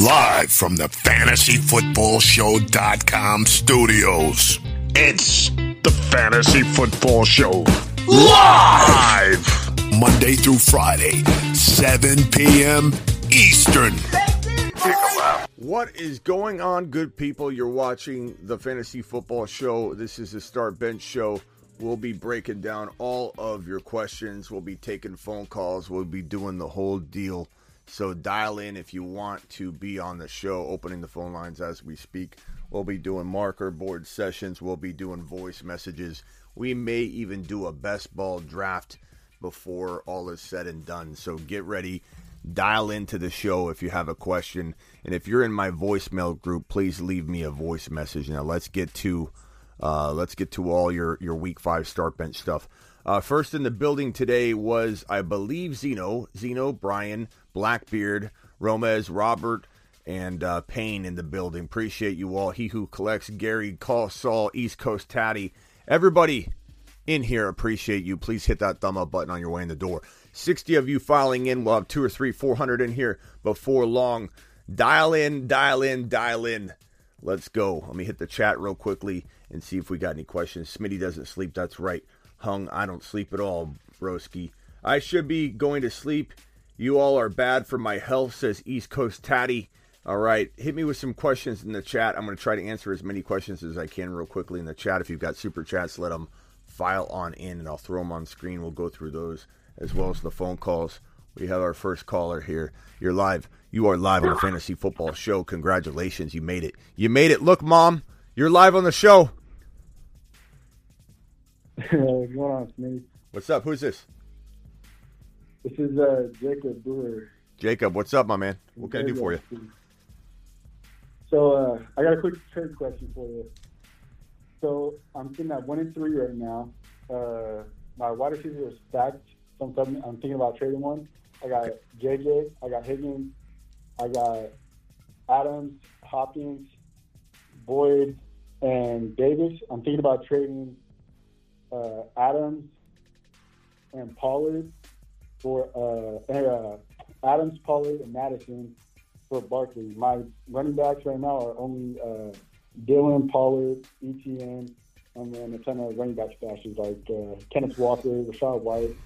Live from the fantasyfootballshow.com studios. It's the Fantasy Football Show. Live! Monday through Friday, 7 p.m. Eastern. What is going on, good people? You're watching the Fantasy Football Show. This is the Start Bench Show. We'll be breaking down all of your questions. We'll be taking phone calls. We'll be doing the whole deal. So dial in if you want to be on the show, opening the phone lines as we speak. We'll be doing marker board sessions. We'll be doing voice messages. We may even do a best ball draft before all is said and done. So get ready. Dial into the show if you have a question. And if you're in my voicemail group, please leave me a voice message. Now let's get to uh, let's get to all your, your week five start bench stuff. Uh, first in the building today was, I believe, Zeno, Zeno, Brian, Blackbeard, Romez, Robert, and uh, Payne in the building. Appreciate you all. He who collects Gary, Call Saul, East Coast Tatty, everybody in here. Appreciate you. Please hit that thumb up button on your way in the door. 60 of you filing in. We'll have two or three, 400 in here before long. Dial in, dial in, dial in. Let's go. Let me hit the chat real quickly and see if we got any questions. Smitty doesn't sleep. That's right. Hung, I don't sleep at all, broski. I should be going to sleep. You all are bad for my health, says East Coast Tatty. All right, hit me with some questions in the chat. I'm going to try to answer as many questions as I can real quickly in the chat. If you've got super chats, let them file on in, and I'll throw them on screen. We'll go through those as well as the phone calls. We have our first caller here. You're live. You are live on the Fantasy Football Show. Congratulations, you made it. You made it. Look, mom, you're live on the show. What's? What's up? Who's this? This is uh, Jacob Brewer. Jacob, what's up, my man? What can I do for you? So uh, I got a quick trade question for you. So I'm sitting at one and three right now. Uh, my wide receivers are stacked. So I'm, thinking- I'm thinking about trading one. I got JJ, I got Higgins, I got Adams, Hopkins, Boyd, and Davis. I'm thinking about trading uh, Adams and Pollard for uh, uh, Adams, Pollard, and Mattison for Barkley. My running backs right now are only uh, Dillon, Pollard, ETN, and then a ton of running back stashes like uh, Kenneth Walker, Rachaad White.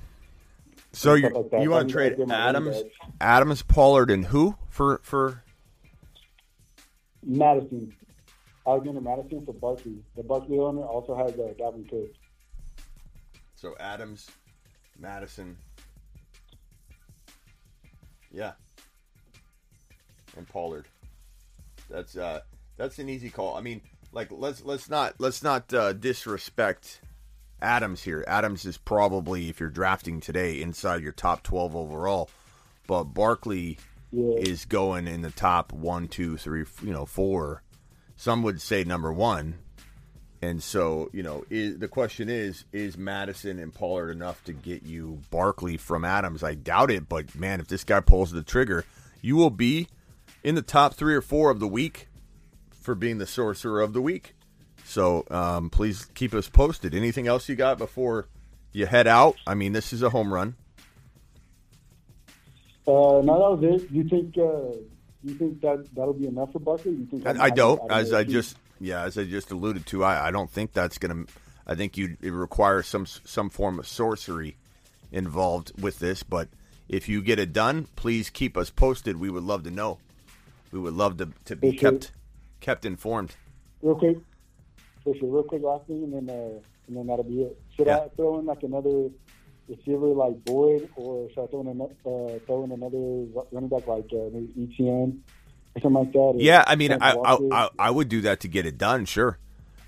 So you like you want to trade give my running Adams. Adams, Pollard, and who for for? Mattison. Alexander Mattison for Barkley. The Barkley owner also has uh, Dalvin Cook. So Adams, Mattison, yeah, and Pollard. That's uh that's an easy call. I mean, like let's let's not let's not uh, disrespect Adams here. Adams is probably if you're drafting today inside your top twelve overall, but Barkley Yeah. is going in the top one, two, three, you know, four. Some would say number one. And so, you know, is, the question is: Is Mattison and Pollard enough to get you Barkley from Adams? I doubt it, but man, if this guy pulls the trigger, you will be in the top three or four of the week for being the sorcerer of the week. So, um, please keep us posted. Anything else you got before you head out? I mean, this is a home run. Uh, no, that was it. You think uh, you think that that'll be enough for Barkley? You think I, I don't. As I just yeah, as I just alluded to, I, I don't think that's gonna. I think you it requires some some form of sorcery involved with this. But if you get it done, please keep us posted. We would love to know. We would love to to be sure. kept kept informed. real quick, for sure, real quick, last thing, and then uh, and then that'll be it. Should Yeah. I throw in like another receiver like Boyd, or should I throw in another, uh, throw in another running back like uh, maybe ETN something like that? Yeah, I mean, I, I I I would do that to get it done. Sure.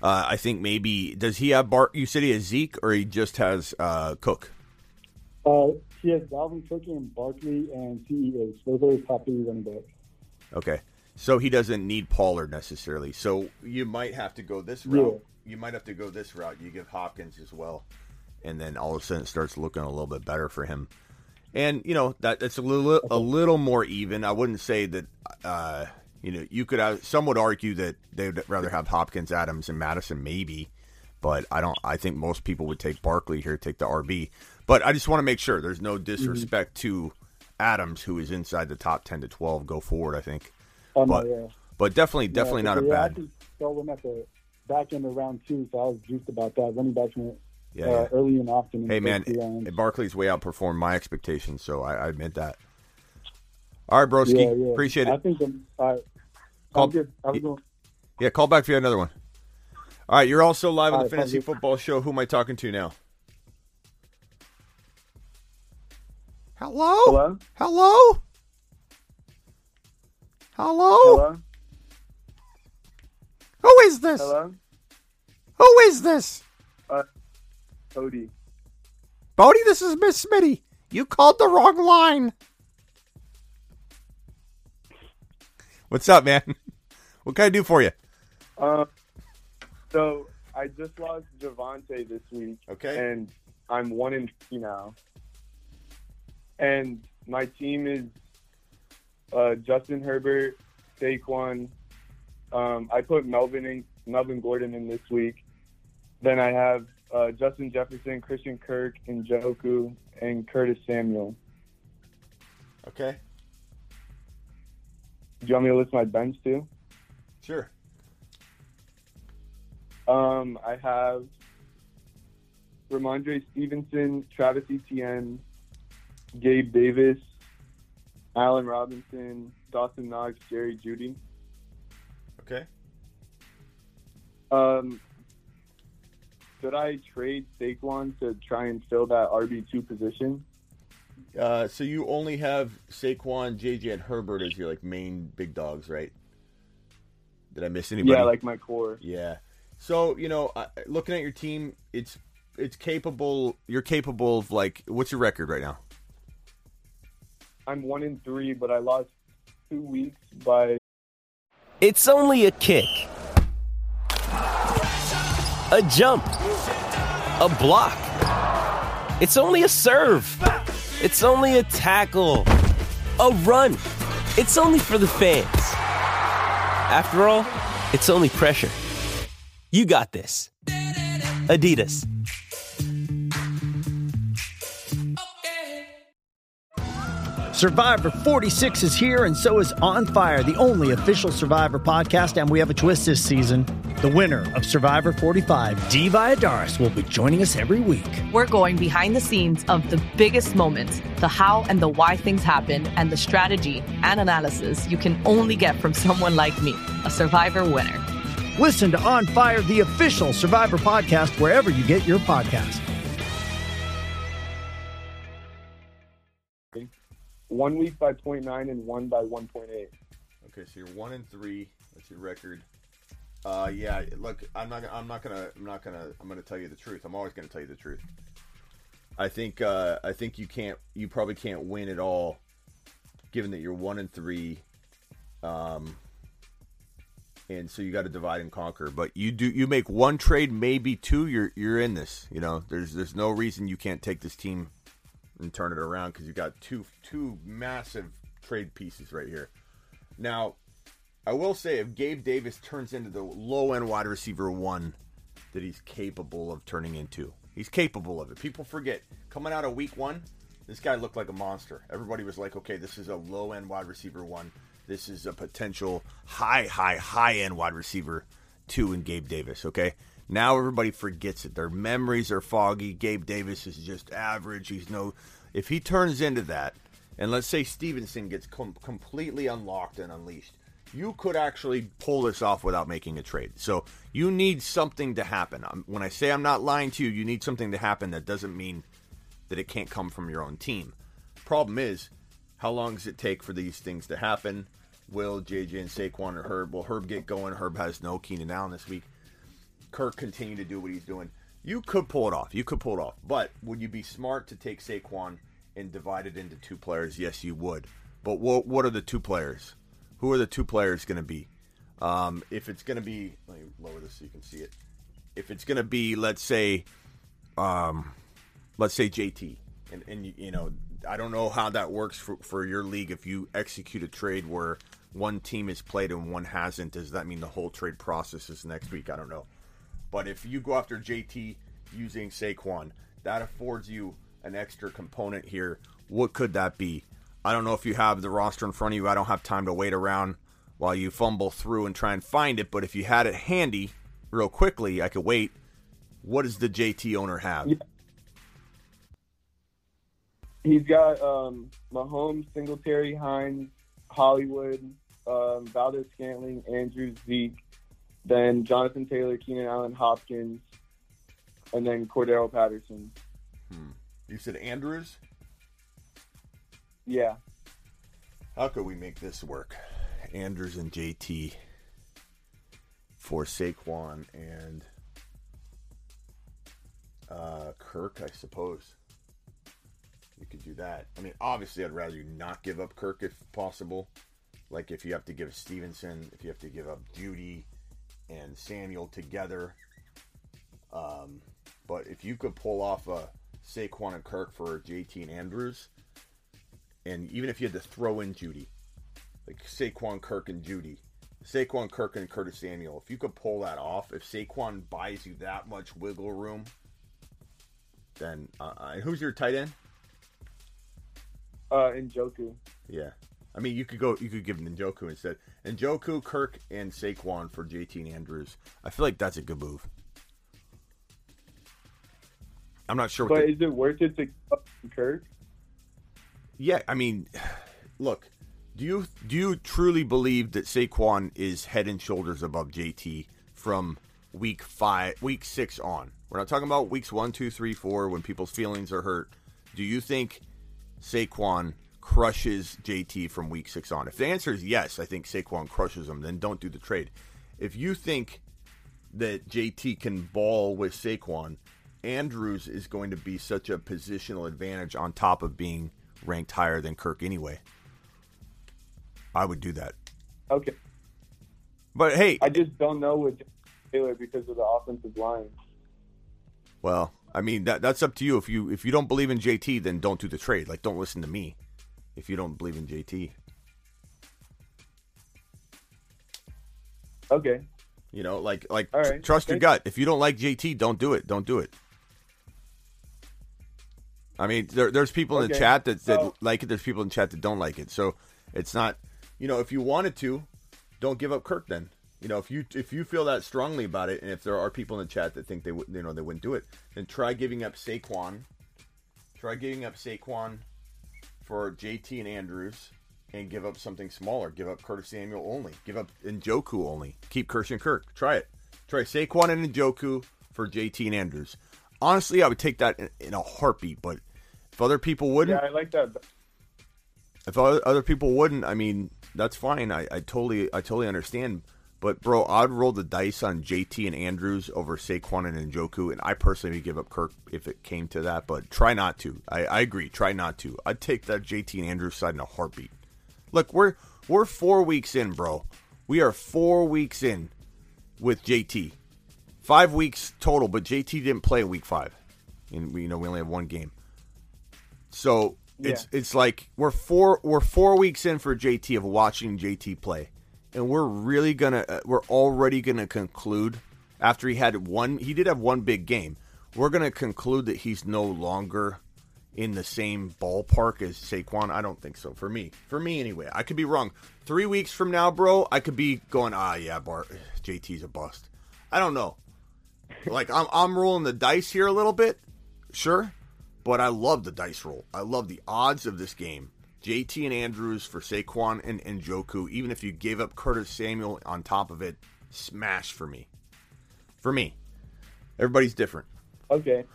Uh, I think maybe does he have Bart? You said he has Zeke, or he just has uh, Cook? Uh, he has Dalvin Cook and Barkley and CEH. Those are his top three running backs. Okay. So he doesn't need Pollard necessarily. So you might have to go this Yeah. route. You might have to go this route. You give Hopkins as well. And then all of a sudden it starts looking a little bit better for him. And you know, that that's a little a little more even. I wouldn't say that uh you know, you could have some would argue that they would rather have Hopkins, Adams, and Mattison, maybe. But I don't. I think most people would take Barkley here, take the RB. But I just want to make sure there's no disrespect to Adams, who is inside the top ten to twelve. Go forward. I think Oh, but no, yeah. but definitely definitely yeah, not a yeah, I bad. actually saw one at the back end of round two, so I was juiced about that. Running backs went Yeah, uh, yeah. early and often. Hey man, first two rounds. Barkley's way outperformed my expectations, so I, I admit that. All right, broski, yeah, yeah. appreciate I it. think I'm, all right. Call- I'm. Going. Yeah, call back had another one. All right, you're also live on All the right, Fantasy. Football Show. Who am I talking to now? Hello? Hello. Hello? Hello? Hello. Who is this? Hello. Who is this? Cody. Bodie, this is Miss Smitty. You called the wrong line. What's up, man? What can I do for you? Um, so I just lost Javonte this week, Okay. and I'm one in three now. And my team is uh, Justin Herbert, Saquon. Um, I put Melvin in, Melvin Gordon in this week. Then I have uh, Justin Jefferson, Christian Kirk, and Njoku, and Curtis Samuel. Okay. Do you want me to list my bench too? Sure. Um, I have Rhamondre Stevenson, Travis Etienne, Gabe Davis, Allen Robinson, Dawson Knox, Jerry Jeudy. Okay. Um, should I trade Saquon to try and fill that RB two position? Uh, so you only have Saquon, JJ, and Herbert as your like main big dogs, right? Did I miss anybody? Yeah, like my core. Yeah. So you know, I- looking at your team, it's it's capable. You're capable of like, what's your record right now? I'm one in three, but I lost two weeks by It's only a kick, a jump, a block. It's only a serve. It's only a tackle, a run. It's only for the fans. After all, it's only pressure. You got this. Adidas. Survivor 46 is here, and so is On Fire, the only official Survivor podcast. And we have a twist this season. The winner of Survivor 45, Dee Valladares, will be joining us every week. We're going behind the scenes of the biggest moments, the how and the why things happen, and the strategy and analysis you can only get from someone like me, a Survivor winner. Listen to On Fire, the official Survivor podcast, wherever you get your podcast. one week by 0.9 and one by 1.8. Okay, so you're one and three. That's your record. Uh, yeah. Look, I'm not. I'm not gonna. I'm not gonna. I'm gonna tell you the truth. I'm always gonna tell you the truth. I think. Uh, I think you can't. You probably can't win at all, given that you're one and three. Um. And so you got to divide and conquer. But you do. You make one trade, maybe two. You're you're in this. You know. There's there's no reason you can't take this team and turn it around because you got two two massive trade pieces right here. Now, I will say if Gabe Davis turns into the low end wide receiver one that he's capable of turning into, he's capable of it. People forget coming out of week one, this guy looked like a monster. Everybody was like, okay, this is a low end wide receiver one. This is a potential high, high, high end wide receiver two in Gabe Davis. Okay. Now everybody forgets it. Their memories are foggy. Gabe Davis is just average. He's no. If he turns into that, and let's say Stevenson gets com- completely unlocked and unleashed, you could actually pull this off without making a trade. So you need something to happen. Um, when I say I'm not lying to you, you need something to happen. That doesn't mean that it can't come from your own team. Problem is, how long does it take for these things to happen? Will JJ and Saquon or Herb? Will Herb get going? Herb has no Keenan Allen this week. Kirk continue to do what he's doing. You could pull it off. You could pull it off. But would you be smart to take Saquon and divide it into two players? Yes, you would. But what what are the two players? Who are the two players going to be? Um, if it's going to be, let me lower this so you can see it. If it's going to be, let's say, um, let's say JT, and and you, know, I don't know how that works for for your league. If you execute a trade where one team has played and one hasn't, does that mean the whole trade process is next week? I don't know. But if you go after JT using Saquon, that affords you an extra component here. What could that be? I don't know if you have the roster in front of you. I don't have time to wait around while you fumble through and try and find it. But if you had it handy real quickly, I could wait. What does the JT owner have? Yeah. He's got um, Mahomes, Singletary, Hines, Hollywood, um, Valdez Scantling, Andrews, Zeke, then Jonathan Taylor, Keenan Allen, Hopkins, and then Cordarrelle Patterson. You said Andrews. Yeah. How could we make this work? Andrews and JT for Saquon and uh, Kirk, I suppose. You could do that. I mean, obviously, I'd rather you not give up Kirk if possible. Like if you have to give Stevenson, if you have to give up Jeudy and Samuel together. Um, but if you could pull off a Saquon and Kirk for JT and Andrews, and even if you had to throw in Jeudy, like Saquon, Kirk, and Jeudy, Saquon, Kirk, and Curtis Samuel, if you could pull that off, if Saquon buys you that much wiggle room, then uh, uh, who's your tight end? Uh, Njoku. Yeah, I mean you could go, you could give him Njoku instead, Njoku, Kirk, and Saquon for JT and Andrews. I feel like that's a good move. I'm not sure. What But the, is it worth it to Kirk? Yeah, I mean, look, do you do you truly believe that Saquon is head and shoulders above JT from week five, week six on? We're not talking about weeks one, two, three, four when people's feelings are hurt. Do you think Saquon crushes JT from week six on? If the answer is yes, I think Saquon crushes him. Then don't do the trade. If you think that JT can ball with Saquon, Andrews is going to be such a positional advantage on top of being ranked higher than Kirk anyway. I would do that. Okay. But hey, I just don't know with Taylor because of the offensive line. well, I mean that that's up to you. If you if you don't believe in JT, then don't do the trade. Like don't listen to me if you don't believe in JT. Okay. You know, like like All tr- right. trust your gut. If you don't like JT, don't do it. Don't do it. I mean, there, there's people in the chat that, that So- like it. There's people in the chat that don't like it. So it's not, you know, if you wanted to, don't give up Kirk. Then you know, if you if you feel that strongly about it, and if there are people in the chat that think they would, you know, they wouldn't do it, then try giving up Saquon. Try giving up Saquon for JT and Andrews, and give up something smaller. Give up Curtis Samuel only. Give up Njoku only. Keep Christian Kirk. Try it. Try Saquon and Njoku for JT and Andrews. Honestly, I would take that in, in a heartbeat. But if other people wouldn't, Yeah, I like that. if other, people wouldn't, I mean, that's fine. I, I totally, I totally understand. But bro, I'd roll the dice on JT and Andrews over Saquon and Njoku, and I personally would give up Kirk if it came to that. But try not to. I, I agree. Try not to. I'd take that JT and Andrews side in a heartbeat. Look, we're we're four weeks in, bro. We are four weeks in with JT. Five weeks total, but JT didn't play in week five, and we you know we only have one game. So it's it's like we're four we're four weeks in for JT of watching JT play, and we're really gonna uh, we're already gonna conclude after he had one he did have one big game. We're gonna conclude that he's no longer in the same ballpark as Saquon. I don't think so. For me, for me anyway, I could be wrong. Three weeks from now, bro, I could be going ah yeah, Bart JT's a bust. I don't know. Like I'm I'm rolling the dice here a little bit, sure, but I love the dice roll. I love the odds of this game. JT and Andrews for Saquon and, and Njoku. Even if you gave up Curtis Samuel on top of it, smash for me. For me, everybody's different. Okay.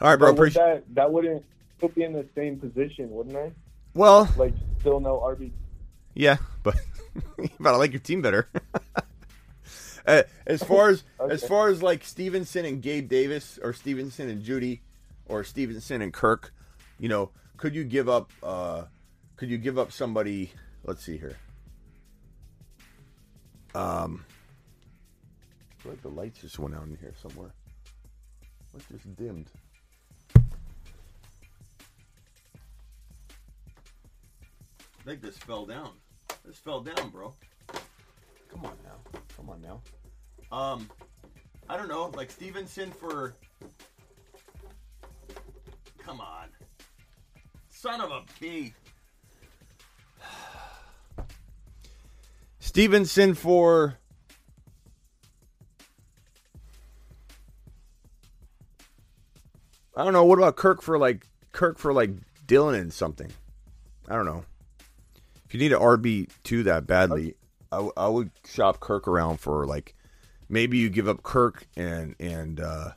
All right, bro. Would Appreciate. that that wouldn't put me in the same position, wouldn't I? Well, Like still no RB. Yeah, but but I like your team better. Uh, as far as as far as like Stevenson and Gabe Davis, or Stevenson and Jeudy, or Stevenson and Kirk, you know, could you give up? uh Could you give up somebody? Let's see here. Um, I feel like the lights just went out in here somewhere. What just dimmed? I think this fell down. This fell down, bro. Come on now. Come on now. Um, I don't know, like Stevenson for. Come on. Son of a a b. Stevenson for. I don't know. What about Kirk for like Kirk for like Dillon and something? I don't know. If you need an RB two that badly, I, w- I would shop Kirk around for like maybe you give up Kirk and and uh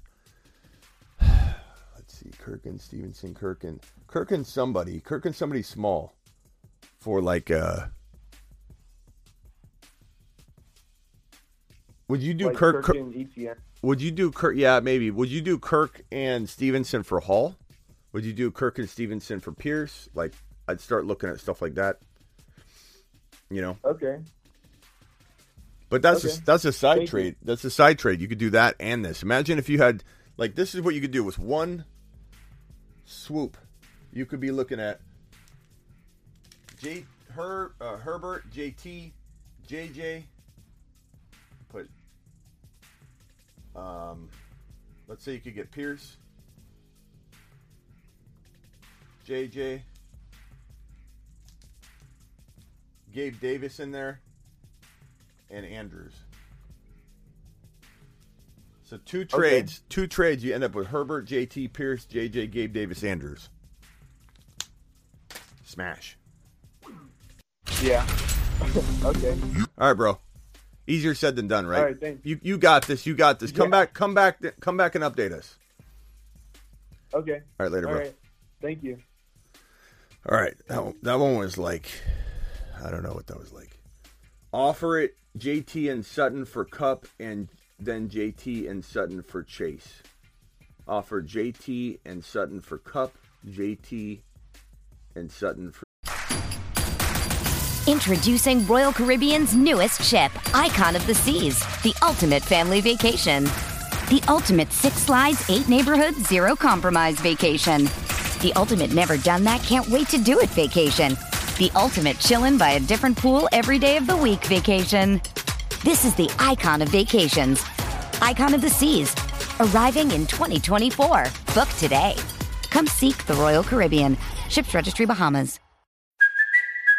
let's see, Kirk and Stevenson, Kirk and Kirk and somebody, Kirk and somebody small for like uh Would you do like Kirk? Kirk Kirk would you do Kirk? Yeah, maybe. Would you do Kirk and Stevenson for Hall? Would you do Kirk and Stevenson for Pierce? Like, I'd start looking at stuff like that. You know, Okay. But that's Okay. a, that's a side Thank you. trade. That's a side trade. You could do that and this. Imagine if you had like this is what you could do with one swoop. You could be looking at J Her uh, Herbert, JT, JJ. Put um, let's say you could get Pierce, JJ, Gabe Davis in there, and Andrews. So two trades, two trades. You end up with Herbert, JT, Pierce, JJ, Gabe Davis, Andrews. Smash. Yeah. okay. All right, bro. Easier said than done, right? All right, thanks. You you got this. You got this. Come Yeah. back. Come back. Come back and update us. Okay. All right, later, All bro. right. Thank you. All right, that one, that one was like, I don't know what that was like. Offer it JT and Sutton for Kupp, and then JT and Sutton for Chase. Offer JT and Sutton for Kupp, JT and Sutton for. Introducing Royal Caribbean's newest ship, Icon of the Seas, the ultimate family vacation. The ultimate six slides, eight neighborhoods, zero compromise vacation. The ultimate never done that, can't wait to do it vacation. The ultimate chillin' by a different pool every day of the week vacation. This is the icon of vacations. Icon of the Seas, arriving in 2024. Book today. Come seek the Royal Caribbean. Ships Registry Bahamas.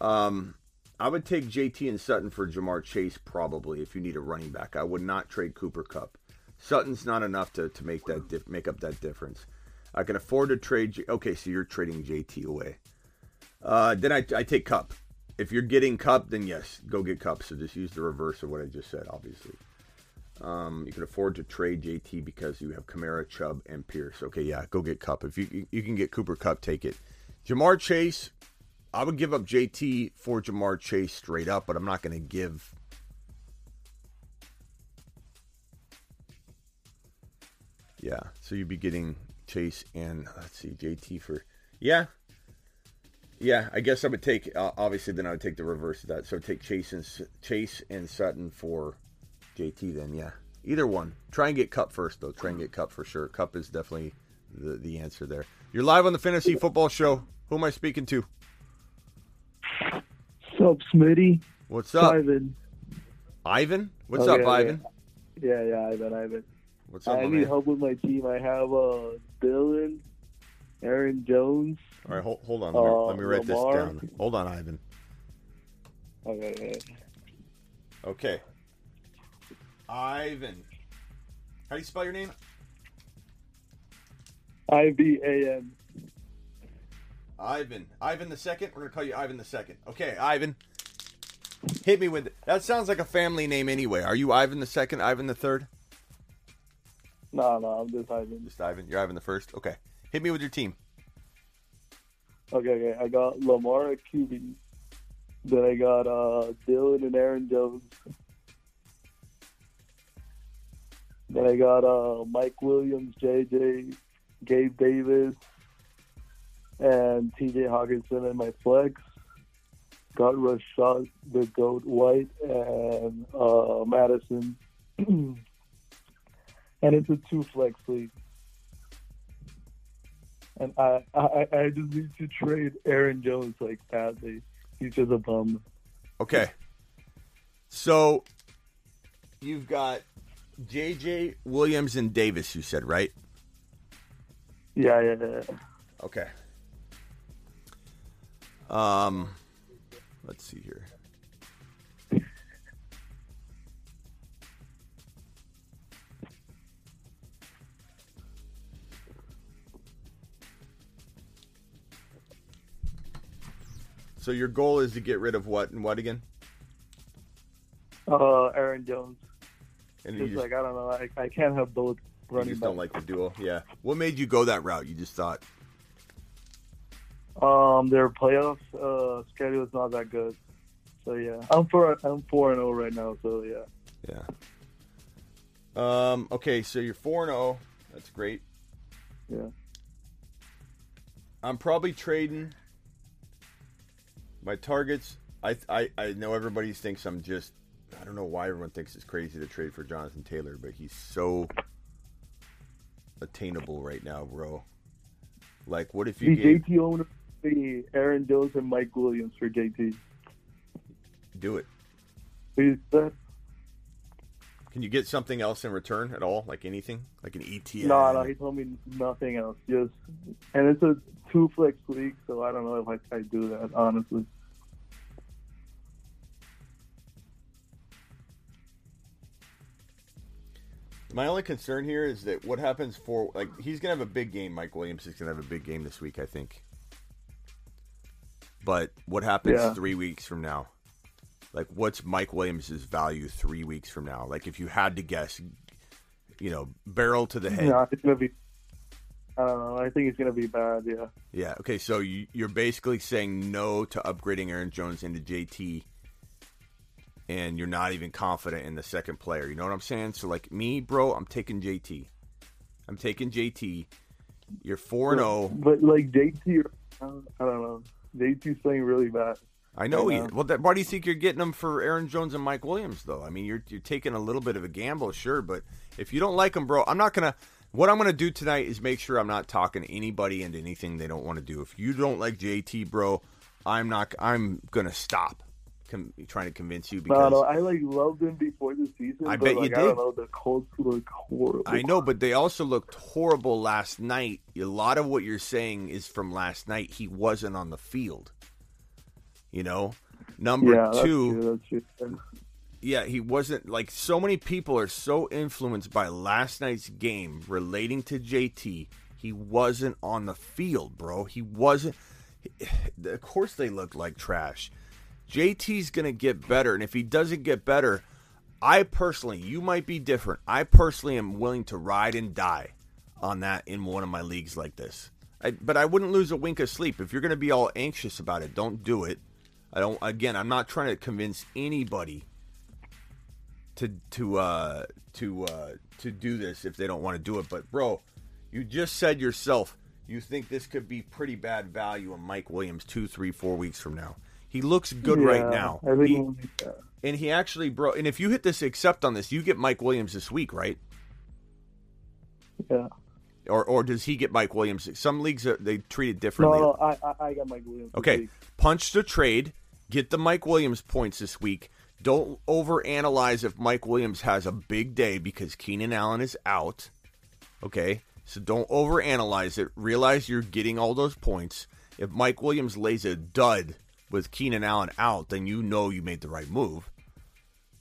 Um, I would take JT and Sutton for Ja'Marr Chase probably if you need a running back. I would not trade Cooper Kupp. Sutton's not enough to, to make that dif- make up that difference. I can afford to trade. J- okay, so you're trading JT away. Uh, then I, I take Kupp. If you're getting Kupp, then yes, go get Kupp. So just use the reverse of what I just said. Obviously, um, you can afford to trade JT because you have Kamara, Chubb, and Pierce. Okay, yeah, go get Kupp. If you you can get Cooper Kupp, take it. Ja'Marr Chase, I would give up JT for Ja'Marr Chase straight up, but I'm not going to give. Yeah, so you'd be getting Chase and let's see, JT for yeah, yeah. I guess I would take uh, obviously then I would take the reverse of that. So take Chase and Chase and Sutton for JT. Then yeah, either one. Try and get Kupp first though. Try and get Kupp for sure. Kupp is definitely the the answer there. You're live on the Fantasy Football Show. Who am I speaking to? What's up, Smitty? What's up, Ivan. Ivan? What's Oh, up, yeah, Ivan? Yeah, yeah, Ivan, Ivan. What's up, I need man? help with my team. I have uh, Dillon, Aaron Jones. All right, hold, hold on. Let me, Uh, let me write Lamar. this down. Hold on, Ivan. Okay, okay. Okay. Ivan. How do you spell your name? I V A N. Ivan. Ivan the second. We're gonna call you Ivan the second. Okay, Ivan. Hit me with it. That sounds like a family name anyway. Are you Ivan the second? Ivan the third? No, no, I'm just Ivan. Just Ivan. You're Ivan the first. Okay. Hit me with your team. Okay, okay. I got Lamar at QB. Then I got uh, Dillon and Aaron Jones. Then I got uh, Mike Williams, JJ, Gabe Davis, and TJ Hockenson in my flex. got Rachaad the Goat White and uh, Mattison, and it's a two flex league. And I, I I just need to trade Aaron Jones like badly. He's just a bum. Okay. So you've got JJ Williams and Davis, you said, right? Yeah, yeah, yeah. Okay. Um let's see here. So your goal is to get rid of what and what again? Uh, Aaron Jones. And Just just, like I don't know, I, I can't have both you running just back. don't like the duo. Yeah. What made you go that route? You just thought Um, their playoff uh, schedule is not that good. So yeah, I'm four. I'm four and zero right now. So yeah. Yeah. Um. Okay, so you're four and zero. That's great. Yeah. I'm probably trading my targets. I I I know everybody thinks I'm just. I don't know why everyone thinks it's crazy to trade for Jonathan Taylor, but he's so attainable right now, bro. Like, what if you The gave, JT owner, the Aaron Dills and Mike Williams for JT. do it? That? Can you get something else in return at all? Like anything? Like an ETN? No, no, he told me nothing else. Just and it's a two flex league, so I don't know if I I do that honestly. My only concern here is that what happens for like he's gonna have a big game. Mike Williams is gonna have a big game this week, I think. But what happens Yeah. three weeks from now? Like, what's Mike Williams' value three weeks from now? Like, if you had to guess, you know, barrel to the head. Yeah, it's gonna be. I don't know. I think it's gonna be bad. Yeah. Yeah. Okay. So you, you're basically saying no to upgrading Aaron Jones into JT, and you're not even confident in the second player. You know what I'm saying? So like me, bro, I'm taking JT. I'm taking JT. You're four and oh. zero. But like JT, uh, I don't know. JT's playing really bad. I know. Right He, well, that, why do you think you're getting them for Aaron Jones and Mike Williams, though? I mean, you're you're taking a little bit of a gamble, sure, but if you don't like them, bro, I'm not gonna. What I'm gonna do tonight is make sure I'm not talking anybody into anything they don't want to do. If you don't like JT, bro, I'm not. I'm gonna stop com- trying to convince you because No, no, I like loved him before the season. I but, bet you like, I did. don't know. The Colts look horrible. I know, but they also looked horrible last night. A lot of what you're saying is from last night. He wasn't on the field. You know, number yeah, that's two. true, that's true. yeah, he wasn't like so many people are so influenced by last night's game relating to JT. He wasn't on the field, bro. He wasn't. Of course, they looked like trash. JT's gonna get better, and if he doesn't get better, I personally, you might be different. I personally am willing to ride and die on that in one of my leagues like this. I, but I wouldn't lose a wink of sleep if you're gonna be all anxious about it. Don't do it. I don't. Again, I'm not trying to convince anybody to to uh to uh to do this if they don't want to do it. But bro, you just said yourself you think this could be pretty bad value on Mike Williams two, three, four weeks from now. He looks good right now. He- yeah. and he actually, bro. And if you hit this accept on this, you get Mike Williams this week, right? Yeah. Or or does he get Mike Williams? Some leagues are, they treat it differently. no, I, I, I got Mike Williams. Okay, punch the trade. Get the Mike Williams points this week. Don't overanalyze if Mike Williams has a big day because Keenan Allen is out. Okay, so don't overanalyze it. Realize you're getting all those points. If Mike Williams lays a dud with Keenan Allen out, then you know you made the right move.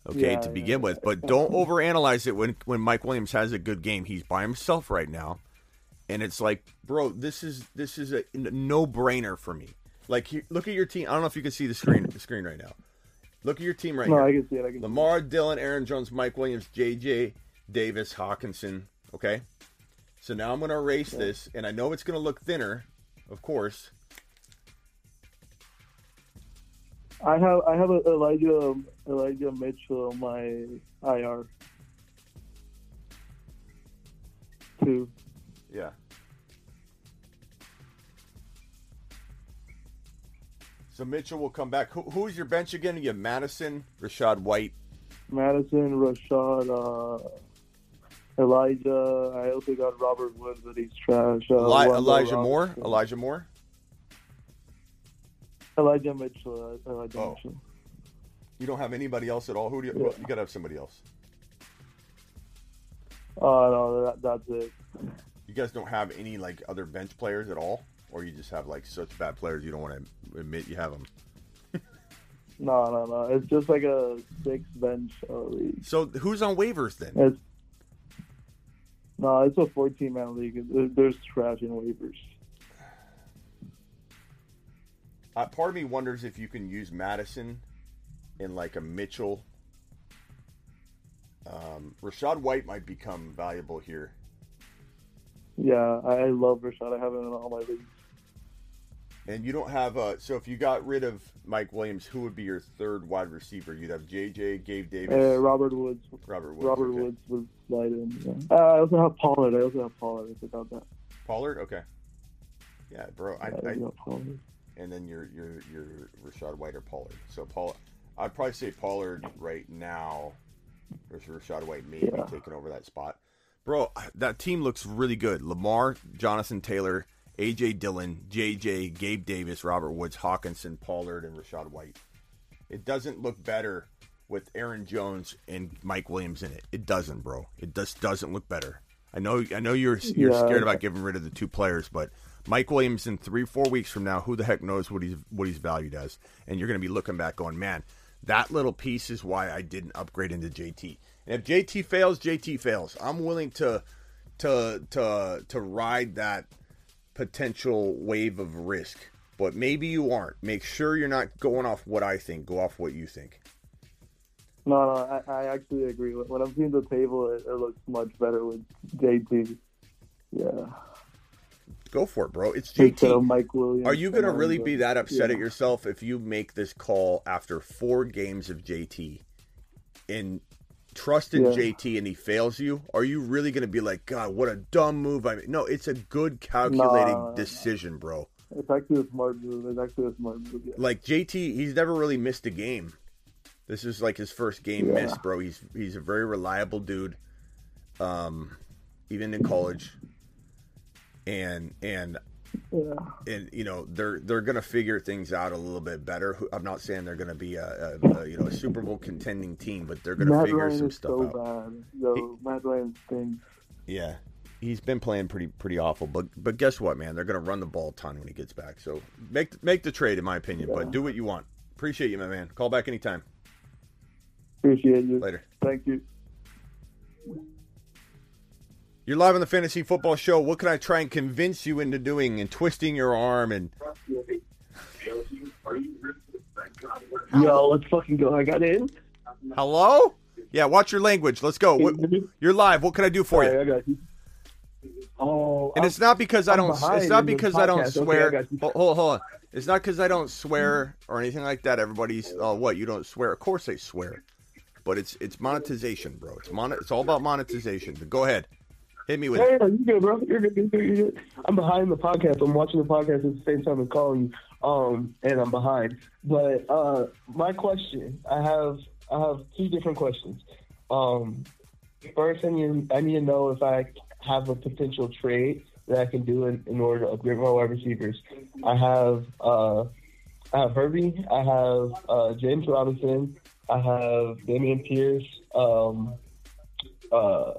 Okay, Yeah, to yeah, begin with, but don't overanalyze it when when Mike Williams has a good game. He's by himself right now and it's like, bro, this is this is a no brainer for me. Like, here- look at your team. I don't know if you can see the screen the screen right now. Look at your team right now. No, here. I can see it. I can see Lamar, Dillon, Aaron Jones, Mike Williams, J.J. Davis, Hockenson. Okay, so now I'm going to erase this, and I know it's going to look thinner, of course. I have I have a Elijah Elijah Mitchell on my IR too. Yeah. So Mitchell will come back. Who, who's your bench again? You have Mattison, Rachaad White. Mattison, Rachaad, uh, Elijah. I also got Robert Woods, but he's trash. Uh, Eli- Elijah Moore. Elijah Moore. Elijah Mitchell. Elijah Oh. Mitchell. You don't have anybody else at all. Who do you? Yeah. well, you gotta have somebody else. Oh no, that, that's it. You guys don't have any like other bench players at all, or you just have like such bad players you don't want to admit you have them. No, no, no. It's just like a six bench league. So who's on waivers then? It's no, it's a fourteen man league. There- There's trash in waivers. Uh, part of me wonders if you can use Mattison in like a Mitchell. Um, Rachaad White might become valuable here. Yeah, I, love Rachaad. I have him in all my leagues. And you don't have uh so if you got rid of Mike Williams, who would be your third wide receiver? You'd have JJ, Gabe Davis, Uh, Robert Woods. Robert Woods. Robert okay. Woods was slide in. Yeah. Uh, I also have Pollard. I also have Pollard. I forgot that. Pollard, okay. Yeah, bro. I, Yeah, I, I got Pollard. And then your your your Rachaad White or Pollard. So Paul, I'd probably say Pollard right now versus Rachaad White maybe Yeah. taking over that spot. Bro, that team looks really good. Lamar, Jonathan Taylor, AJ Dillon, JJ, Gabe Davis, Robert Woods, Hockenson, Pollard, and Rachaad White. It doesn't look better with Aaron Jones and Mike Williams in it. It doesn't, bro. It just doesn't look better. I know. I know you're you're Yeah. scared about getting rid of the two players, but Mike Williams in three, four weeks from now, who the heck knows what he's what he's valued as? And you're going to be looking back, going, man, that little piece is why I didn't upgrade into JT. And if JT fails, JT fails. I'm willing to to to to ride that potential wave of risk. But maybe you aren't. Make sure you're not going off what I think. Go off what you think. No, no, I, I actually agree. When I'm seeing the table, it, it looks much better with JT. Yeah. Go for it, bro. It's JT. Mike Williams. Are you going to really be that upset Yeah. at yourself if you make this call after four games of JT and trust in Yeah. JT and he fails you? Are you really going to be like, God, what a dumb move I made? No, it's a good calculated Nah. decision, bro. It's actually a smart move. It's actually a smart move. Yeah. Like JT, he's never really missed a game. This is like his first game Yeah. missed, bro. He's he's a very reliable dude. Um, even in college, and and Yeah. and you know they're they're gonna figure things out a little bit better. I'm not saying they're gonna be a, a, a you know a Super Bowl contending team, but they're gonna Matt figure some stuff so out. bad. Yo, Matt Ryan stinks. Yeah, he's been playing pretty pretty awful. But but guess what, man? They're gonna run the ball a ton when he gets back. So make make the trade, in my opinion. But do what you want. Appreciate you, my man. Call back anytime. Appreciate you. Later. Thank you. You're live on the Fantasy Football Show. What can I try and convince you into doing and twisting your arm and Yo, let's fucking go. I got in. hello? Yeah, watch your language. Let's go. What, you're live. What can I do for Sorry, you? You. Oh, And it's not because I I'm don't. It's not because I don't podcast. Okay, swear. I hold, hold, hold on. It's not because I don't swear or anything like that. Everybody's, oh, what? You don't swear? Of course they swear, but it's it's monetization, bro. It's mon. It's all about monetization. But go ahead, hit me with Hey, it. you good, bro? You're good. You're good. I'm behind the podcast. I'm watching the podcast at the same time as calling you, um, and I'm behind. But uh, my question, I have, I have two different questions. Um, first, I need, I need to know if I have a potential trade that I can do in, in order to upgrade my wide receivers. I have, uh, I have Herbie. I have uh, James Robinson. I have Damian Pierce. Um, uh,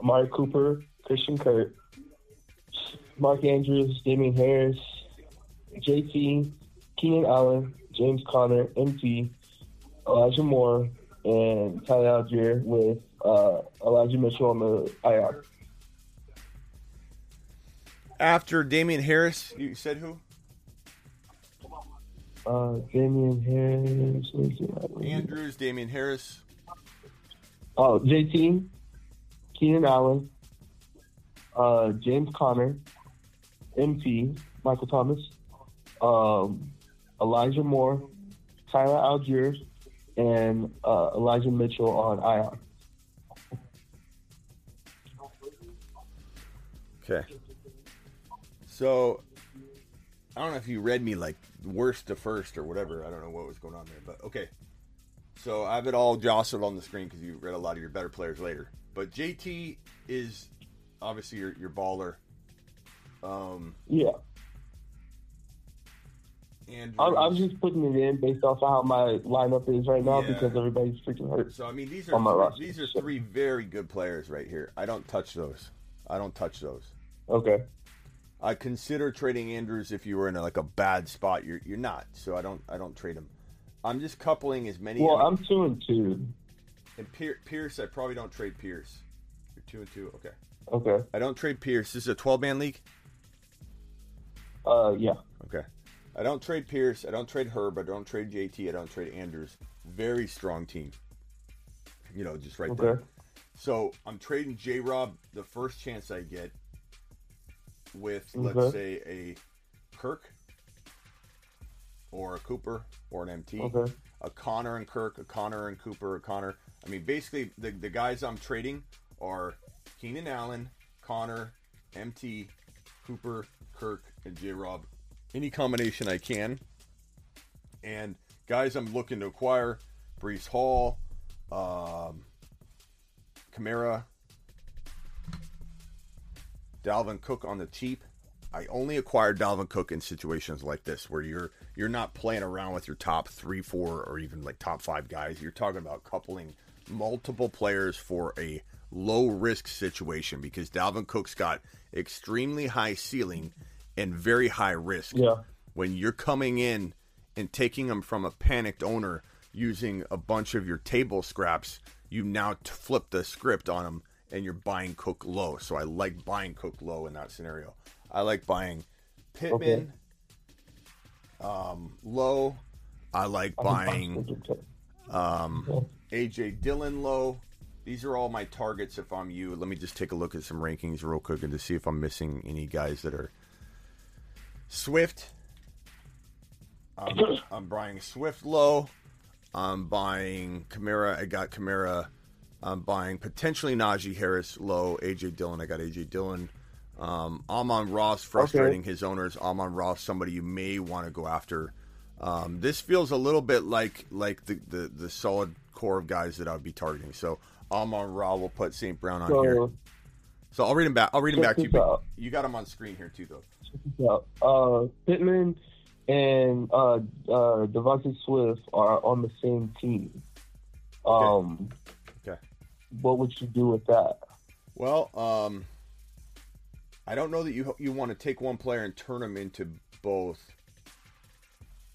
Amari Cooper, Christian Kirk, Mark Andrews, Dameon Harris, JT, Keenan Allen, James Conner, MT, Elijah Moore, and Tyler Allgeier with uh, Elijah Mitchell on the IR. After Damien Harris, you said who? Uh, Damien Harris. let me see that. Andrews, Damien Harris. Oh, JT, Keenan Allen, uh, James Conner, MP, Michael Thomas, um, Elijah Moore, Tyler Allgeier, and uh, Elijah Mitchell on IR. Okay. So I don't know if you read me like worst to first or whatever. I don't know what was going on there, but okay. So I have it all jostled on the screen because you read a lot of your better players later. But JT is obviously your your baller. Um, Yeah. and I'm, I'm just putting it in based off of how my lineup is right now Yeah. because everybody's freaking hurt. So I mean, these are roster. these are three very good players right here. I don't touch those. I don't touch those. Okay. I consider trading Andrews if you were in a, like a bad spot. You're you're not. So I don't I don't trade him. I'm just coupling as many. Well, I'm two and two. And Pier- Pierce. I probably don't trade Pierce. You're two and two. Okay. Okay. I don't trade Pierce. This is a 12 man league. Uh, yeah. Okay. I don't trade Pierce. I don't trade Herb. I don't trade JT. I don't trade Andrews. Very strong team. You know, just right there. Okay. So I'm trading J Rob the first chance I get with, let's say, a Kirk or a Cooper or an MT. Okay. A Conner and Kirk, a Conner and Cooper, a Conner. I mean, basically, the, the guys I'm trading are Keenan Allen, Conner, MT, Cooper, Kirk, and J Rob. Any combination I can. And guys I'm looking to acquire Breece Hall, um, Kamara, Dalvin Cook on the cheap. I only acquire Dalvin Cook in situations like this where you're you're not playing around with your top three, four, or even like top five guys. You're talking about coupling multiple players for a low risk situation because Dalvin Cook's got extremely high ceiling and very high risk. Yeah. When you're coming in and taking them from a panicked owner using a bunch of your table scraps, you now t- flip the script on them and you're buying Cook low. So I like buying Cook low in that scenario. I like buying Pittman um, low. I like buying um, AJ Dillon low. These are all my targets if I'm you. Let me just take a look at some rankings real quick and to see if I'm missing any guys that are Swift. I'm, I'm buying Swift low. I'm buying Kamara. I got Kamara. I'm buying potentially Najee Harris low. AJ Dillon. I got AJ Dillon. Um, Amon-Ra's frustrating his owners. Amon-Ra's, somebody you may want to go after. Um, this feels a little bit like like the, the, the solid core of guys that I'd be targeting. So Amon Ra will put St. Brown on So- here. So I'll read him back. I'll read him back to you. But you got him on screen here too, though. Uh, Pittman and uh, uh, Devontae Swift are on the same team. Um, Okay. what would you do with that? Well, um, I don't know that you you want to take one player and turn them into both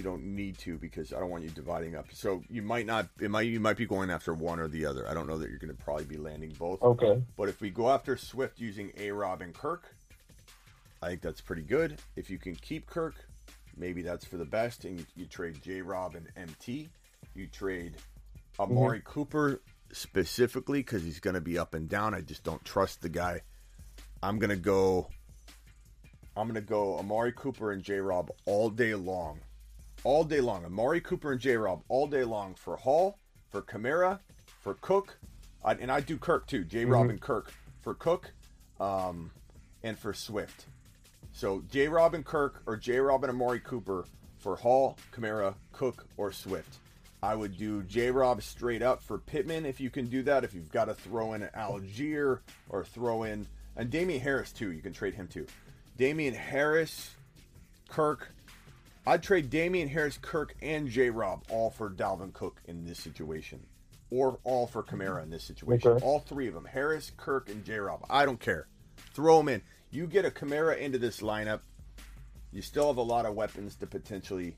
You don't need to because I don't want you dividing up. So you might not. It might you might be going after one or the other. I don't know that you're going to probably be landing both. Okay. But if we go after Swift using A. Rob and Kirk, I think that's pretty good. If you can keep Kirk, maybe that's for the best. And you, you trade J. Rob and MT. You trade Amari mm-hmm. Cooper specifically because he's going to be up and down. I just don't trust the guy. I'm going to go. I'm going to go Amari Cooper and J. Rob all day long. All day long. Amari Cooper and J. Rob all day long for Hall, for Kamara, for Cook, I, and I do Kirk too. J. Rob and Kirk for Cook, um, and for Swift. So J. Rob and Kirk or J. Rob and Amari Cooper for Hall, Kamara, Cook, or Swift. I would do J. Rob straight up for Pittman if you can do that. If you've got to throw in an Allgeier or throw in and Damien Harris too, you can trade him too. Damien Harris, Kirk. I'd trade Damien Harris, Kirk, and J. Rob all for Dalvin Cook in this situation, or all for Kamara in this situation. Okay. All three of them: Harris, Kirk, and J. Rob. I don't care. Throw them in. You get a Kamara into this lineup. You still have a lot of weapons to potentially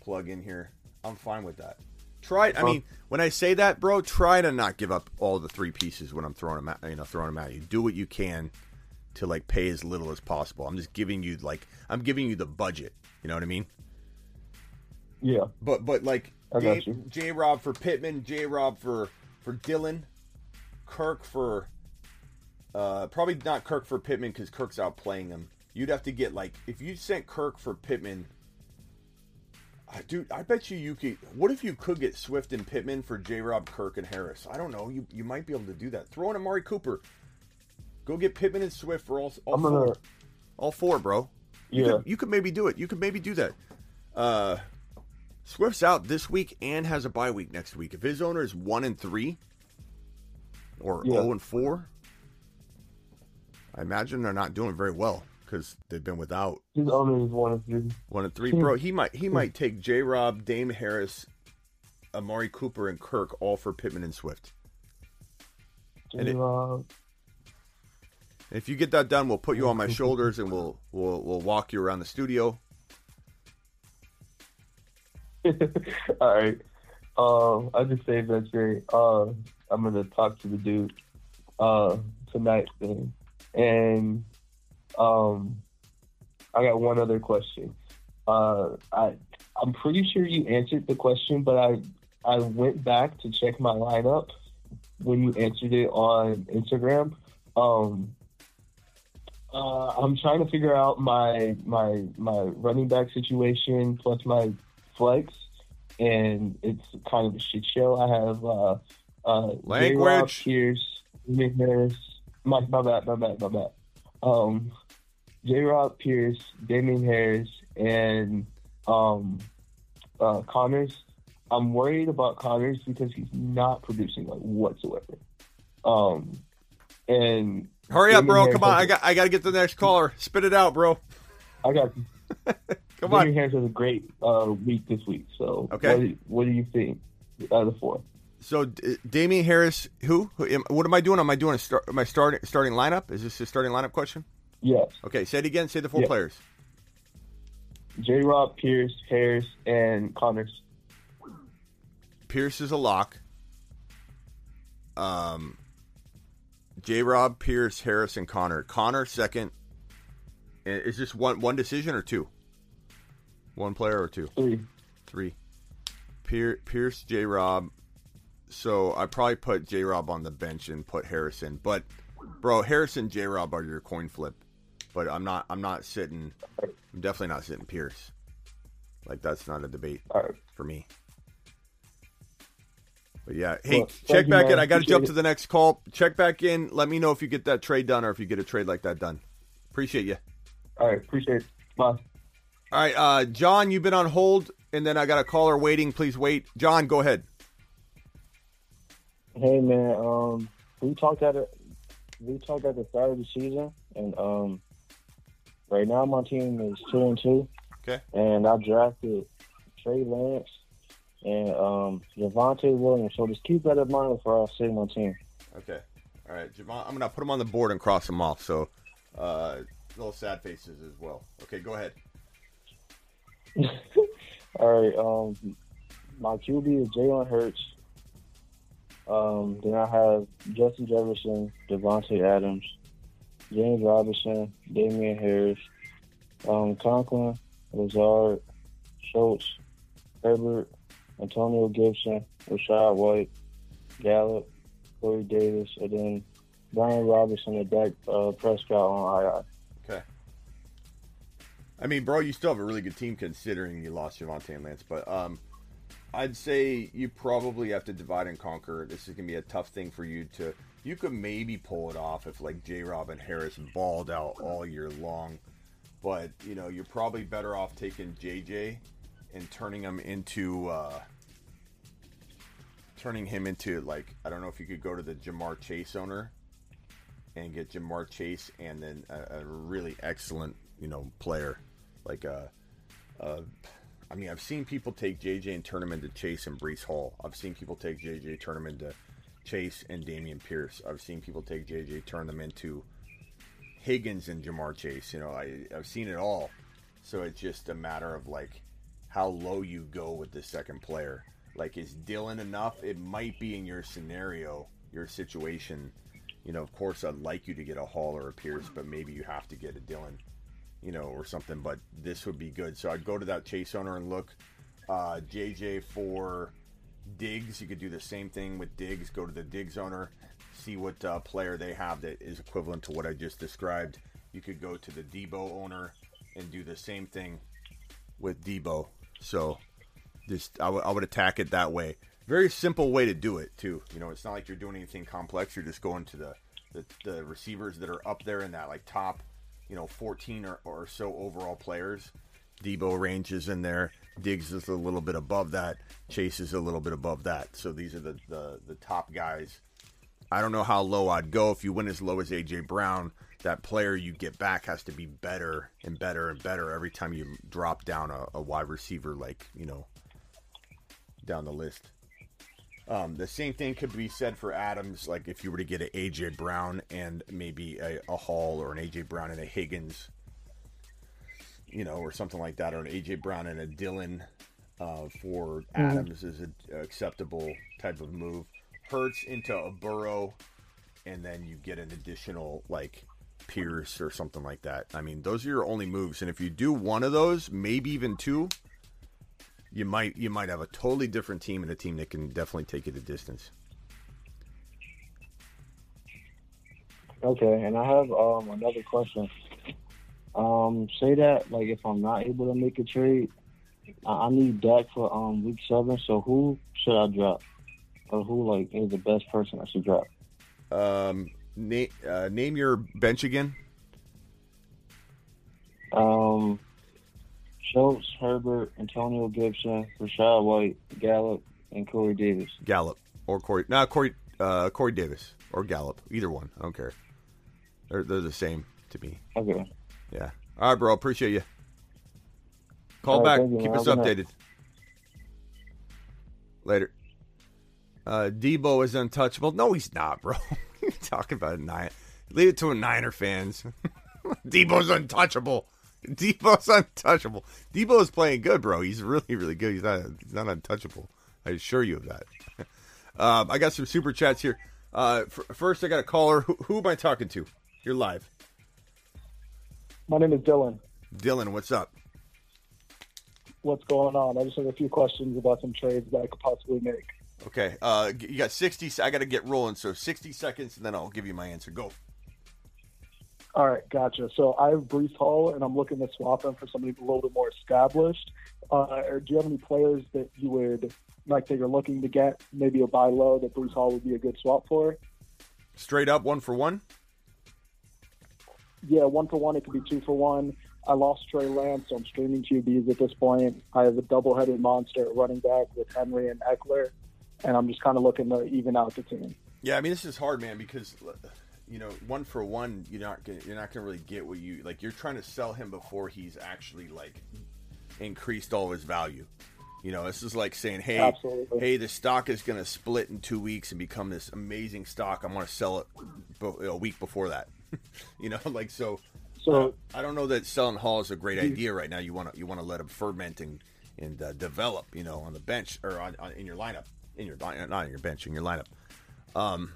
plug in here. I'm fine with that. Try it. I mean, when I say that, bro, try to not give up all the three pieces when I'm throwing them at you know throwing them at you. Do what you can to like pay as little as possible. I'm just giving you like I'm giving you the budget. You know what I mean? Yeah. But but like. J Rob for Pittman, J Rob for for Dillon, Kirk for uh probably not Kirk for Pittman because Kirk's out playing him. You'd have to get like if you sent Kirk for Pittman. I dude, I bet you you could. What if you could get Swift and Pittman for J. Rob, Kirk, and Harris? I don't know. You you might be able to do that. Throw in Amari Cooper. Go get Pittman and Swift for all all I'm 4 gonna- all four, bro. You Yeah. could, you could maybe do it. You could maybe do that. Uh, Swift's out this week and has a bye week next week. If his owner is one and three or Yeah. zero and four, I imagine they're not doing very well because they've been without His owner is one of three. one and three, bro. He might he might take J. Rob, Dame Harris, Amari Cooper, and Kirk all for Pittman and Swift. And it- Uh, If you get that done, we'll put you on my shoulders and we'll we'll we'll walk you around the studio. All right. Um, I just saved that trade. Uh, I'm gonna talk to the dude uh, tonight, then. and um, I got one other question. Uh, I I'm pretty sure you answered the question, but I I went back to check my lineup when you answered it on Instagram. Um, uh, I'm trying to figure out my my my running back situation plus my flex, and it's kind of a shit show. I have uh, uh, Language. Pierce, Harris. My, my bad, my bad, my bad. Um, J. Rob Pierce, Damien Harris, and um, uh, Conners. I'm worried about Conners because he's not producing like whatsoever. Um, and Hurry up, bro! Come on, I got I got to get the next caller. Spit it out, bro. I got you. Come Damien on. Harris has a great uh, week this week. So Okay. what, do, what do you think out of the four? So D- Damien Harris, who? who am, what am I doing? Am I doing a start? Am I starting starting lineup? Is this a starting lineup question? Yes. Okay, say it again. Say the four Yeah. players. J. Rob, Pierce, Harris, and Conners. Pierce is a lock. Um, J. Rob, Pierce, Harris, and Conner. Conner second. Is this one one decision or two? One player or two? Three. Three. Pier, Pierce, J. Rob. So I probably put J. Rob on the bench and put Harrison. But bro, Harrison, J. Rob are your coin flip. But I'm not. I'm not sitting. I'm definitely not sitting Pierce. Like that's not a debate for me. But yeah, hey, Well, check thank you, back in. I got to jump it. to the next call. Check back in. Let me know if you get that trade done or if you get a trade like that done. Appreciate you. All right, appreciate it. Bye. All right, uh, John, you've been on hold, and then I got a caller waiting. Please wait. John, go ahead. Hey man, um, we talked at it. We talked at the start of the season, and um, right now my team is two and two. Okay. And I drafted Trey Lance and um Javonte Williams. So just keep that in mind for our on team. Okay. All right, Javon, I'm gonna put them on the board and cross them off. So, uh, little sad faces as well. Okay, go ahead. All right. Um, my QB is Jalen Hurts. Um, then I have Justin Jefferson, Davante Adams, James Robinson, Damien Harris, um, Conklin, Lazard, Schultz, Herbert, Antonio Gibson, Rachaad White, Gallup, Corey Davis, and then Brian Robinson and Dak uh, Prescott on IR. Okay. I mean, bro, you still have a really good team considering you lost Javonte and Lance, but um, I'd say you probably have to divide and conquer. This is gonna be a tough thing for you to. You could maybe pull it off if like J. Rob and Harris balled out all year long, but you know you're probably better off taking JJ and turning him into. Uh, turning him into like I don't know if you could go to the Ja'Marr Chase owner and get Ja'Marr Chase and then a, a really excellent you know player like a, uh I mean I've seen people take JJ and turn him into Chase and Breece Hall. I've seen people take JJ turn him into Chase and Dameon Pierce. I've seen people take JJ turn them into Higgins and Ja'Marr Chase. You know I I've seen it all. So it's just a matter of like how low you go with the second player. Like, is Dillon enough? It might be in your scenario, your situation. You know, of course, I'd like you to get a Hall or a Pierce, but maybe you have to get a Dillon, you know, or something. But this would be good. So I'd go to that Chase owner and look. Uh, JJ for Diggs, you could do the same thing with Diggs. Go to the Diggs owner, see what uh, player they have that is equivalent to what I just described. You could go to the Debo owner and do the same thing with Debo. So, just I would- attack it that way. Very simple way to do it too. You know, it's not like you're doing anything complex. You're just going to the the, the receivers that are up there in that like top, you know, 14 or, or so overall players. Debo range is in there. Diggs is a little bit above that. Chase is a little bit above that. So these are the, the, the top guys. I don't know how low I'd go. If you went as low as AJ Brown, that player you get back has to be better and better and better every time you drop down a, a wide receiver, like, you know, down the list. Um, the same thing could be said for Adams. Like if you were to get an AJ Brown and maybe a, a Hall or an AJ Brown and a Higgins, you know, or something like that, or an AJ Brown and a Dillon uh, for Adams is an acceptable type of move. Hurts into a Burrow, and then you get an additional like Pierce or something like that. I mean, those are your only moves, and if you do one of those, maybe even two, you might you might have a totally different team and a team that can definitely take you the distance. Okay, and I have um, another question. Um, say that like if I'm not able to make a trade, I, I need Dak for um week seven. So who should I drop, or who like is the best person I should drop? Um, na- uh, name your bench again. Um, Schultz, Herbert, Antonio Gibson, Rachaad White, Gallup, and Corey Davis. Gallup or Corey. No, Corey. Uh, Corey Davis or Gallup. Either one. I don't care. They're they're the same to me. Okay. Yeah. All right, bro. Appreciate you. Call All right, back. you, Keep man. us updated. Later. Uh, Debo is untouchable. No, he's not, bro. Talking about a nine. Leave it to a Niner fans. Debo's untouchable. Debo's untouchable. Debo is playing good, bro. He's really, really good. He's not. He's not untouchable. I assure you of that. um, I got some super chats here. Uh, f- first, I got a caller. Who, who am I talking to? You're live. My name is Dylan. Dylan, what's up? What's going on? I just have a few questions about some trades that I could possibly make. Okay, uh, you got 60. I got to get rolling, so 60 seconds, and then I'll give you my answer. Go. All right, gotcha. So I have Breece Hall, and I'm looking to swap him for somebody a little bit more established. Uh, or do you have any players that you would like that you're looking to get? Maybe a buy low that Breece Hall would be a good swap for. Straight up, one for one. Yeah, one for one. It could be two for one. I lost Trey Lance, so I'm streaming QBs at this point. I have a double-headed monster at running back with Henry and Ekeler, and I'm just kind of looking to even out the team. Yeah, I mean this is hard, man, because you know one for one, you're not gonna, you're not gonna really get what you like. You're trying to sell him before he's actually like increased all his value. You know, this is like saying, hey, Absolutely. hey, the stock is going to split in two weeks and become this amazing stock. I'm going to sell it a week before that. you know, like so. So- uh, I don't know that selling Hall is a great idea right now. You want to you want to let him ferment and and uh, develop. You know, on the bench or on, on in your lineup, in your line- not in your bench, in your lineup. Um,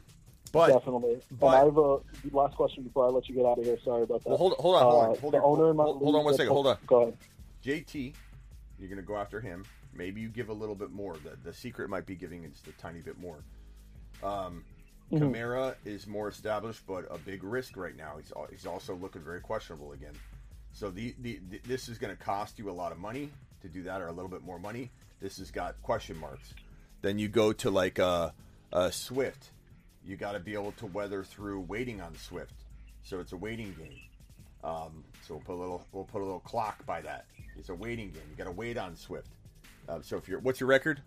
but Definitely. but- and I have a last question before I let you get out of here. Sorry about that. Well, hold, hold on, hold on, Uh, hold on, my hold, hold on one second, hold on. Go ahead. JT, you're going to go after him. Maybe you give a little bit more. The, the secret might be giving just a tiny bit more. Um, Mhm. Kamara is more established, but a big risk right now. He's he's also looking very questionable again. So the, the, the this is going to cost you a lot of money to do that, or a little bit more money. This has got question marks. Then you go to like a, a Swift. You got to be able to weather through waiting on Swift. So it's a waiting game. Um, so we'll put a little we'll put a little clock by that. It's a waiting game. You got to wait on Swift. Uh, so if you're what's your record?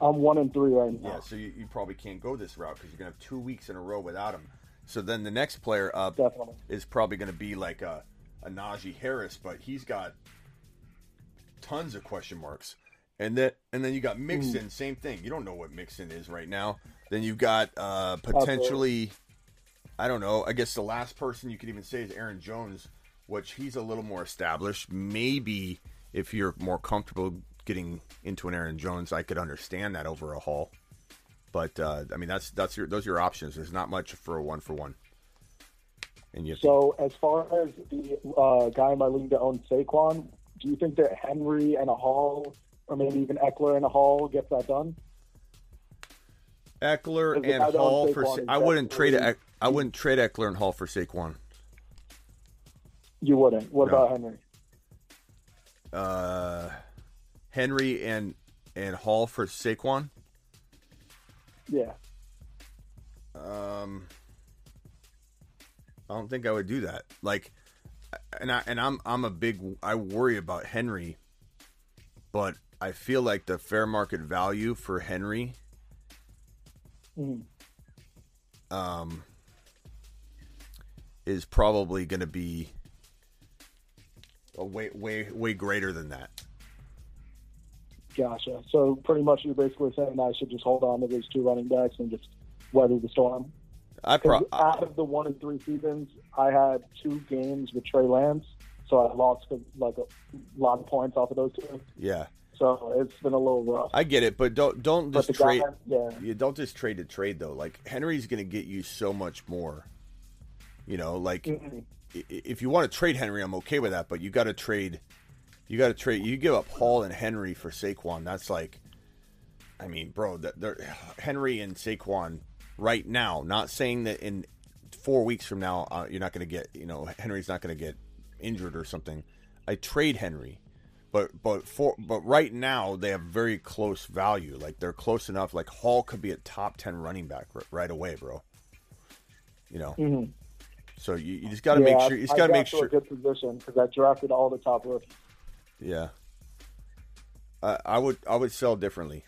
I'm one and three right now. Yeah, so you, you probably can't go this route because you're gonna have two weeks in a row without him. So then the next player up Definitely. is probably gonna be like a, a Najee Harris, but he's got tons of question marks. And then and then you got Mixon, same thing. You don't know what Mixon is right now. Then you've got uh, potentially, I don't know. I guess the last person you could even say is Aaron Jones, which he's a little more established. Maybe if you're more comfortable getting into an Aaron Jones, I could understand that over a Hall. But uh, I mean, that's that's your those are your options. There's not much for a one for one. And you So as far as the uh, guy in my league that owns Saquon, do you think that Henry and a Hall, or maybe even Ekeler and a Hall, gets that done? Ekeler and Hall for Sa- I wouldn't trade really- I wouldn't trade Ekeler and Hall for Saquon. You wouldn't. What No. about Henry? Uh, Henry and and Hall for Saquon. Yeah. Um, I don't think I would do that. Like, and I and I'm I'm a big I worry about Henry, but I feel like the fair market value for Henry, Mhm. um, is probably going to be a way way way greater than that. Gotcha. So pretty much you're basically saying I should just hold on to these two running backs and just weather the storm. I pro- out of the one and three seasons, I had two games with Trey Lance, so I lost like a lot of points off of those two. yeah. So it's been a little rough. I get it, but don't don't just the guy- trade. yeah. You don't just trade to trade though. Like Henry's going to get you so much more. You know, like Mm-hmm. if you want to trade Henry, I'm okay with that. But you got to trade. You got to trade. You give up Hall and Henry for Saquon. That's like, I mean, bro, that they're Henry and Saquon right now. Not saying that in four weeks from now uh, you're not going to get. You know, Henry's not going to get injured or something. I trade Henry. But but for but right now they have very close value. Like they're close enough. Like Hall could be a top ten running back r- right away, bro. You know. Mhm. So you, you just got to Yeah, make sure. You just got to make sure. a good position because I drafted all the top rookies. Yeah. I I would I would sell differently.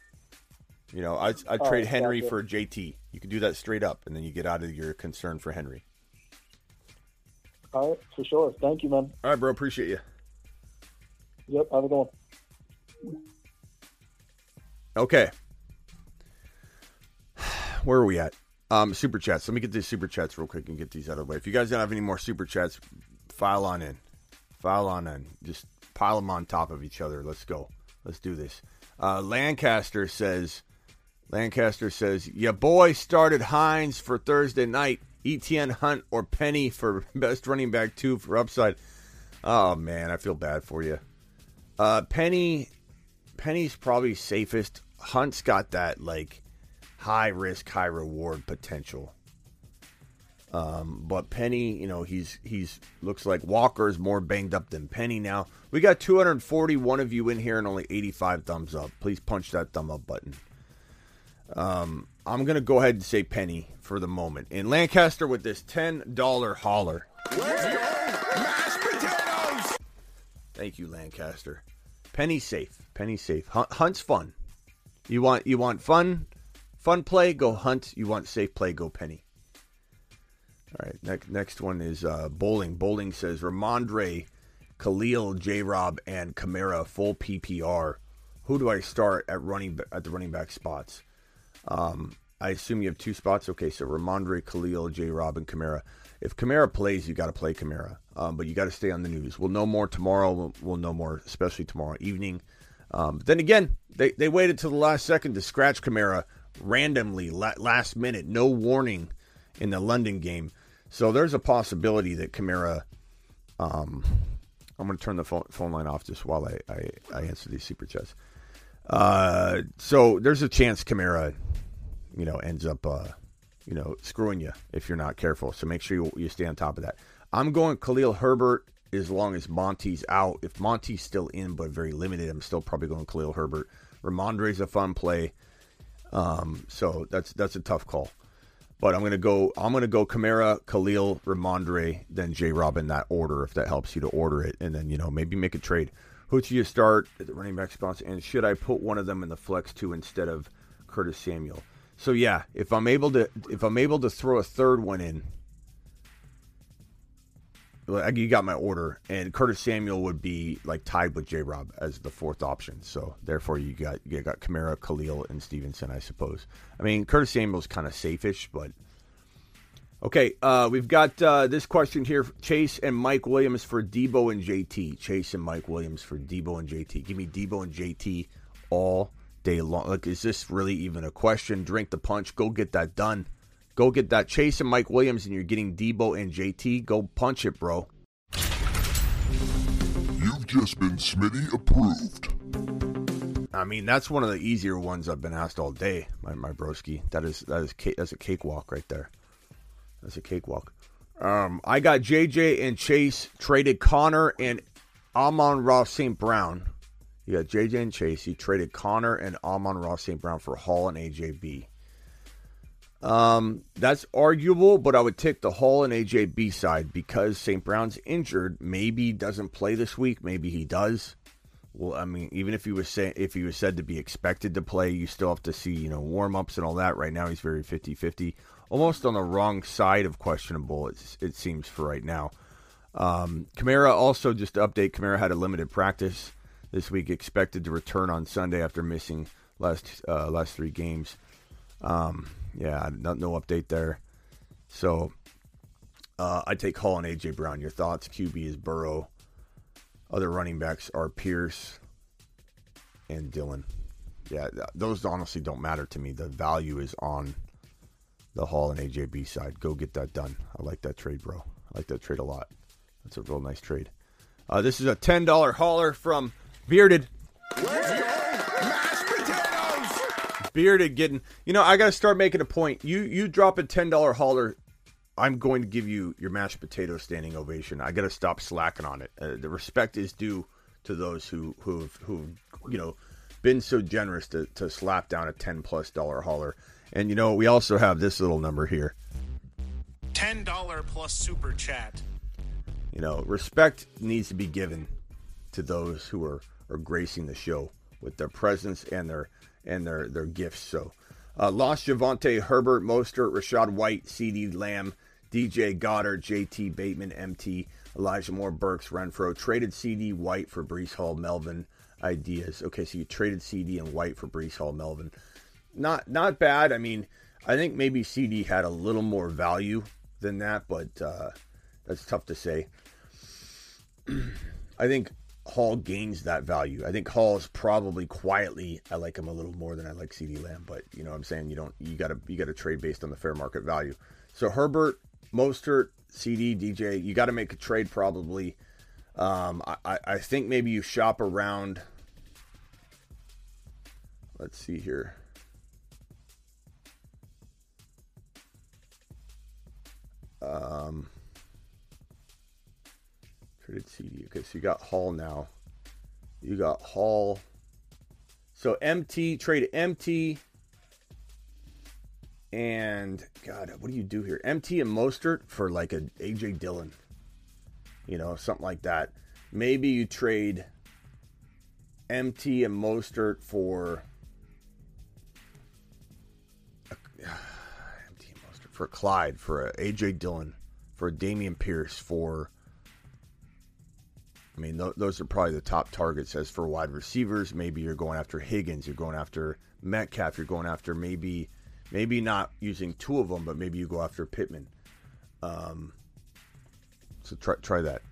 You know, I I Oh, trade Henry for JT. You could do that straight up, and then you get out of your concern for Henry. All right, for sure. Thank you, man. All right, bro. Appreciate you. Yep, have a good one. Okay. Where are we at? Um, super chats. Let me get these super chats real quick and get these out of the way. If you guys don't have any more super chats, file on in. File on in. Just pile them on top of each other. Let's go. Let's do this. Uh, Lancaster says, Lancaster says, your boy started Hines for Thursday night. ETN Hunt or Penny for best running back two for upside. Oh man, I feel bad for you. Uh, Penny, Penny's probably safest. Hunt's got that like high risk, high reward potential. Um, but Penny, you know, he's he's looks like Walker's more banged up than Penny now. We got 241 of you in here and only 85 thumbs up. Please punch that thumb up button. Um, I'm gonna go ahead and say Penny for the moment. In Lancaster with this ten dollar holler. Thank you, Lancaster. Penny safe. Penny safe. Hunt, hunt's fun. You want you want fun, fun play. Go hunt. You want safe play. Go penny. All right. Next next one is uh, bowling. Bowling says Rhamondre, Khalil, J. Rob, and Kamara full PPR. Who do I start at running at the running back spots? Um, I assume you have two spots. Okay, so Rhamondre, Khalil, J. Rob, and Kamara. If Kamara plays, you got to play Kamara, um, but you got to stay on the news. We'll know more tomorrow. We'll, we'll know more, especially tomorrow evening. Um, then again, they, they waited till the last second to scratch Kamara randomly, la- last minute, no warning in the London game. So there's a possibility that Kamara. Um, I'm going to turn the phone, phone line off just while I, I, I answer these super chats. Uh, so there's a chance Kamara, you know, ends up, uh, you know, screwing you if you're not careful. So make sure you, you stay on top of that. I'm going Khalil Herbert as long as Monty's out. If Monty's still in but very limited, I'm still probably going Khalil Herbert. Rhamondre's a fun play. Um, so that's that's a tough call. But I'm gonna go. I'm gonna go Kamara, Khalil, Rhamondre, then J. Rob in that order. If that helps you to order it, and then you know maybe make a trade. Who should you start at the running back spots? And should I put one of them in the flex too instead of Curtis Samuel? So yeah, if I'm able to, if I'm able to throw a third one in, you got my order, and Curtis Samuel would be like tied with J. Rob as the fourth option. So therefore, you got you got Kamara, Khalil, and Stevenson, I suppose. I mean, Curtis Samuel's kind of safeish, but okay. Uh, we've got uh, this question here: Chase and Mike Williams for Debo and JT. Chase and Mike Williams for Debo and JT. Give me Debo and JT all day long. Like, is this really even a question? Drink the punch. Go get that done. Go get that. Chase and Mike Williams, and you're getting Debo and JT. Go punch it, bro. You've just been Smitty approved. I mean, that's one of the easier ones I've been asked all day, my my broski. That is that is that's a cakewalk right there. That's a cakewalk. Um, I got JJ and Chase traded Conner and Amon-Ra St. Brown. You got JJ and Chase. You traded Conner and Amon-Ra St. Brown for Hall and AJB. Um, that's arguable, but I would take the Hall and AJB side because St. Brown's injured. Maybe doesn't play this week. Maybe he does. Well, I mean, even if he was say, if he was said to be expected to play, you still have to see you know warm ups and all that. Right now, he's very 50-50. almost on the wrong side of questionable. It seems for right now. Um, Kamara also just to update. Kamara had a limited practice this week, expected to return on Sunday after missing last uh, last three games. Um, yeah, no, no update there. So uh, I take Hall and AJ Brown. Your thoughts? QB is Burrow. Other running backs are Pierce and Dillon. Yeah, those honestly don't matter to me. The value is on the Hall and AJB side. Go get that done. I like that trade, bro. I like that trade a lot. That's a real nice trade. Uh, this is a ten dollar hauler from Bearded. Bearded getting. You know, I got to start making a point. You you drop a ten dollar hauler, I'm going to give you your mashed potato standing ovation. I got to stop slacking on it. Uh, the respect is due to those who who've who you know been so generous to to slap down a ten plus dollar hauler. And you know, we also have this little number here. ten dollar plus super chat. You know, respect needs to be given to those who are, are gracing the show with their presence and their and their their gifts. So, uh, lost Javonte Herbert, Mostert, Rachaad White, CeeDee Lamb, DJ Goddard, J.T. Bateman, M.T. Elijah Moore, Burks, Renfrow. Traded C.D. White for Breece Hall, Melvin. Ideas. Okay, so you traded C.D. and White for Breece Hall, Melvin. Not not bad. I mean, I think maybe C.D. had a little more value than that, but uh, that's tough to say. I think Hall gains that value. I think Hall is probably quietly I like him a little more than I like CeeDee Lamb, but you know what I'm saying you don't you gotta you gotta trade based on the fair market value. So Herbert, Mostert, CD, DJ, you gotta make a trade probably. Um, I, I think maybe you shop around. Let's see here. Um, CD. Okay, so you got Hall now. You got Hall. So MT trade MT and God, what do you do here? MT and Mostert for like a AJ Dillon. You know, something like that. Maybe you trade MT and Mostert for MT and Mostert for Clyde, for a AJ Dillon, for a Dameon Pierce, for I mean, th- those are probably the top targets. As for wide receivers, maybe you're going after Higgins, you're going after Metcalf, you're going after maybe, maybe not using two of them, but maybe you go after Pittman. Um, so try try that,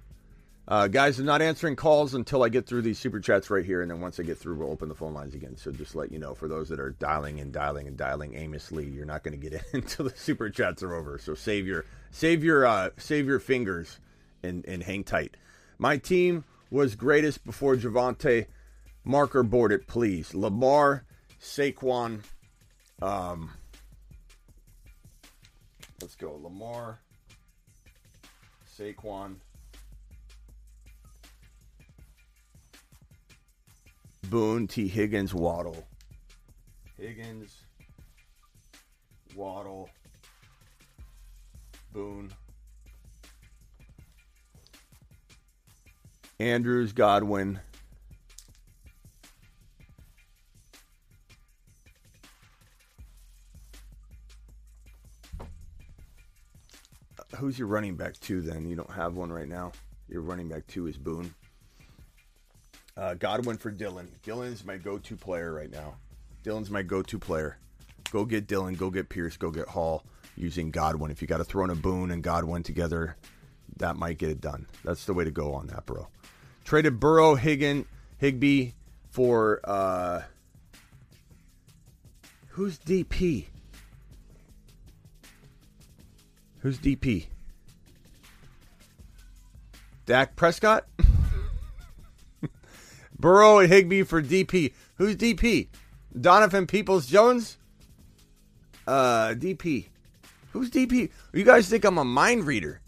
uh, guys. I'm not answering calls until I get through these super chats right here, and then once I get through, we'll open the phone lines again. So just let you know, for those that are dialing and dialing and dialing aimlessly, you're not going to get in until the super chats are over. So save your save your uh, save your fingers and and hang tight. My team was greatest before Javonte. Marker board it, please. Lamar, Saquon. Um, let's go. Lamar, Saquon. Boone, T. Higgins, Waddle. Higgins, Waddle, Boone. Andrews, Godwin. Who's your running back two then? You don't have one right now. Your running back two is Boone. Uh, Godwin for Dillon. Dillon's my go-to player right now. Dillon's my go-to player. Go get Dillon. Go get Pierce. Go get Hall using Godwin. If you got to throw in a Boone and Godwin together, that might get it done. That's the way to go on that, bro. Traded Burrow, Higgin, Higby for uh, Who's DP? Who's DP? Dak Prescott? Burrow and Higby for DP. Who's DP? Donovan Peoples Jones? Uh, DP. Who's DP? You guys think I'm a mind reader?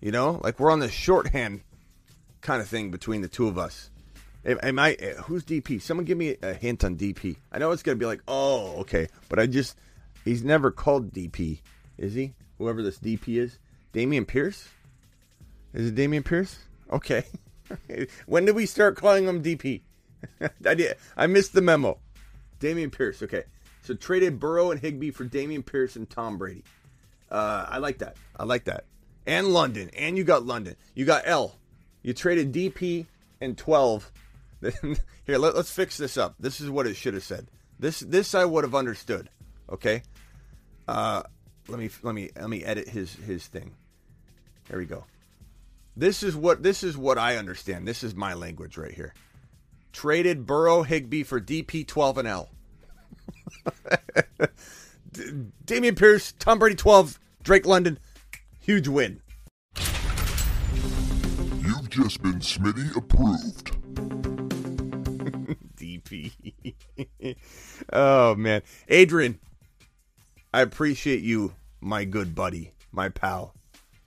You know, like we're on the shorthand kind of thing between the two of us. Am, I? uh, Who's DP? Someone give me a hint on DP. I know it's gonna be like, oh, okay, but I just he's never called DP, is he? Whoever this DP is, Dameon Pierce. Is it Dameon Pierce? Okay. when did we start calling him DP? I did. I missed the memo. Dameon Pierce. Okay. So traded Burrow and Higby for Dameon Pierce and Tom Brady. Uh, I like that. I like that. And London. And you got London. You got L. You traded DP and 12. Here, let, us fix this up. This is what it should have said. This this I would have understood. Okay. Uh, let me let me let me edit his his thing. There we go. This is what this is what I understand. This is my language right here. Traded Burrow Higby for DP 12 and L. D- Dameon Pierce, Tom Brady 12, Drake London, huge win. Just been Smitty approved. DP. oh man, Adrian, I appreciate you, my good buddy, my pal.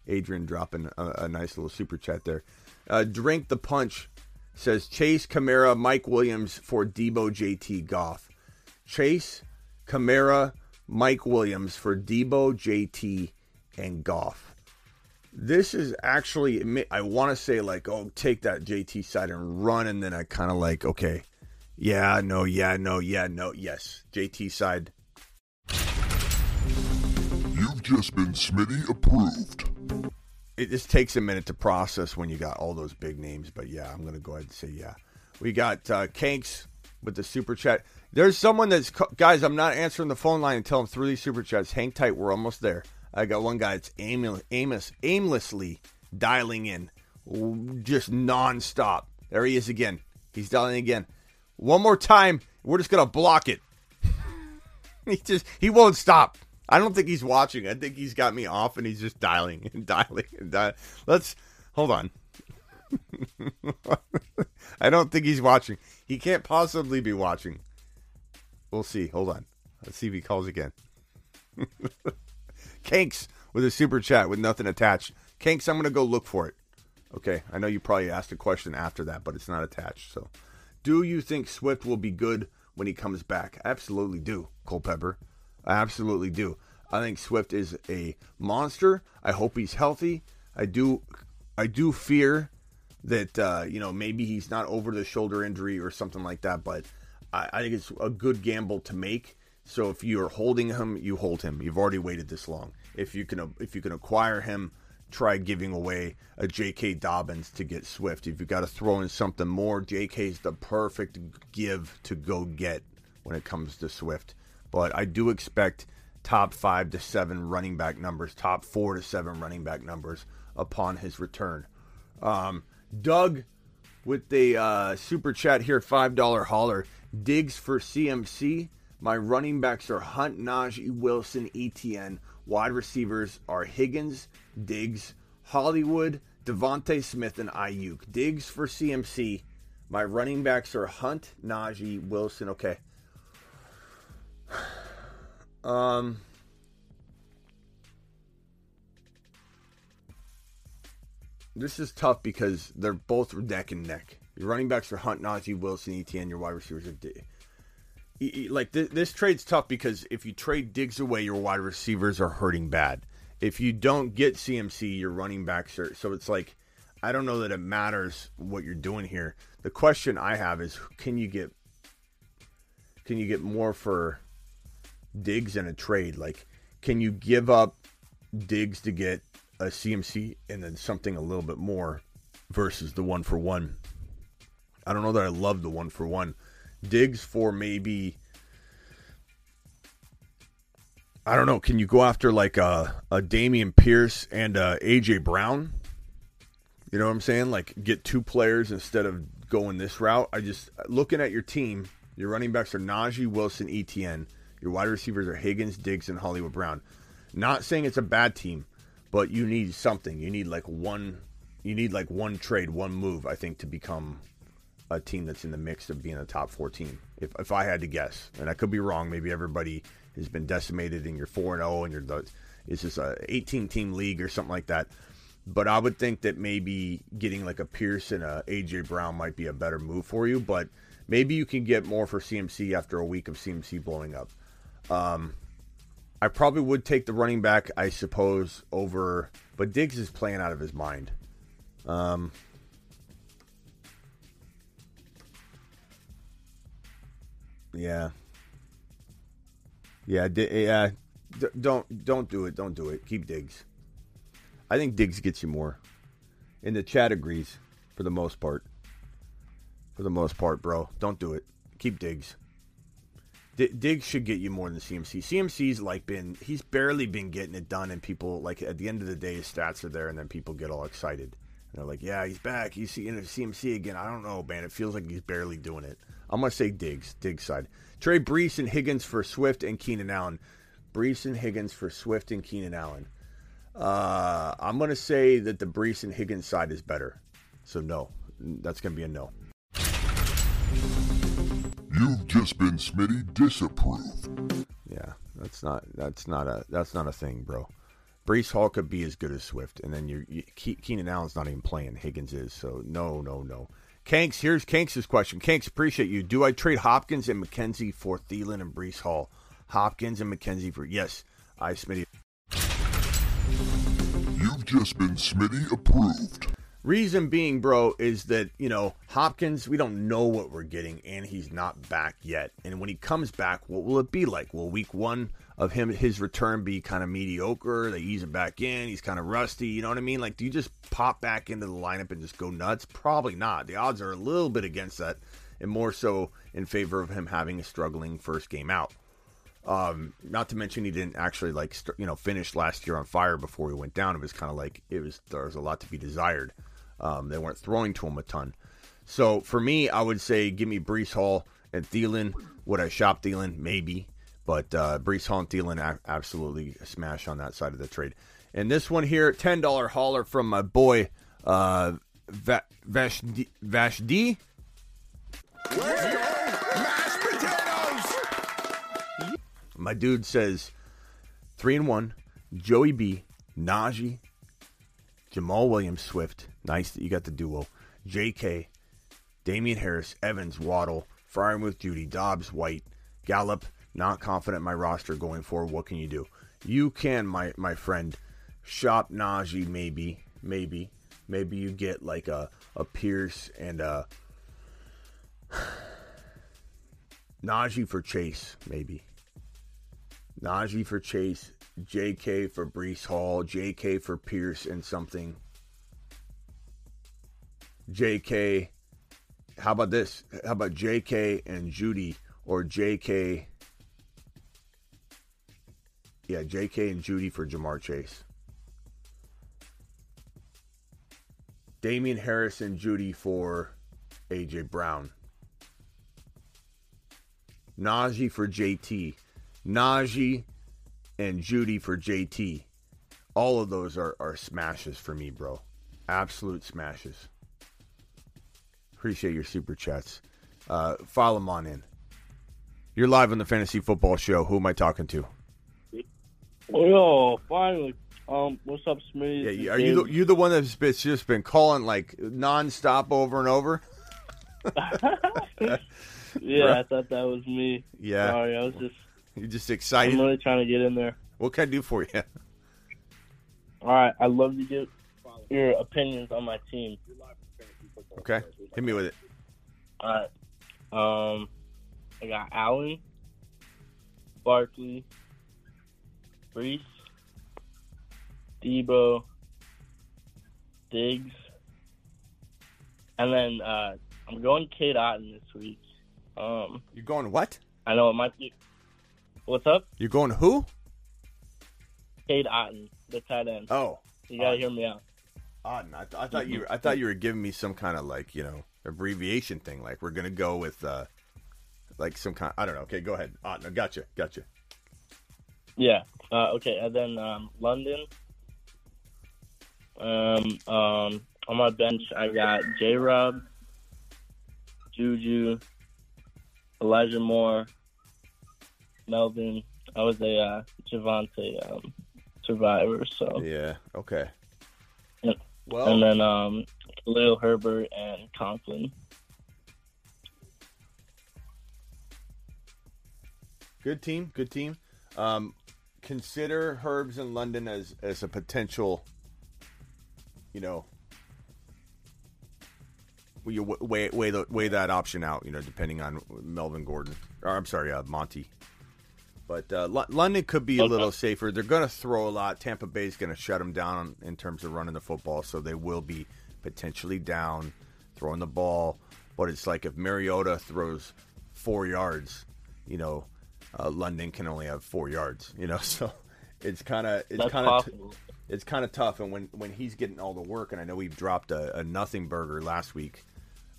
Adrian dropping a, a nice little super chat there. Uh, Drink the punch says Chase Kamara, Mike Williams for Debo, JT, Goff. Chase Kamara, Mike Williams for Debo, JT, and Goff. This is actually, I want to say like, oh, take that JT side and run, and then I kind of like, okay, yeah, no, yeah, no, yeah, no, yes, JT side. You've just been Smitty approved. It just takes a minute to process when you got all those big names, but yeah, I'm gonna go ahead and say yeah. We got uh, Kanks with the super chat. There's someone that's guys. I'm not answering the phone line until I'm through these super chats. Hang tight, we're almost there. I got one guy that's aimless, aimless, aimlessly dialing in, just nonstop. There he is again. He's dialing again. One more time, we're just gonna block it. he just he won't stop. I don't think he's watching. I think he's got me off and he's just dialing and dialing and dialing. Let's hold on. I don't think he's watching. He can't possibly be watching. We'll see. Hold on. Let's see if he calls again. Kanks with a super chat with nothing attached. Kinks, I'm going to go look for it. Okay. I know you probably asked a question after that, but it's not attached. So, do you think Swift will be good when he comes back? I absolutely do, Culpepper. I absolutely do. I think Swift is a monster. I hope he's healthy. I do. I do fear that uh, you know maybe he's not over the shoulder injury or something like that. But I, I think it's a good gamble to make. So if you're holding him, you hold him. You've already waited this long. If you can, if you can acquire him, try giving away a J.K. Dobbins to get Swift. If you got to throw in something more, J.K. is the perfect give to go get when it comes to Swift. But I do expect top five to seven running back numbers, top four to seven running back numbers upon his return. Um, Doug with the uh, super chat here, $5 hauler. Diggs for CMC. My running backs are Hunt, Najee, Wilson, ETN. Wide receivers are Higgins, Diggs, Hollywood, DeVonta Smith, and Aiyuk. Diggs for CMC. My running backs are Hunt, Najee, Wilson. Okay. Um. This is tough because they're both neck and neck. Your running backs are Hunt, Najee, Wilson, ETN. Your wide receivers are D. Like th- this trade's tough because if you trade Diggs away, your wide receivers are hurting bad. If you don't get CMC, your running backs are. So it's like, I don't know that it matters what you're doing here. The question I have is, can you get, can you get more for Diggs in a trade? Like, can you give up Diggs to get a CMC and then something a little bit more versus the one for one? I don't know that I love the one for one. Diggs for maybe I don't know. Can you go after like a a Dameon Pierce and a AJ Brown? You know what I'm saying? Like get two players instead of going this route. I just looking at your team. Your running backs are Najee Wilson, ETN. Your wide receivers are Higgins, Diggs, and Hollywood Brown. Not saying it's a bad team, but you need something. You need like one. You need like one trade, one move. I think to become a team that's in the mix of being a top four team. If if I had to guess, and I could be wrong. Maybe everybody has been decimated and you're four and zero and you're the. It's just a 18 team league or something like that. But I would think that maybe getting like a Pierce and a AJ Brown might be a better move for you. But maybe you can get more for CMC after a week of CMC blowing up. Um, I probably would take the running back, I suppose, over. But Diggs is playing out of his mind. Um, yeah, yeah, di- yeah. D- don't don't do it. Don't do it. Keep Diggs. I think Diggs gets you more. And the chat agrees for the most part. For the most part, bro. Don't do it. Keep Diggs. D- should get you more than CMC. CMC's like been he's barely been getting it done, and people like at the end of the day, his stats are there, and then people get all excited. And they're like, "Yeah, he's back. He's in CMC again." I don't know, man. It feels like he's barely doing it. I'm gonna say Diggs, Diggs side. Trey Breece and Higgins for Swift and Keenan Allen. Breece and Higgins for Swift and Keenan Allen. Uh, I'm gonna say that the Breece and Higgins side is better. So no, that's gonna be a no. You've just been Smitty disapproved. Yeah, that's not that's not a that's not a thing, bro. Breece Hall could be as good as Swift, and then you're, you Keenan Allen's not even playing. Higgins is, so no, no, no. Kanks, here's Kanks' question. Kanks, appreciate you. Do I trade Hopkins and McKenzie for Thielen and Breece Hall? Hopkins and McKenzie for yes. I Smitty. You've just been Smitty approved. Reason being, bro, is that, you know, Hopkins, we don't know what we're getting, and he's not back yet. And when he comes back, what will it be like? Will week one of him, his return be kind of mediocre? They ease him back in. He's kind of rusty. You know what I mean? Like, do you just pop back into the lineup and just go nuts? Probably not. The odds are a little bit against that, and more so in favor of him having a struggling first game out. Um, not to mention he didn't actually like st- you know finish last year on fire before he went down. It was kind of like it was there was a lot to be desired. Um, they weren't throwing to him a ton. So for me, I would say give me Breece Hall and Thielen. Would I shop Thielen? Maybe, but uh, Breece Hall and absolutely smash on that side of the trade. And this one here, ten dollar hauler from my boy uh, Va- Vashdi. Vashdi. Mashed potatoes! My dude says three and one. Joey B, Najee, Jamaal Williams, Swift. Nice that you got the duo. J.K., Damien Harris, Evans, Waddle, Freiermuth, Jeudy, Dobbs, White, Gallup. Not confident my roster going forward. What can you do? You can, my my friend, shop Najee. Maybe, maybe, maybe you get like a a Pierce and a uh, Najee for Chase. Maybe. Najee for Chase, J.K. for Breece Hall, J.K. for Pierce and something. J.K. How about this? How about J.K. and Jeudy or J.K. Yeah, J.K. and Jeudy for Ja'Marr Chase. Damien Harris and Jeudy for A.J. Brown. Najee for J.T. Najee and Jeudy for JT. All of those are, are smashes for me, bro. Absolute smashes. Appreciate your super chats. Uh, them on in. You're live on the Fantasy Football Show. Who am I talking to? Yo, finally. Um, what's up, Smitty? Yeah, you- are you the, you the one that's been, just been calling like nonstop over and over? yeah, I thought that was me. Yeah. Sorry, I was just. You're just excited. I'm really trying to get in there. What can I do for you? All right, I'd love to get your opinions on my team. Okay, hit me with it. All right. Um, I got Allen, Barkley, Breece, Deebo, Diggs, and then uh, I'm going Cade Otton this week. Um, You're going what? I know it might be. What's up? You're going who? Cade Otton, the tight end. Oh, you gotta hear me out. Otton. I, th- I thought you. Were, I thought you were giving me some kind of like you know abbreviation thing. Like we're gonna go with uh, like some kind. I don't know. Okay, go ahead. Otton, gotcha, gotcha. Yeah. Uh, okay, and then um, London. Um, um, on my bench, I got J. Rob, Juju, Elijah Moore, Melvin. I was a uh, Javonte um, survivor, so Yeah. Okay. Yeah. Well- and then um, Khalil Herbert and Conklin. Good team. Good team. Um, consider Herbs in London as as a potential. You know. You weigh weigh, the, weigh that option out. You know, depending on Melvin Gordon. Or I'm sorry, uh, Monty. But uh, Lo- London could be a little safer. They're going to throw a lot. Tampa Bay's going to shut them down in terms of running the football, so they will be potentially down throwing the ball. But it's like if Mariota throws four yards, you know, uh, London can only have four yards. You know, so it's kind of it's kind of it's kind of tough. And when when he's getting all the work, and I know he dropped a, a nothing burger last week.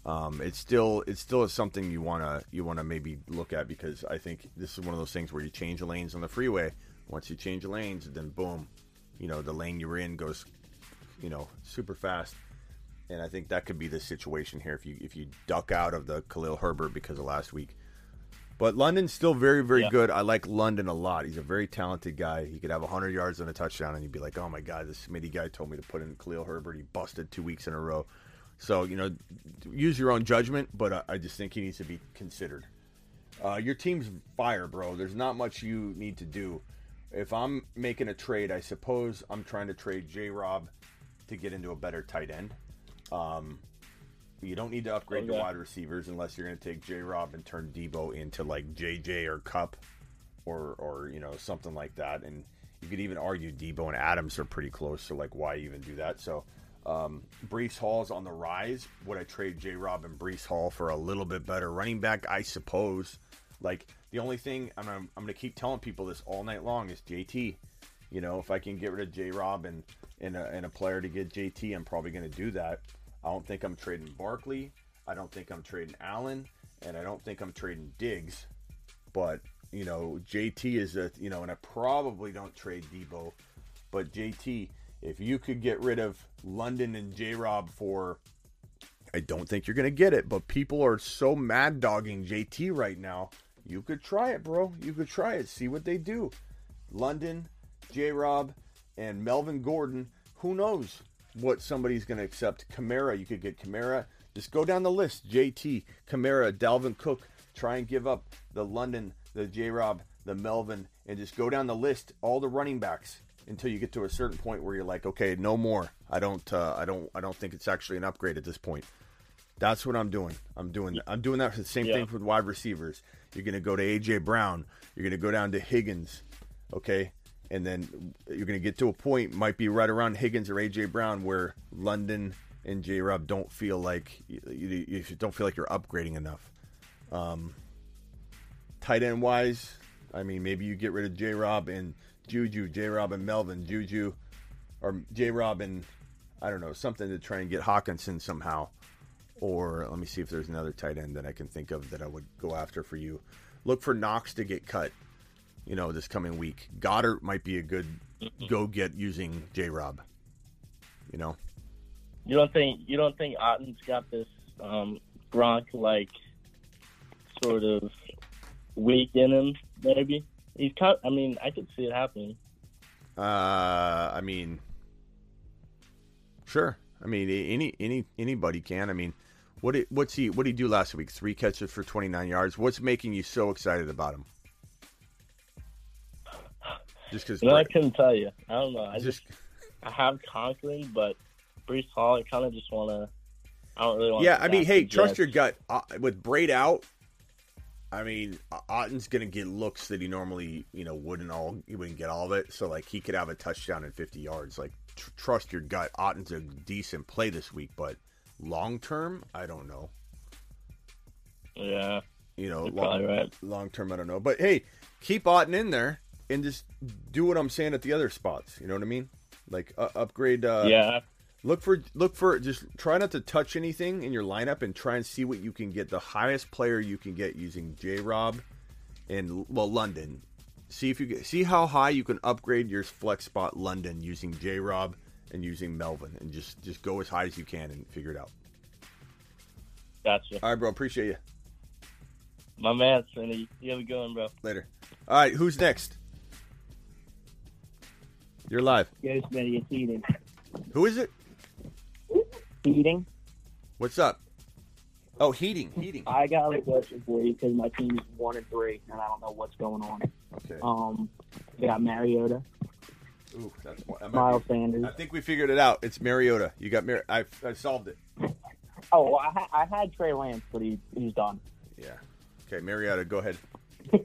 Um, it's still it's still something you wanna you wanna maybe look at because I think this is one of those things where you change the lanes on the freeway. Once you change the lanes, then boom, you know the lane you were in goes, you know, super fast. And I think that could be the situation here if you if you duck out of the Khalil Herbert because of last week. But London's still very, very Yeah. good. I like London a lot. He's a very talented guy. He could have 100 yards and a touchdown, and you'd be like, oh my God, this Smitty guy told me to put in Khalil Herbert. He busted two weeks in a row. So, you know, use your own judgment, but uh, I just think he needs to be considered. Uh, your team's fire, bro. There's not much you need to do. If I'm making a trade, I suppose I'm trying to trade J Rob to get into a better tight end. Um, you don't need to upgrade your Okay. wide receivers unless you're going to take J Rob and turn Deebo into like JJ or Kupp or or you know something like that. And you could even argue Deebo and Adams are pretty close. So like, why even do that? So um, Breece Hall's on the rise. Would I trade J Rob and Breece Hall for a little bit better running back? I suppose. Like the only thing I'm I'm, I'm going to keep telling people this all night long is JT. You know, if I can get rid of J Rob and and a, and a player to get JT, I'm probably going to do that. I don't think I'm trading Barkley. I don't think I'm trading Allen, and I don't think I'm trading Diggs. But you know, JT is a you know, and I probably don't trade Deebo. But JT, if you could get rid of London and J Rob for I don't think you're gonna get it, but people are so mad dogging JT right now. You could try it, bro. You could try it. See what they do. London, J Rob, and Melvin Gordon. Who knows what somebody's gonna accept? Kamara, you could get Kamara. Just go down the list. JT, Kamara, Dalvin Cook. Try and give up the London, the J Rob, the Melvin, and just go down the list. All the running backs until you get to a certain point where you're like, okay, no more. I don't, uh, I don't, I don't think it's actually an upgrade at this point. That's what I'm doing. I'm doing. I'm doing that for the same Yeah. thing for wide receivers. You're going to go to AJ Brown. You're going to go down to Higgins. Okay, and then you're going to get to a point, might be right around Higgins or AJ Brown, where London and J. Rob don't feel like you, you, don't feel like you're upgrading enough. Um, tight end wise, I mean, maybe you get rid of J. Rob and Juju, J. Rob and Melvin, Juju, or J. Rob and I don't know something to try and get Hockenson somehow. Or let me see if there's another tight end that I can think of that I would go after for you. Look for Knox to get cut. You know, this coming week. Goedert might be a good go get using J. Rob. You know, You don't think you don't think Otton's got this um, Gronk like sort of weak in him? Maybe he's cut. I mean, I could see it happening. Uh, I mean, sure. I mean, any any anybody can. I mean, what did, what's he what did he do last week? Three catches for twenty nine yards. What's making you so excited about him? Just because You know, I couldn't tell you. I don't know. I Just- just, I have Conklin, but Breece Hall, I kind of just want to. I don't really want. yeah. I mean, hey, trust your gut. Uh, with Brate out, I mean, Otton's gonna get looks that he normally you know wouldn't all he wouldn't get all of it. So like he could have a touchdown and fifty yards. Like tr- trust your gut. Otton's a decent play this week, but long term, I don't know. Yeah. You know, long, right. long term, I don't know. But hey, keep Otton in there and just do what I'm saying at the other spots. You know what I mean? Like uh, upgrade. Uh, Yeah. Look for look for just try not to touch anything in your lineup and try and see what you can get the highest player you can get using J Rob and well London. See if you get see how high you can upgrade your flex spot London using J Rob and using Melvin and just just go as high as you can and figure it out. Gotcha. All right, bro. Appreciate you. My man, Sonny. You have a good one, bro. Later. All right, who's next? You're live. Yes, man, it's eating. Who is it? Heating. What's up? Oh, heating, heating. I got a question for you because my team is one and three, and I don't know what's going on. Okay. Um, we got Mariota, Ooh, that's one. that might Miles be- Sanders. I think we figured it out. It's Mariota. You got Mar- I I solved it. Oh, well, I, ha- I had Trey Lance, but he he's done. Yeah. Okay, Mariota, go ahead.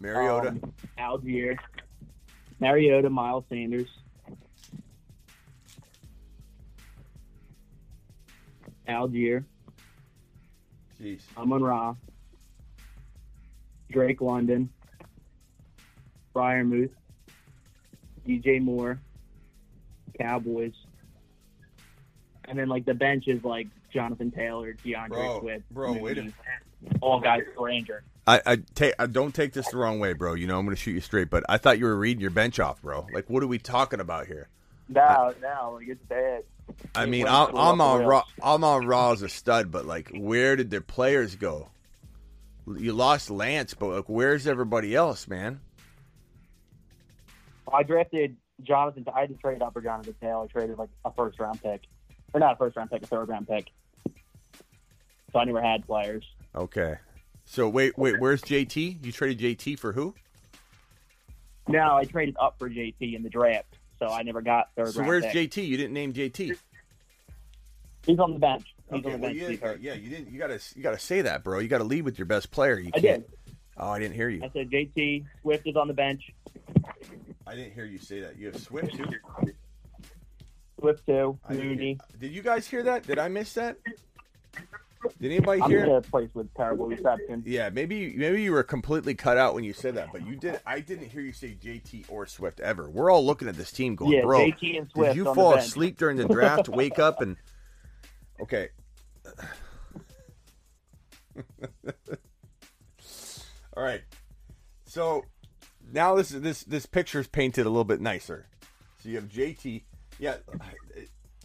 Mariota. Um, Allgeier, Mariota, Miles Sanders, Allgeier, Jeez. Amon-Ra, Drake London, Muth, DJ Moore, Cowboys, and then like the bench is like Jonathan Taylor, DeAndre Bro, Swift, bro, wait a- Mooney, all guys for Ranger. I, I take I don't take this the wrong way, bro. You know I'm going to shoot you straight, but I thought you were reading your bench off, bro. Like, what are we talking about here? No, no, like it's bad. I mean, I'm, I'm on raw. I'm on raw as a stud, but like, where did their players go? You lost Lance, but like, where's everybody else, man? I drafted Jonathan. I had to trade up for Jonathan Taylor. I traded like a first round pick, or not a first round pick, a third round pick. So I never had players. Okay. So wait, wait, where's JT? You traded JT for who? No, I traded up for JT in the draft, so I never got third So where's pick. JT? You didn't name JT. He's on the bench. He's Okay, on the well, bench. yeah, Steve yeah, you didn't. You gotta, you gotta say that, bro. You gotta lead with your best player. You I can't. did. Oh, I didn't hear you. I said JT Swift is on the bench. I didn't hear you say that. You have Swift too. Swift too. Mooney. Did you guys hear that? Did I miss that? Did anybody I'm hear? in a place with terrible reception. Yeah, maybe maybe you were completely cut out when you said that, but you did. I didn't hear you say JT or Swift ever. We're all looking at this team going, Yeah, bro. JT and Swift did you fall asleep during the draft? wake up and okay. all right. So now this this this picture's painted a little bit nicer. So you have JT. Yeah,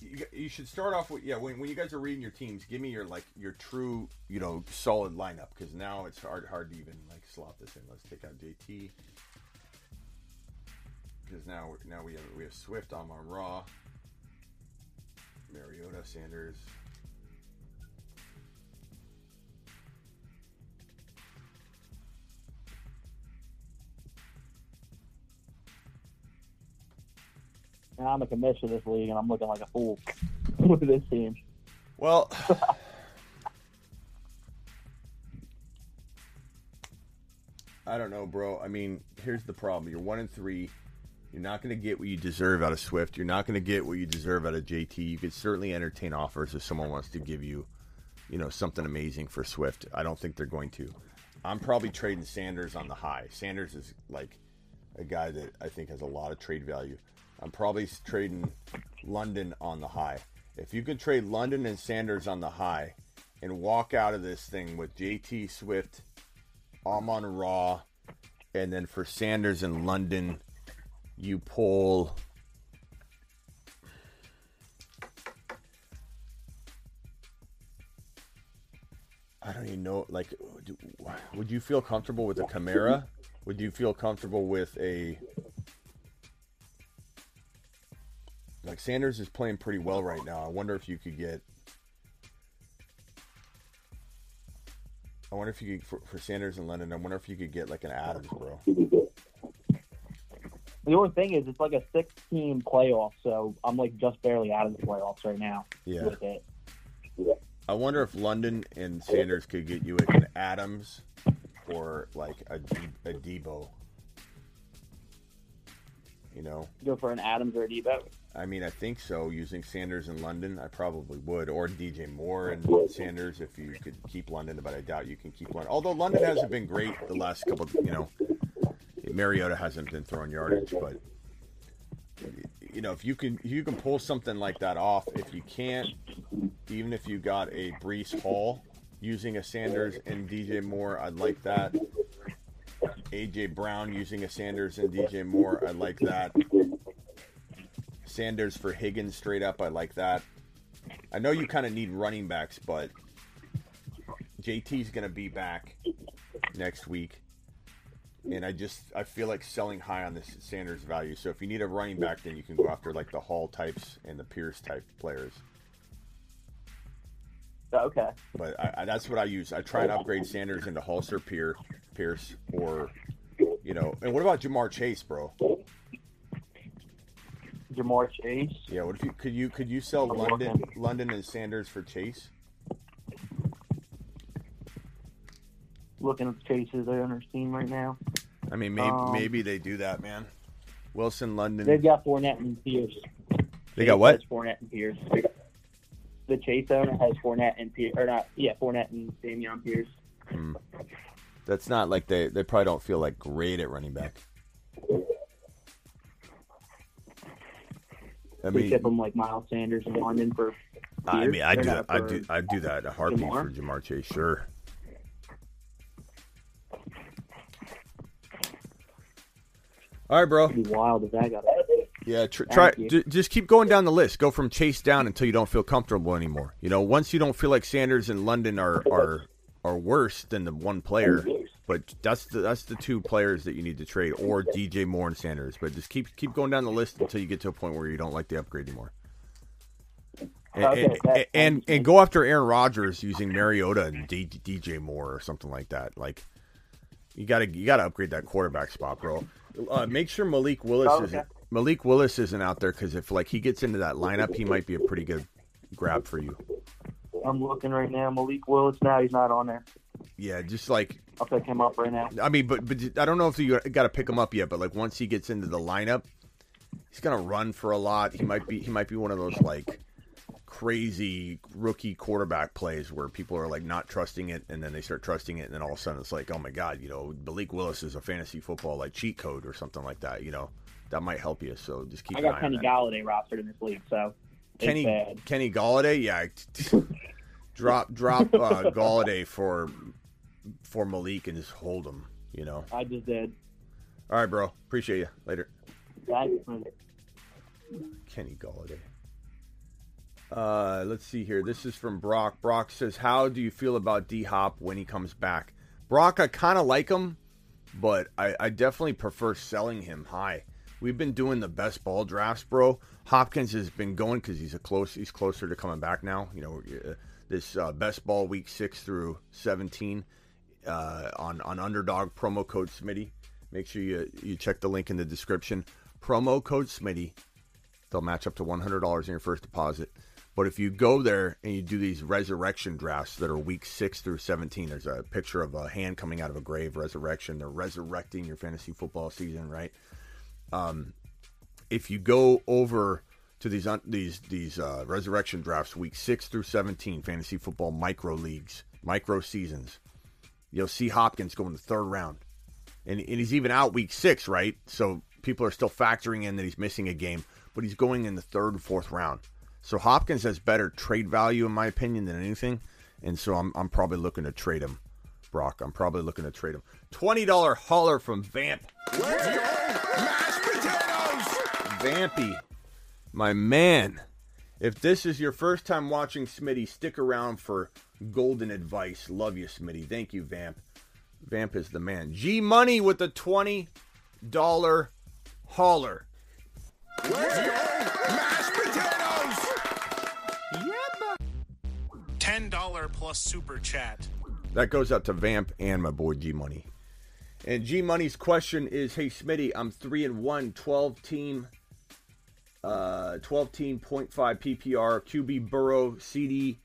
you, you should start off with yeah. When, when you guys are reading your teams, give me your like your true you know solid lineup because now it's hard hard to even like slot this in. Let's take out JT because now now we have we have Swift on Raw, Mariota, Sanders. And I'm a commissioner of this league, and I'm looking like a fool with this team. Well, I don't know, bro. I mean, here's the problem: you're one and three. You're not going to get what you deserve out of Swift. You're not going to get what you deserve out of JT. You could certainly entertain offers if someone wants to give you, you know, something amazing for Swift. I don't think they're going to. I'm probably trading Sanders on the high. Sanders is like a guy that I think has a lot of trade value. I'm probably trading London on the high. If you can trade London and Sanders on the high and walk out of this thing with JT Swift, Amon-Ra, and then for Sanders and London, you pull. I don't even know. Like, would you feel comfortable with a Kamara? Would you feel comfortable with a like Sanders is playing pretty well right now. I wonder if you could get. I wonder if you could for, for Sanders and Lennon. I wonder if you could get like an Adams, bro. The only thing is, it's like a six-team playoff, so I'm like just barely out of the playoffs right now. Yeah. With it. I wonder if London and Sanders could get you like an Adams or like a, a Deebo. You know, Go for an Adams or a Deebo. I mean, I think so. Using Sanders in London, I probably would, or DJ Moore and Sanders if you could keep London, but I doubt you can keep London. Although London hasn't been great the last couple, you know, Mariota hasn't been throwing yardage, but you know, if you can if you can pull something like that off, if you can't, even if you got a Breece Hall using a Sanders and DJ Moore, I'd like that. AJ Brown using a Sanders and DJ Moore, I like that. Sanders for Higgins straight up, I like that. I know you kind of need running backs, but JT's going to be back next week. And I just I feel like selling high on this Sanders value. So if you need a running back, then you can go after like the Hall types and the Pierce type players. Okay. But I, I, that's what I use. I try and upgrade Sanders into Pierce, Pierce, or you know. And what about Ja'Marr Chase, bro? Ja'Marr Chase. Yeah. What if you could you could you sell London. London and Sanders for Chase? Looking at the Chases on their team right now. I mean, maybe Um, maybe they do that, man. Wilson, London. They've got Fournette and Pierce. They got what? Fournette and Pierce. The Chase owner has Fournette and Pierce, or not? Yeah, Fournette and Dameon Pierce. Hmm. That's not like they they probably don't feel like great at running back. I we mean, tip them like Miles Sanders and London for. I mean, I do that. I do. I do that a heartbeat Ja'Marr? for Ja'Marr Chase. Sure. All right, bro. It'd be wild if that got. Yeah, tr- try. J- just keep going down the list. Go from Chase down until you don't feel comfortable anymore. You know, once you don't feel like Sanders and London are are are worse than the one player, but that's the that's the two players that you need to trade, or DJ Moore and Sanders. But just keep keep going down the list until you get to a point where you don't like the upgrade anymore. And, Okay, and, and, and go after Aaron Rodgers using Mariota and D- DJ Moore or something like that. Like you gotta you gotta upgrade that quarterback spot, bro. Uh, make sure Malik Willis Oh, isn't. Malik Willis isn't out there because if like he gets into that lineup, he might be a pretty good grab for you. I'm looking right now. Malik Willis. Now he's not on there. Yeah, just like I'll pick him up right now. I mean, but but I don't know if you got to pick him up yet. But like once he gets into the lineup, he's gonna run for a lot. He might be he might be one of those like crazy rookie quarterback plays where people are like not trusting it, and then they start trusting it, and then all of a sudden it's like, oh my god, you know, Malik Willis is a fantasy football like cheat code or something like that. You know, that might help you. So just keep I got Kenny. Golladay rostered in this league, so Kenny. Kenny Golladay, yeah. drop drop uh, Golladay for for Malik and just hold him. You know. I just did. All right, bro. Appreciate you. Later. Kenny Golladay. Uh, let's see here. This is from Brock. Brock says, "How do you feel about D Hop when he comes back?" Brock, I kind of like him, but I, I definitely prefer selling him high. We've been doing the best ball drafts, bro. Hopkins has been going because he's a close. He's closer to coming back now. You know, uh, this uh, best ball week six through seventeen uh, on on Underdog promo code Smitty. Make sure you you check the link in the description. Promo code Smitty. They'll match up to one hundred dollars in your first deposit. But if you go there and you do these resurrection drafts that are week six through seventeen, there's a picture of a hand coming out of a grave, resurrection. They're resurrecting your fantasy football season, right? Um, if you go over to these these these uh, resurrection drafts, week six through seventeen, fantasy football micro leagues, micro seasons, you'll see Hopkins go in the third round, and, and he's even out week six, right? So people are still factoring in that he's missing a game, but he's going in the third and fourth round. So Hopkins has better trade value, in my opinion, than anything, and so I'm I'm probably looking to trade him, Brock. I'm probably looking to trade him. Twenty dollar hauler from Vamp. Mashed potatoes. Vampy, my man. If this is your first time watching Smitty, stick around for golden advice. Love you, Smitty. Thank you, Vamp. Vamp is the man. G Money with the twenty dollar hauler. Mashed potatoes. Ten dollar plus super chat. That goes out to Vamp and my boy G Money. And G Money's question is, "Hey Smitty, I'm three and one, 12 team, uh, 12 team, 0.5 PPR, QB Burrow, CD,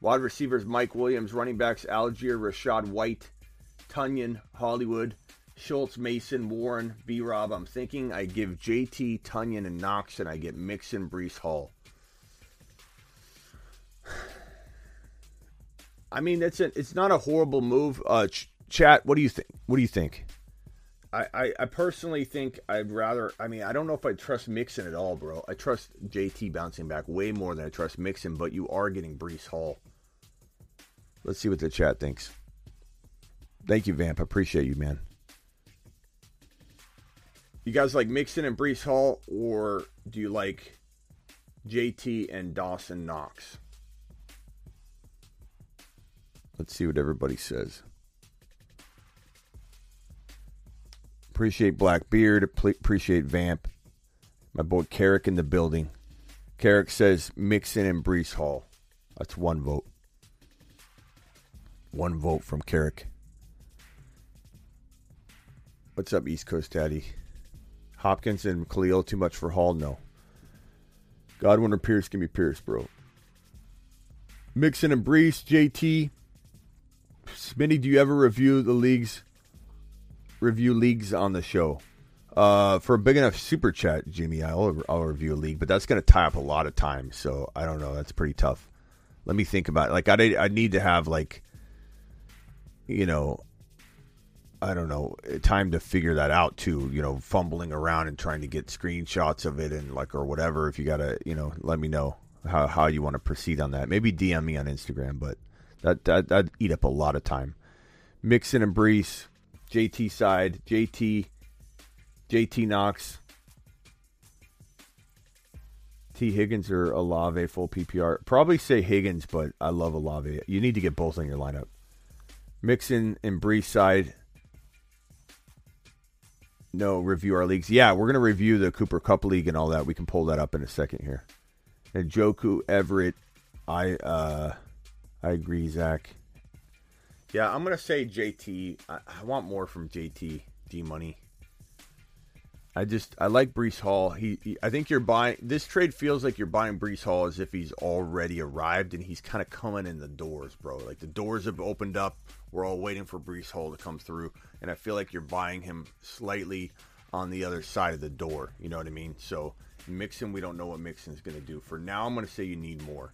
wide receivers Mike Williams, running backs Allgeier, Rachaad White, Tonyan, Hollywood, Schultz, Mason, Warren, B Rob. I'm thinking I give JT, Tonyan, and Knox, and I get Mixon, Breece Hall. I mean, it's a, it's not a horrible move. Uh, ch- chat, what do you think? What do you think? I, I, personally think I'd rather. I mean, I don't know if I trust Mixon at all, bro. I trust JT bouncing back way more than I trust Mixon, but you are getting Breece Hall. Let's see what the chat thinks. Thank you, Vamp. I appreciate you, man. You guys like Mixon and Brees Hall, or do you like JT and Dawson Knox? Let's see what everybody says. Appreciate Blackbeard. Appreciate Vamp. My boy Carrick in the building. Carrick says Mixon and Breece Hall. That's one vote. One vote from Carrick. What's up, East Coast Daddy? Hopkins and Khalil too much for Hall? No. Godwin or Pierce? Give me Pierce, bro. Mixon and Breece, JT. Smitty, do you ever review the leagues? Review leagues on the show. Uh, for a big enough super chat, Jimmy, I'll, I'll review a league, but that's going to tie up a lot of time. So I don't know. That's pretty tough. Let me think about it. Like I, I need to have like, you know, I don't know, time to figure that out too. You know, fumbling around and trying to get screenshots of it and like or whatever. If you gotta, you know, let me know how how you want to proceed on that. Maybe DM me on Instagram, but that that that eat up a lot of time. Mixon and Breece, JT side, JT, JT Knox, T Higgins or Olave full PPR. Probably say Higgins, but I love Olave. You need to get both on your lineup. Mixon and Breece side, no review our leagues. Yeah, we're gonna review the Cooper Kupp League and all that. We can pull that up in a second here. And Njoku Everett, I uh, I agree, Zach. Yeah, I'm gonna say JT. I, I want more from JT D Money. I just I like Breece Hall. He, he, I think you're buying this trade feels like you're buying Breece Hall as if he's already arrived and he's kind of coming in the doors, bro. Like the doors have opened up. We're all waiting for Breece Hall to come through, and I feel like you're buying him slightly on the other side of the door. You know what I mean? So Mixon, we don't know what Mixon's going to do. For now, I'm going to say you need more.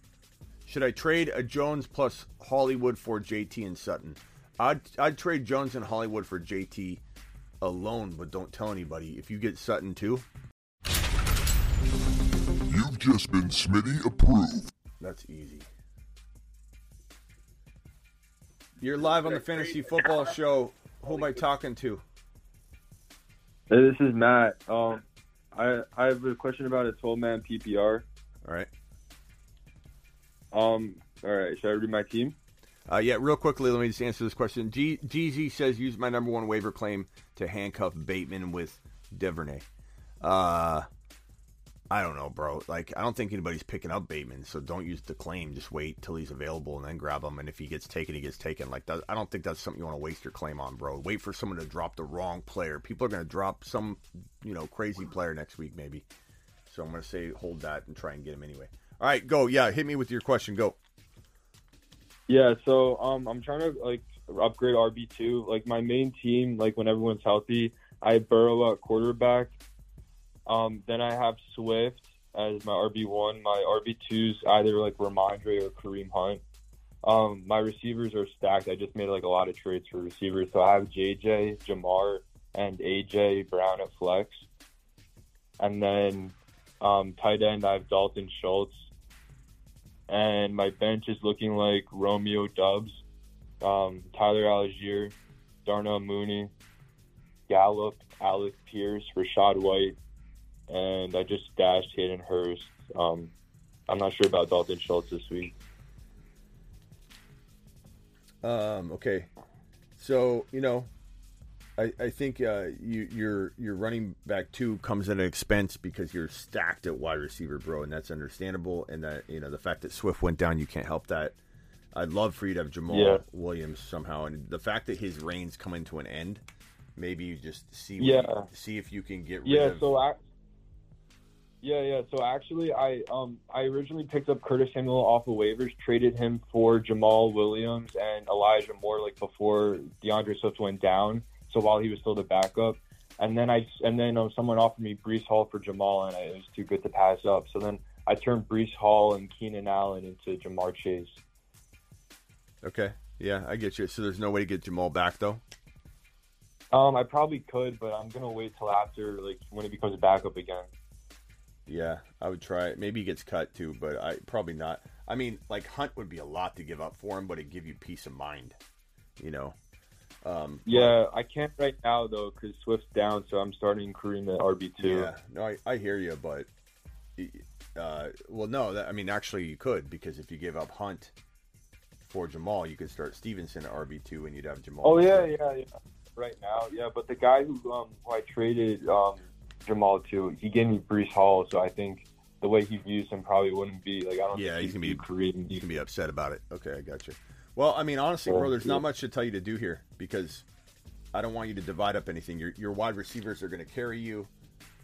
Should I trade a Jones plus Hollywood for JT and Sutton? I'd I'd trade Jones and Hollywood for JT alone, but don't tell anybody. If you get Sutton too, you've just been Smitty approved. That's easy. You're live on the Fantasy Football Show. Who am I talking to? Hey, this is Matt. Um, I I have a question about a 12 man PPR. All right. Um. All right. Should I read my team? Uh, yeah, real quickly, let me just answer this question. G- says use my number one waiver claim to handcuff Bateman with Duvernay. Uh, I don't know, bro. Like, I don't think anybody's picking up Bateman, so don't use the claim. Just wait till he's available and then grab him. And if he gets taken, he gets taken. Like, that, I don't think that's something you want to waste your claim on, bro. Wait for someone to drop the wrong player. People are going to drop some, you know, crazy player next week, maybe. So I'm going to say hold that and try and get him anyway. All right, go. Yeah, hit me with your question. Go. Yeah, so um, I'm trying to like upgrade RB two. Like my main team, like when everyone's healthy, I Burrow at quarterback. Um, then I have Swift as my RB one. My RB twos either like Rhamondre or Kareem Hunt. Um, my receivers are stacked. I just made like a lot of trades for receivers. So I have JJ, Ja'Marr, and AJ Brown at flex. And then um, tight end, I have Dalton Schultz and my bench is looking like Romeo Doubs, um, Tyler Allgeier, Darnell Mooney, Gallup, Alec Pierce, Rachaad White, and I just dashed Hayden Hurst. Um, I'm not sure about Dalton Schultz this week. Um, okay. So, you know, I, I think uh, you, your your running back two comes at an expense because you're stacked at wide receiver, bro, and that's understandable. And that you know the fact that Swift went down, you can't help that. I'd love for you to have Jamaal Yeah. Williams somehow, and the fact that his reigns coming to an end, maybe you just see Yeah. what, see if you can get rid Yeah, of. so I, yeah, yeah. So actually, I um I originally picked up Curtis Samuel off of waivers, traded him for Jamaal Williams and Elijah Moore like before DeAndre Swift went down. So while he was still the backup, and then I and then um, someone offered me Breece Hall for Jamaal, and I, it was too good to pass up. So then I turned Breece Hall and Keenan Allen into Ja'Marr Chase. okay, yeah, I get you. So there's no way to get Jamaal back though. Um, I probably could, but I'm gonna wait till after like when it becomes a backup again. Yeah, I would try it. Maybe he gets cut too, but I probably not. I mean, like Hunt would be a lot to give up for him, but it'd give you peace of mind. You know. Um, Yeah, I can't right now though because Swift's down, so I'm starting Kareem at RB two. Yeah, no, I, I hear you, but uh, well, no, that, I mean, actually, you could because if you give up Hunt for Jamaal, you could start Stevenson at RB two, and you'd have Jamaal. Oh yeah, yeah, yeah. Right now, yeah. But the guy who um who I traded um Jamaal to, he gave me Breece Hall, so I think the way he views him probably wouldn't be like I don't. Yeah, he's gonna be Kareem. You can be upset about it. Okay, I got you. Well, I mean, honestly, bro, there's not much to tell you to do here because I don't want you to divide up anything. Your your wide receivers are going to carry you.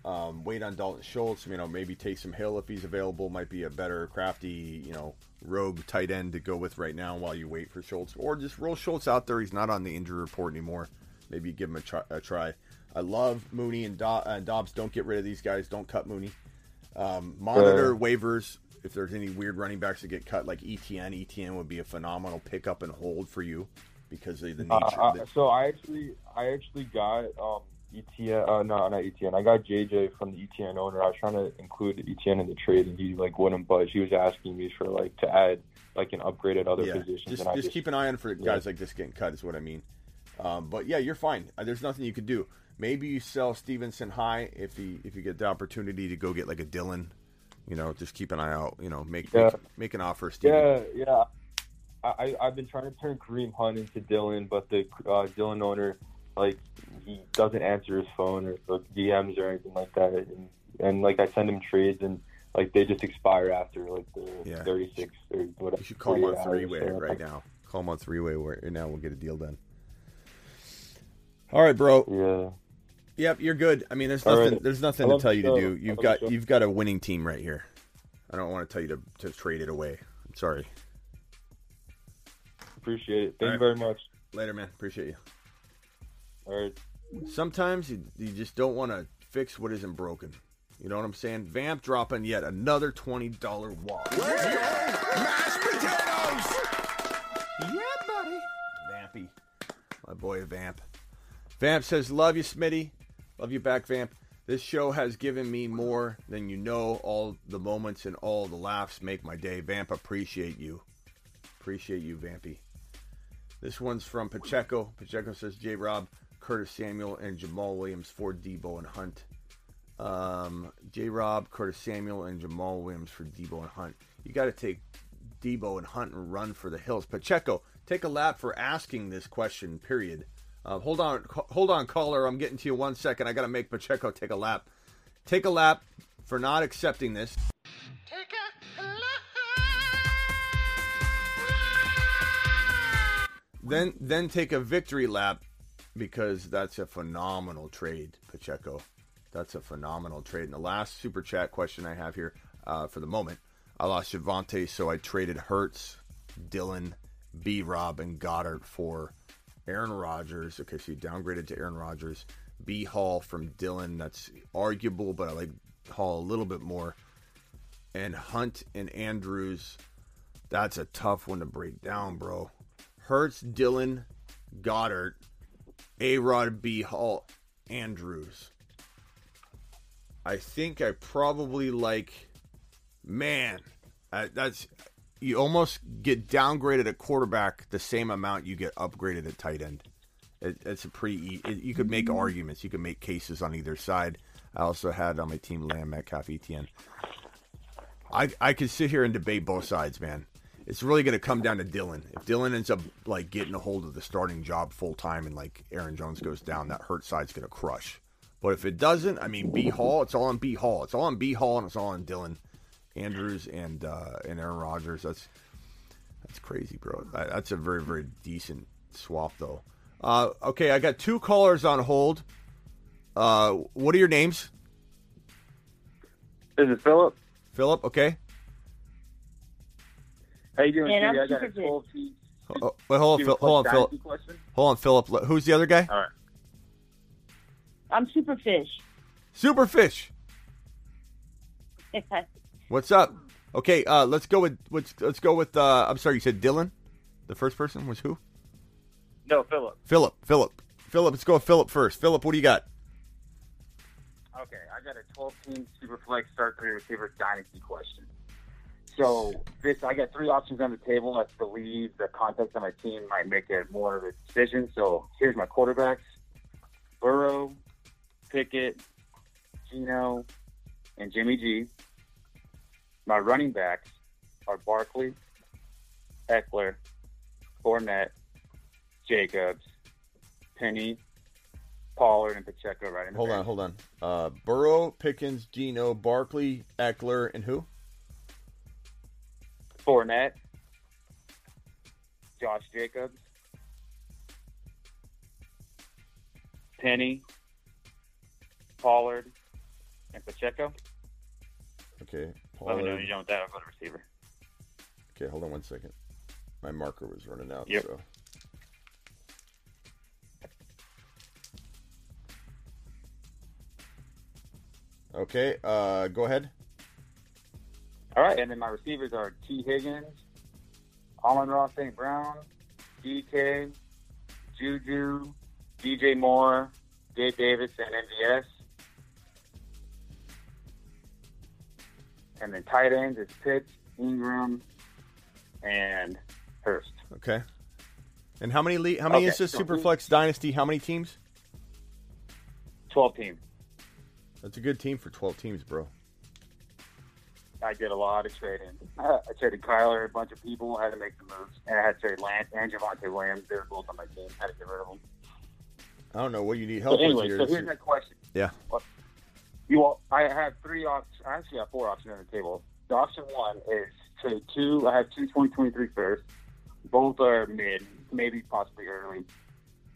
Um, wait on Dalton Schultz. You know, maybe Taysom Hill if he's available might be a better crafty, you know, rogue tight end to go with right now while you wait for Schultz, or just roll Schultz out there. He's not on the injury report anymore. Maybe give him a try. A try. I love Mooney and, Do- and Dobbs. Don't get rid of these guys. Don't cut Mooney. Um, monitor Uh, waivers if there's any weird running backs that get cut, like ETN. ETN would be a phenomenal pickup and hold for you because of the Uh, nature. uh, the, so I actually, I actually got um, ETN. Uh, no, not ETN. I got JJ from the ETN owner. I was trying to include ETN in the trade, and he like wouldn't budge. He was asking me for like to add like an upgrade at other yeah, positions. just, just just keep an eye on for yeah. guys like this getting cut. Is what I mean. Um, but yeah, you're fine. Uh, There's nothing you could do. Maybe you sell Stevenson high if he if you get the opportunity to go get like a Dillon. You know, just keep an eye out. You know, make Yeah. make, make an offer, Steven. Yeah, yeah. I, I've been trying to turn Kareem Hunt into Dillon, but the uh, Dillon owner like he doesn't answer his phone or like, DMs or anything like that, and, and like I send him trades and like they just expire after like the Yeah. 36 or whatever. You should call him on three way right now. Call him on three way right now. We'll get a deal done. All right, bro. Yeah. Yep, you're good. I mean, there's All nothing. right. There's nothing to tell the you to do. You've got you've got a winning team right here. I don't want to tell you to, to trade it away. I'm sorry. Appreciate it. Thank All you right. very much. Later, man. Appreciate you. All right. Sometimes you, you just don't want to fix what isn't broken. You know what I'm saying? Vamp dropping yet another twenty dollar wall. Mashed potatoes! Yeah, buddy. Vampy. My boy Vamp. Vamp says, Love you, Smitty. Love you back, Vamp. This show has given me more than you know. All the moments and all the laughs make my day. Vamp, appreciate you. Appreciate you, Vampy. This one's from Pacheco. Pacheco says, J Rob, Curtis Samuel, and Jamaal Williams for Deebo and Hunt. Um, J Rob, Curtis Samuel, and Jamaal Williams for Deebo and Hunt. You got to take Deebo and Hunt and run for the hills. Pacheco, take a lap for asking this question. Period. Uh, hold on, hold on, caller. I'm getting to you one second. I got to make Pacheco take a lap. Take a lap for not accepting this. Then, then take a victory lap because that's a phenomenal trade, Pacheco. That's a phenomenal trade. And the last super chat question I have here uh, for the moment, I lost Javonte, so I traded Hurts, Dillon, B. Rob, and Goedert for Aaron Rodgers. Okay, so you downgraded to Aaron Rodgers. B. Hall from Dillon. That's arguable, but I like Hall a little bit more. And Hunt and Andrews. That's a tough one to break down, bro. Hurts, Dillon, Goedert, A. Rod, B. Hall, Andrews. I think I probably like, man, uh, that's you almost get downgraded at quarterback the same amount you get upgraded at tight end. It, it's a pretty. It, you could make arguments. You could make cases on either side. I also had on my team Lamb, Metcalf, ETN. I I could sit here and debate both sides, man. It's really going to come down to Dillon. If Dillon ends up like getting a hold of the starting job full time and like Aaron Jones goes down, that hurt side's going to crush. But if it doesn't, I mean, B Hall, it's all on B Hall. It's all on B Hall and it's all on Dillon Andrews and uh, and Aaron Rodgers. That's that's crazy, bro. That's a very very decent swap though. Uh, okay, I got two callers on hold. Uh, what are your names? This is Philip. Philip. Okay. How you doing, And I'm Stevie? Got a 12 team. Oh, wait, hold on, Steve Phil, hold on, Philip. Hold on, Philip. Who's the other guy? All right. I'm Superfish. Superfish. What's up? Okay, uh, let's go with let's let's go with. Uh, I'm sorry, you said Dylan. The first person was who? No, Philip. Philip. Philip. Philip, let's go with Philip first. Philip, what do you got? Okay, I got a 12 team Superflex start three receiver dynasty question. So this, I got three options on the table. I believe the context of my team might make it more of a decision. So here's my quarterbacks: Burrow, Pickett, Gino, and Jimmy G. My running backs are Barkley, Ekeler, Fournette, Jacobs, Penny, Pollard, and Pacheco right in the Hold on, hold on. Uh, Burrow, Pickens, Gino, Barkley, Ekeler, and who? Fournette, Josh Jacobs, Penny, Pollard, and Pacheco. Okay. Let me know you don't go to receiver. Okay, hold on one second. My marker was running out. Yep. So. Okay, uh, go ahead. All right, and then my receivers are T. Higgins, Amon-Ra St. Brown, DK, Juju, DJ Moore, Dave Davis, and MVS. And then tight ends is Pitts, Ingram, and Hurst. Okay. And how many le- how many Okay, is this so- Superflex Dynasty? How many teams? 12 team. That's a good team for 12 teams, bro. I did a lot of trading. I traded Kyler, a bunch of people, I had to make the moves. And I had to trade Lance and Javonte Williams. They were both on my team. I had to get rid of them. I don't know what you need So help anyway, with so here. here's my question. yeah. You I have three options. I actually have four options on the table. The option one is two. I have two 2023 first. Both are mid, maybe possibly early,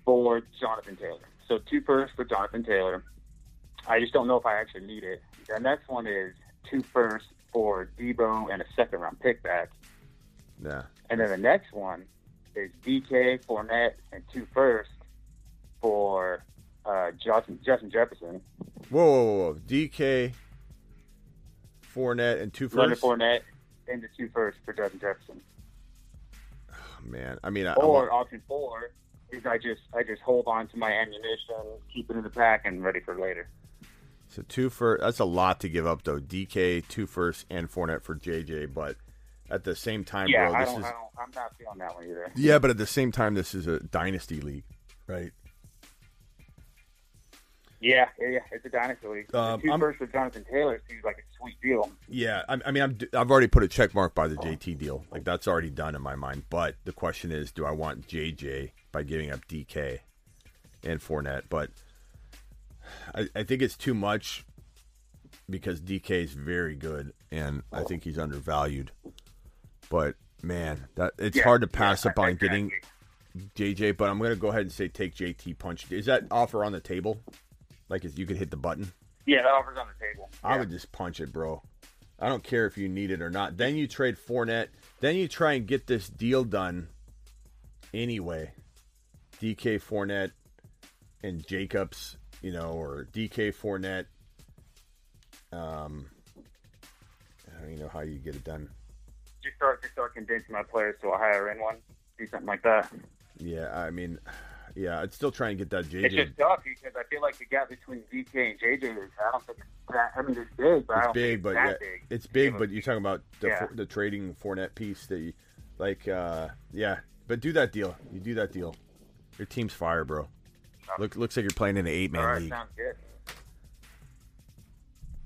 for Jonathan Taylor. So two first for Jonathan Taylor. I just don't know if I actually need it. The next one is two first for Deebo and a second round pick back. Yeah. And then the next one is DK, Fournette, and two first for uh, Justin, Justin Jefferson. Whoa, whoa, whoa. DK, Fournette, and two Leonard first. Fournette, and the two first for Justin Jefferson. Oh, Man, I mean, I, Or option four is I just I just hold on to my ammunition, keep it in the pack, and ready for later. so two first. That's a lot to give up, though. DK, two first, and Fournette for JJ. But at the same time, yeah, bro, I this don't, is I don't. I'm not feeling that one either. yeah. But at the same time, this is a dynasty league, right? Yeah, yeah, yeah. It's a dynasty league. Um, the 2 I'm- first for Jonathan Taylor seems like a sweet deal. Yeah, I, I mean, I'm, I've already put a check mark by the JT deal. Like that's already done in my mind. But the question is, do I want JJ by giving up DK and Fournette? But I, I think it's too much because DK is very good, and I think he's undervalued. But man, that it's Yeah, hard to pass yeah, up on getting JJ. But I'm gonna go ahead and say take JT punch. Is that offer on the table? Like, is you could hit the button? Yeah, that offer's on the table. I would just punch it, bro. I don't care if you need it or not. Then you trade Fournette. Then you try and get this deal done anyway. DK Fournette and Jacobs, you know, or DK Fournette. Um, I don't even know how you get it done. Just start just start condensing my players to a higher end one. Do something like that. Yeah, I mean, yeah, I'd still try and get that JJ. It's just tough because I feel like the gap between DK and JJ is I don't think it's that. I mean, it's big, but I It's don't big, think but it's yeah, big. it's big. But you're talking about the Yeah. the trading Fournette piece that you like. uh Yeah, but do that deal. You do that deal. Your team's fire, bro. Look, looks like you're playing in an eight man All right, league. sounds good.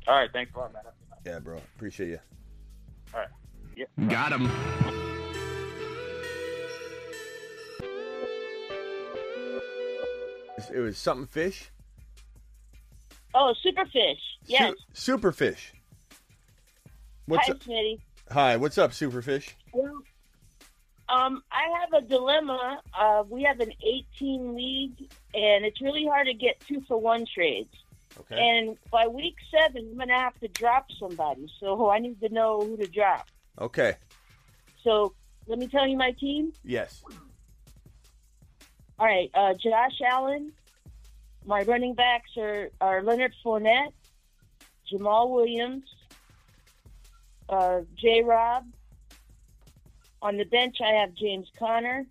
All right, thanks a lot, man. Yeah, bro. Appreciate you. All right. Yep. Got him. It was something fish. Oh, Superfish. Yes. Su- Superfish. What's Hi, up? Smitty. Hi, what's up, Superfish? Well, um, I have a dilemma. Uh, we have an 18 league, and it's really hard to get two for one trades. Okay. And by week seven, I'm going to have to drop somebody. So I need to know who to drop. Okay. So let me tell you my team. Yes. All right, uh, Josh Allen. My running backs are, are Leonard Fournette, Jamaal Williams, uh, J. Rob. On the bench, I have James Conner,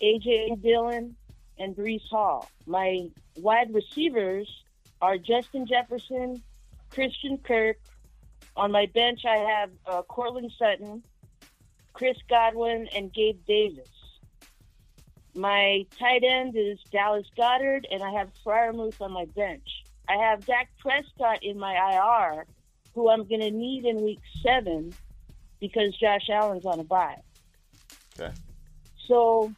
AJ Dillon, and Breece Hall. My wide receivers are Justin Jefferson, Christian Kirk. On my bench, I have uh, Courtland Sutton, Chris Godwin, and Gabe Davis. My tight end is Dallas Goedert, and I have Freiermuth on my bench. I have Dak Prescott in my IR, who I'm going to need in week seven because Josh Allen's on a bye. Okay. So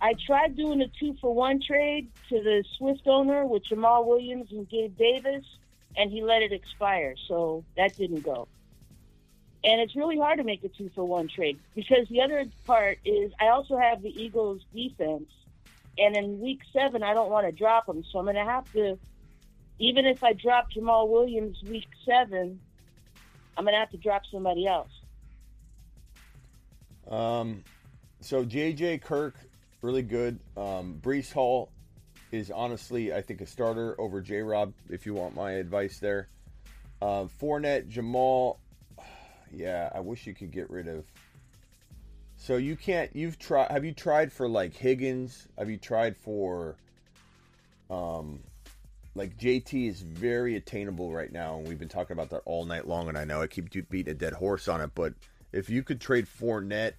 I tried doing a two for one trade to the Swift owner with Jamaal Williams and Gabe Davis, and he let it expire. So that didn't go. And it's really hard to make a two for one trade because the other part is I also have the Eagles defense. And in week seven, I don't want to drop them. So I'm going to have to, even if I drop Jamaal Williams week seven, I'm going to have to drop somebody else. Um, so JJ Kirk, really good. Um, Breece Hall is honestly, I think, a starter over J Rob. If you want my advice there, uh, Fournette, Jamaal. Yeah, I wish you could get rid of. So you can't. You've tried. Have you tried for like Higgins? Have you tried for? Um, like JT is very attainable right now, and we've been talking about that all night long. And I know I keep beating a dead horse on it, but if you could trade Fournette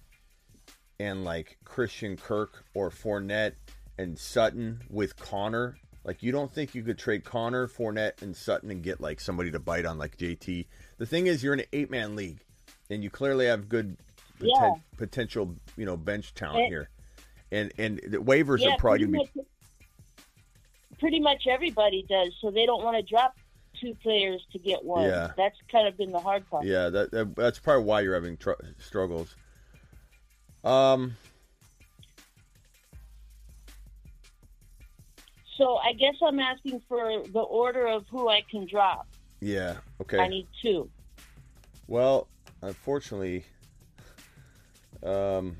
and like Christian Kirk or Fournette and Sutton with Conner, like you don't think you could trade Conner, Fournette, and Sutton and get like somebody to bite on like JT? The thing is, you're in an eight man league, and you clearly have good poten- Yeah. potential, you know, bench talent And- here, and and the waivers Yeah, are probably pretty gonna be. much- pretty much everybody does, so they don't want to drop two players to get one. Yeah. That's kind of been the hard part. Yeah, that, that that's probably why you're having tr- struggles. Um, So I guess I'm asking for the order of who I can drop. yeah, okay. I need two. Well, unfortunately, um,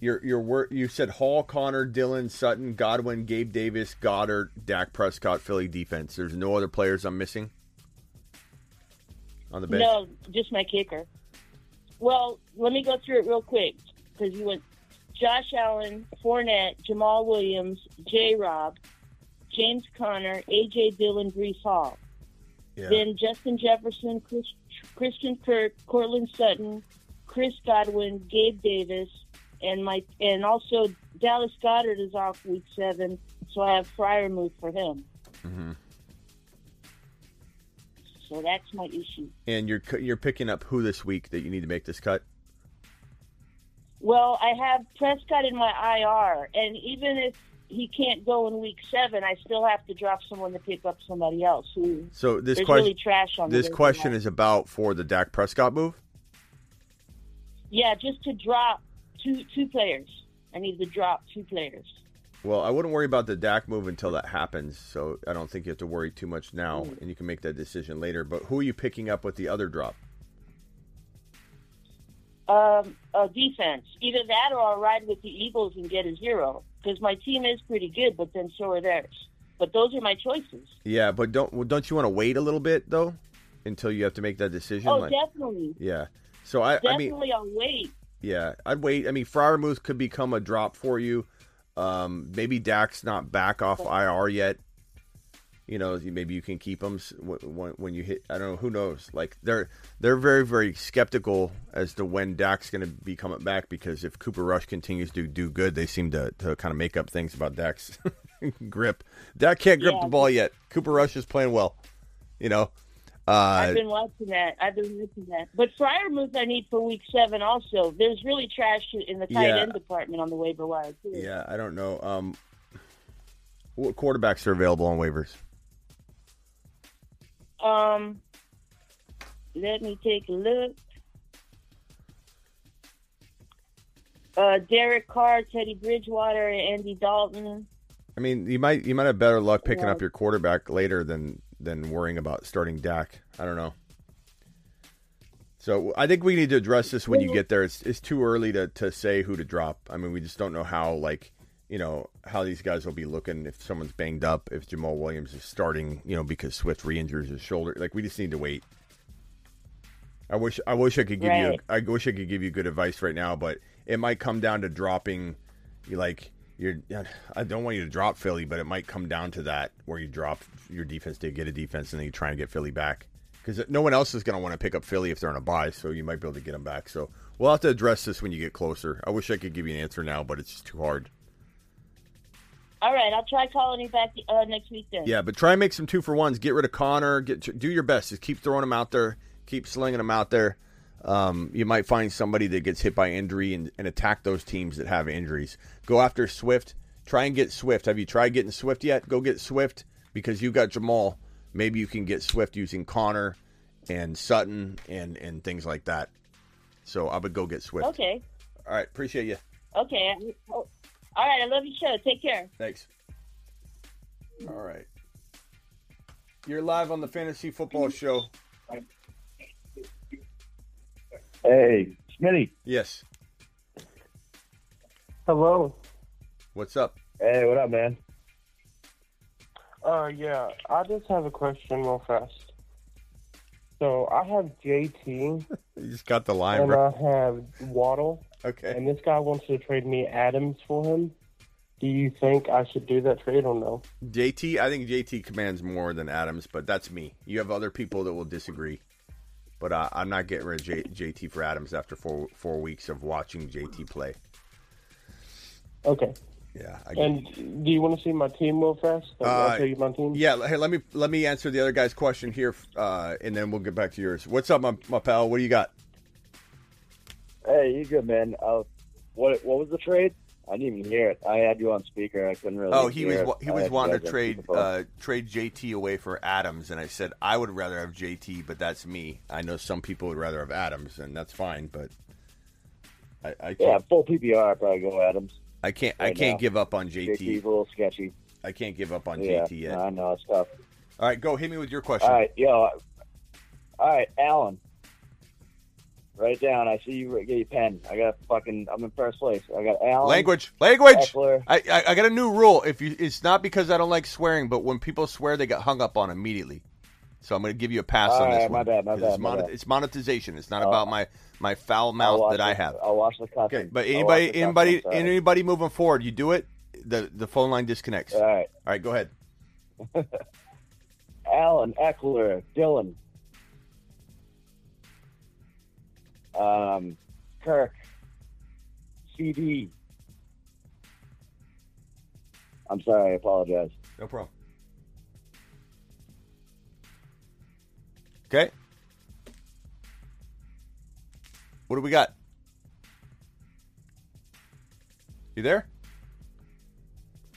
your your work. you said Hall, Conner, Dillon, Sutton, Godwin, Gabe Davis, Goedert, Dak Prescott, Philly defense. There's no other players I'm missing on the bench. No, just my kicker. Well, let me go through it real quick because you went Josh Allen, Fournette, Jamaal Williams, J. Rob, James Conner, A.J. Dillon, Breece Hall. Yeah. Then Justin Jefferson, Chris, Christian Kirk, Courtland Sutton, Chris Godwin, Gabe Davis, and my and also Dallas Goedert is off week seven, so I have Freiermuth for him. hmm So that's my issue. And you're you're picking up who this week that you need to make this cut. Well, I have Prescott in my IR, and even if he can't go in week seven, I still have to drop someone to pick up somebody else who So this question really trash on this question is about for the Dak Prescott move. yeah, just to drop two two players. I need to drop two players. Well, I wouldn't worry about the Dak move until that happens, so I don't think you have to worry too much now, Mm. and you can make that decision later. But who are you picking up with the other drop? Um, uh, defense, either that or I'll ride with the Eagles and get a zero because my team is pretty good, but then so are theirs. But those are my choices. Yeah, but don't don't you want to wait a little bit though, until you have to make that decision? oh, Like- definitely, yeah. So I, I mean, definitely, I'll wait. yeah, I'd wait. I mean, Freiermuth could become a drop for you. Um, maybe Dak's not back off IR yet. You know, maybe you can keep them when, when you hit. I don't know. Who knows? Like they're they're very very skeptical as to when Dak's going to be coming back because if Cooper Rush continues to do good, they seem to to kind of make up things about Dak's grip. Dak can't grip Yeah. the ball yet. Cooper Rush is playing well. You know. Uh, I've been watching that. I've been watching that. But Freiermuth, I need for week seven. Also, there's really trash in the tight Yeah. end department on the waiver wire too. Yeah, I don't know. Um, what quarterbacks are available on waivers? Um, let me take a look. Uh, Derek Carr, Teddy Bridgewater, and Andy Dalton. I mean, you might you might have better luck picking Yeah. up your quarterback later than than worrying about starting Dak. I don't know. So I think we need to address this when you get there. It's it's too early to, to say who to drop. I mean, we just don't know how like you know how these guys will be looking if someone's banged up, if Jamaal Williams is starting, you know, because Swift re-injures his shoulder. Like we just need to wait. I wish I wish I could give you I wish I could give you good advice right now, but it might come down to dropping you like you're. I don't want you to drop Philly, but it might come down to that where you drop your defense to get a defense, and then you try and get Philly back because no one else is going to want to pick up Philly if they're on a buy. So you might be able to get them back. So we'll have to address this when you get closer. I wish I could give you an answer now, but it's just too hard. All right, I'll try calling you back uh, next week then. Yeah, but try and make some two for ones. Get rid of Conner. Get do your best. Just keep throwing them out there. Keep slinging them out there. Um, you might find somebody that gets hit by injury and, and attack those teams that have injuries. Go after Swift. Try and get Swift. Have you tried getting Swift yet? Go get Swift because you got Jamaal. Maybe you can get Swift using Conner and Sutton and and things like that. So I would go get Swift. Okay. All right. Appreciate you. Okay. Oh, All right. I love your show. Take care. Thanks. All right. You're live on the Fantasy Football Show. Hey, Smitty. Yes. Hello. What's up? Hey, what up, man? Uh, yeah, I just have a question real fast. So I have JT. You just got the line, and bro. I have Waddle. Okay. And this guy wants to trade me Adams for him. Do you think I should do that trade or no? JT, I think JT commands more than Adams, but that's me. You have other people that will disagree, but uh, I'm not getting rid of J- JT for Adams after four four weeks of watching JT play. Okay. Yeah. I And do you want to see my team real fast? Like, Uh, I'll tell you my team. Yeah, hey, let me let me answer the other guy's question here, uh, and then we'll get back to yours. What's up, my, my pal? What do you got? Hey, you good, man? Uh, what what was the trade? I didn't even hear it. I had you on speaker. I couldn't really. Oh, he was it. he was wanting to trade uh, trade JT away for Adams, and I said I would rather have JT, but that's me. I know some people would rather have Adams, and that's fine, but I, I yeah, full PPR. I'd probably go Adams. I can't. I can't now. give up on JT's JT. a little sketchy. I can't give up on Yeah, JT yet. I know it's tough. All right, go hit me with your question. All right, yo. All right, Alan. Write it down. I see you get your pen. I got fucking. I'm in first place. I got Alan. Language, language. Ekeler. I, I I got a new rule. If you, it's not because I don't like swearing, but when people swear, they get hung up on immediately. So I'm going to give you a pass All on this right, one. my bad, my bad, it's, my monet- bad. it's monetization. It's not I'll- about my my foul mouth that I have. I'll watch the cussing. Okay, but anybody cussing, anybody sorry. anybody moving forward, you do it. The the phone line disconnects. All right. All right, go ahead. Alan Ekeler, Dillon, um, Kirk, CeeDee. I'm sorry. I apologize. No problem. Okay. What do we got? You there?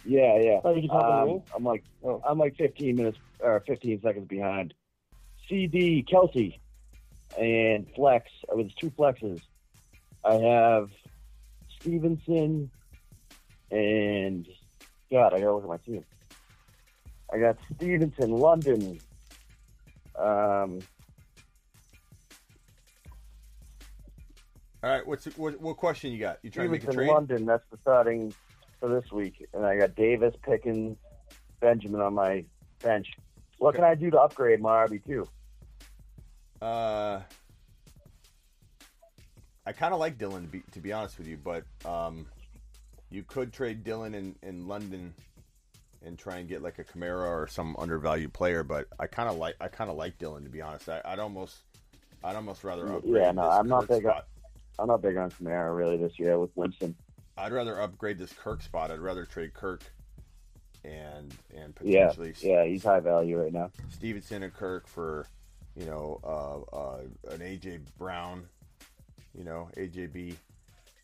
Yeah, yeah. Oh, you can talk to Um. I'm like, I'm like 15 minutes or 15 seconds behind. CeeDee Kelce and flex. It was two flexes. I have Stevenson and God, I gotta look at my team. I got Stevenson, London. Um, All right. What's what, what question you got? You trying to make a Stevenson, trade? London. That's the starting for this week, and I got Davis, Pickens, Benjamin on my bench. What can I do to upgrade my RB two? Uh, I kind of like Dillon to be to be honest with you, but um, you could trade Dillon in, in London and try and get like a Kamara or some undervalued player. But I kind of like I kind of like Dillon to be honest. I, I'd almost I'd almost rather upgrade. Yeah, no, I'm not Kirk big on. I'm not big on Kamara really this year with Winston. I'd rather upgrade this Kirk spot. I'd rather trade Kirk and and potentially Yeah, yeah, he's high value right now. Stevenson and Kirk for, you know, uh, uh, an AJ Brown, you know, AJB,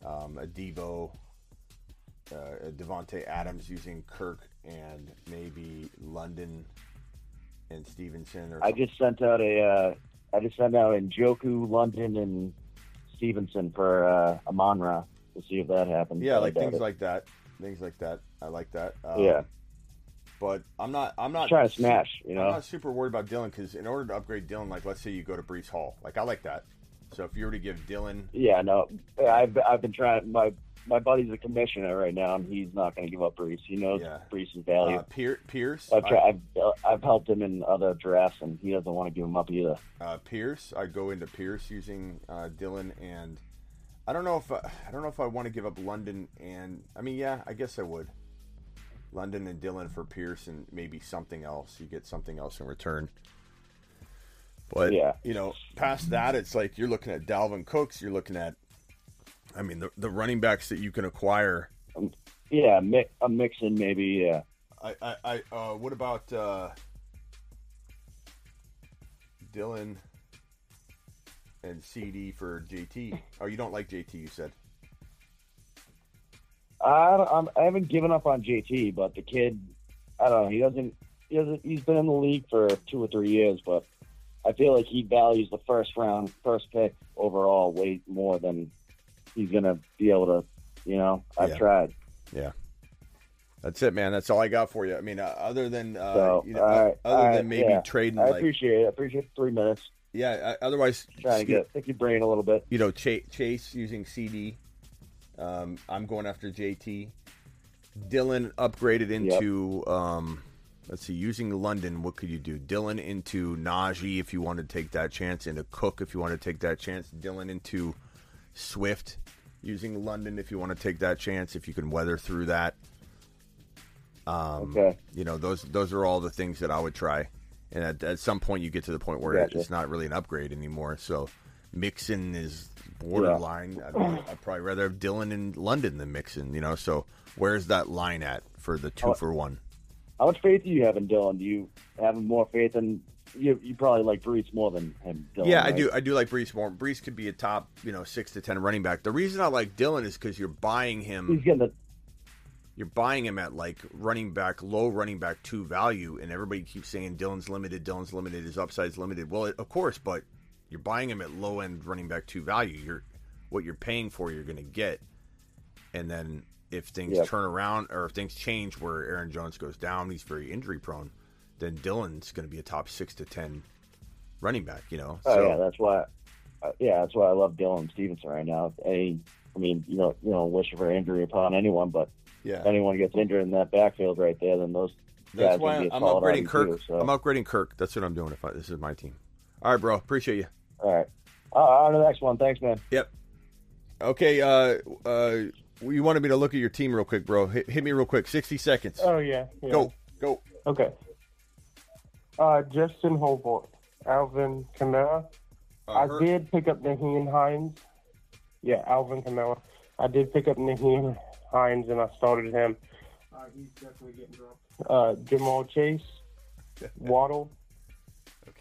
um, a Deebo, uh, a Davante Adams using Kirk and maybe London and Stevenson. Or I just sent out a. Uh, I just sent out Njoku, London, and Stevenson for uh, Amon-Ra to see if that happens. yeah, like things it. like that. Things like that. I like that. Um, Yeah. But I'm not. I'm not Trying to smash, you know? I'm not super worried about Dillon because in order to upgrade Dillon, like let's say you go to Breece Hall, like I like that. So if you were to give Dillon Yeah, no, I've I've been trying. My my buddy's a commissioner right now, and he's not going to give up Breece. He knows Yeah. Breece' value. Uh, Pier- Pierce, I've, I- tried, I've I've helped him in other drafts, and he doesn't want to give him up either. uh, Pierce. I go into Pierce using uh, Dillon and I don't know if I, I don't know if I want to give up London and I mean yeah I guess I would. London and Dillon for Pierce and maybe something else. You get something else in return. But Yeah. you know, past that, it's like you're looking at Dalvin Cooks. You're looking at, I mean, the, the running backs that you can acquire. Yeah, mi- a mixing maybe. Yeah. I, I, I uh, what about uh, Dillon and CeeDee for JT? Oh, you don't like JT? You said. I, don't- I'm, I haven't given up on JT, but the kid, I don't know. He doesn't. He doesn't. He's been in the league for two or three years, but I feel like he values the first round, first pick overall way more than he's gonna be able to. You know, I've Yeah. tried. Yeah. That's it, man. That's all I got for you. I mean, uh, other than uh, So, you know, all right, other all than right, maybe yeah. trading, I like, appreciate it. I appreciate the three minutes. yeah. uh, Otherwise, Trying to get pick your brain a little bit. you know, Chase, Chase using CeeDee. Um, I'm going after JT. Dillon upgraded into, um, let's see, using London. What could you do? Dillon into Najee if you want to take that chance, into Cook if you want to take that chance. Dillon into Swift using London if you want to take that chance. If you can weather through that. Um, Okay. You know, those those are all the things that I would try. And at, at some point, you get to the point where Gotcha. it's not really an upgrade anymore. So Mixon is borderline. I'd, I'd probably rather have Dillon in London than Mixon. You know, so where's that line at for the two Oh, for one? How much faith do you have in Dillon? Do you have more faith in you? You probably like Breece more than him. Dillon, yeah, I right? do. I do like Breece more. Breece could be a top, you know, six to ten running back. The reason I like Dillon is because you're buying him. He's getting the you're buying him at like running back, low running back two value, and everybody keeps saying Dillon's limited, Dillon's limited, his upside's limited. Well, of course, but you're buying him at low end running back two value. You're what you're paying for, you're going to get, and then if things Yep. turn around or if things change where Aaron Jones goes down, he's very injury prone, then Dillon's going to be a top six to ten running back. You know, Oh yeah, that's why. Uh, yeah, that's why I love Dillon Stevenson right now. Any, I mean, you know, you know, wish for injury upon anyone, but Yeah. if anyone gets injured in that backfield right there, then those That's why would be a I'm upgrading RB2, Kirk. so. I'm upgrading Kirk. That's what I'm doing. If I, this is my team. All right, bro. Appreciate you. All right. Uh, on to the next one. Thanks, man. Yep. Okay. Uh, uh, you wanted me to look at your team real quick, bro. Hit, hit me real quick. Sixty seconds. Oh yeah. yeah. Go. Go. Okay. Uh, Justin Holbrook, Alvin Kamara. Uh, I Her- did pick up Nyheim Hines. Yeah, Alvin Kamara. I did pick up Nyheim Hines and I started him. Uh, he's definitely getting dropped. Uh, Ja'Marr Chase, Waddle,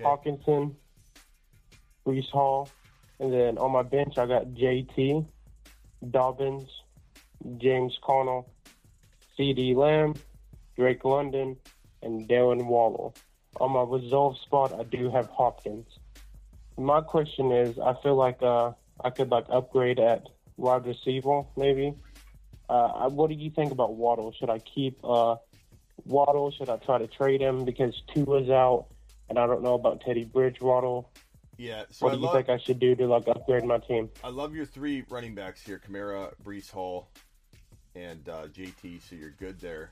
Hockenson, Breece Hall, and then on my bench I got JT, Dobbins, James Conner, CeeDee Lamb, Drake London, and Darren Waller. On my resolve spot, I do have Hopkins. My question is, I feel like uh, I could like upgrade at wide receiver, maybe. Uh, what do you think about Waddle? Should I keep uh, Waddle? Should I try to trade him because Tua's out, and I don't know about Teddy Bridgewater? Yeah. So what I do you love, think I should do to like upgrade my team? I love your three running backs here: Kamara, Breece Hall, and uh, JT. So you're good there.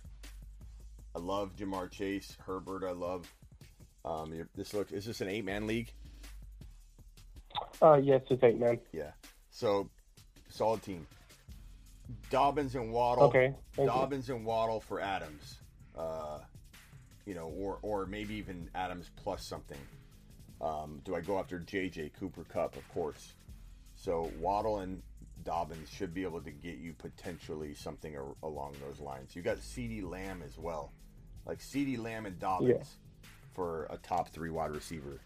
I love Ja'Marr Chase, Herbert. I love. Um, this look is this an eight man league? Uh, yes, it's eight man. Yeah. So solid team. Dobbins and Waddle. Okay, thank you. Dobbins and Waddle for Adams. Uh, you know, or or maybe even Adams plus something. Um, do I go after JJ Cooper Kupp? Of course. So Waddle and Dobbins should be able to get you potentially something ar- along those lines. You got CeeDee Lamb as well, like CeeDee Lamb and Dobbins for a top three wide receiver.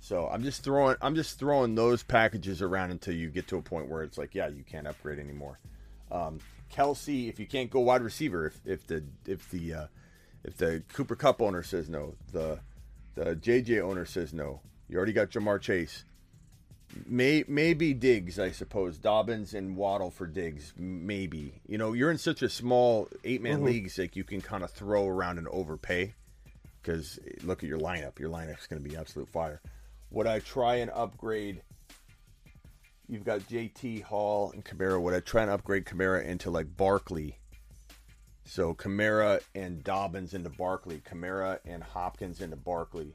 So I'm just throwing I'm just throwing those packages around until you get to a point where it's like, yeah, you can't upgrade anymore. Um, Kelce, if you can't go wide receiver, if, if the if the uh, if the Cooper Kupp owner says no, the the JJ owner says no, you already got Ja'Marr Chase. May maybe Diggs, I suppose. Dobbins and Waddle for Diggs, maybe. You know, you're in such a small eight man Mhm. leagues, like you can kind of throw around and overpay. Because look at your lineup. Your lineup's going to be absolute fire. Would I try and upgrade? You've got JT Hall and Kamara. Would I try and upgrade Kamara into like Barkley? So Kamara and Dobbins into Barkley. Kamara and Hopkins into Barkley.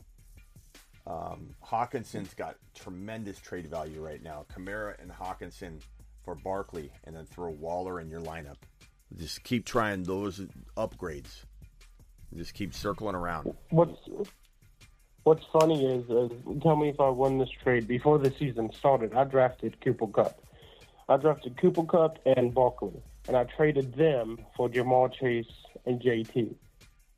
Um, Hockenson's got tremendous trade value right now. Kamara and Hockenson for Barkley and then throw Waller in your lineup. Just keep trying those upgrades. Just keep circling around. What's What's funny is, is, tell me if I won this trade before the season started. I drafted Cooper Kupp. I drafted Cooper Kupp and Barkley, and I traded them for Ja'Marr Chase and JT.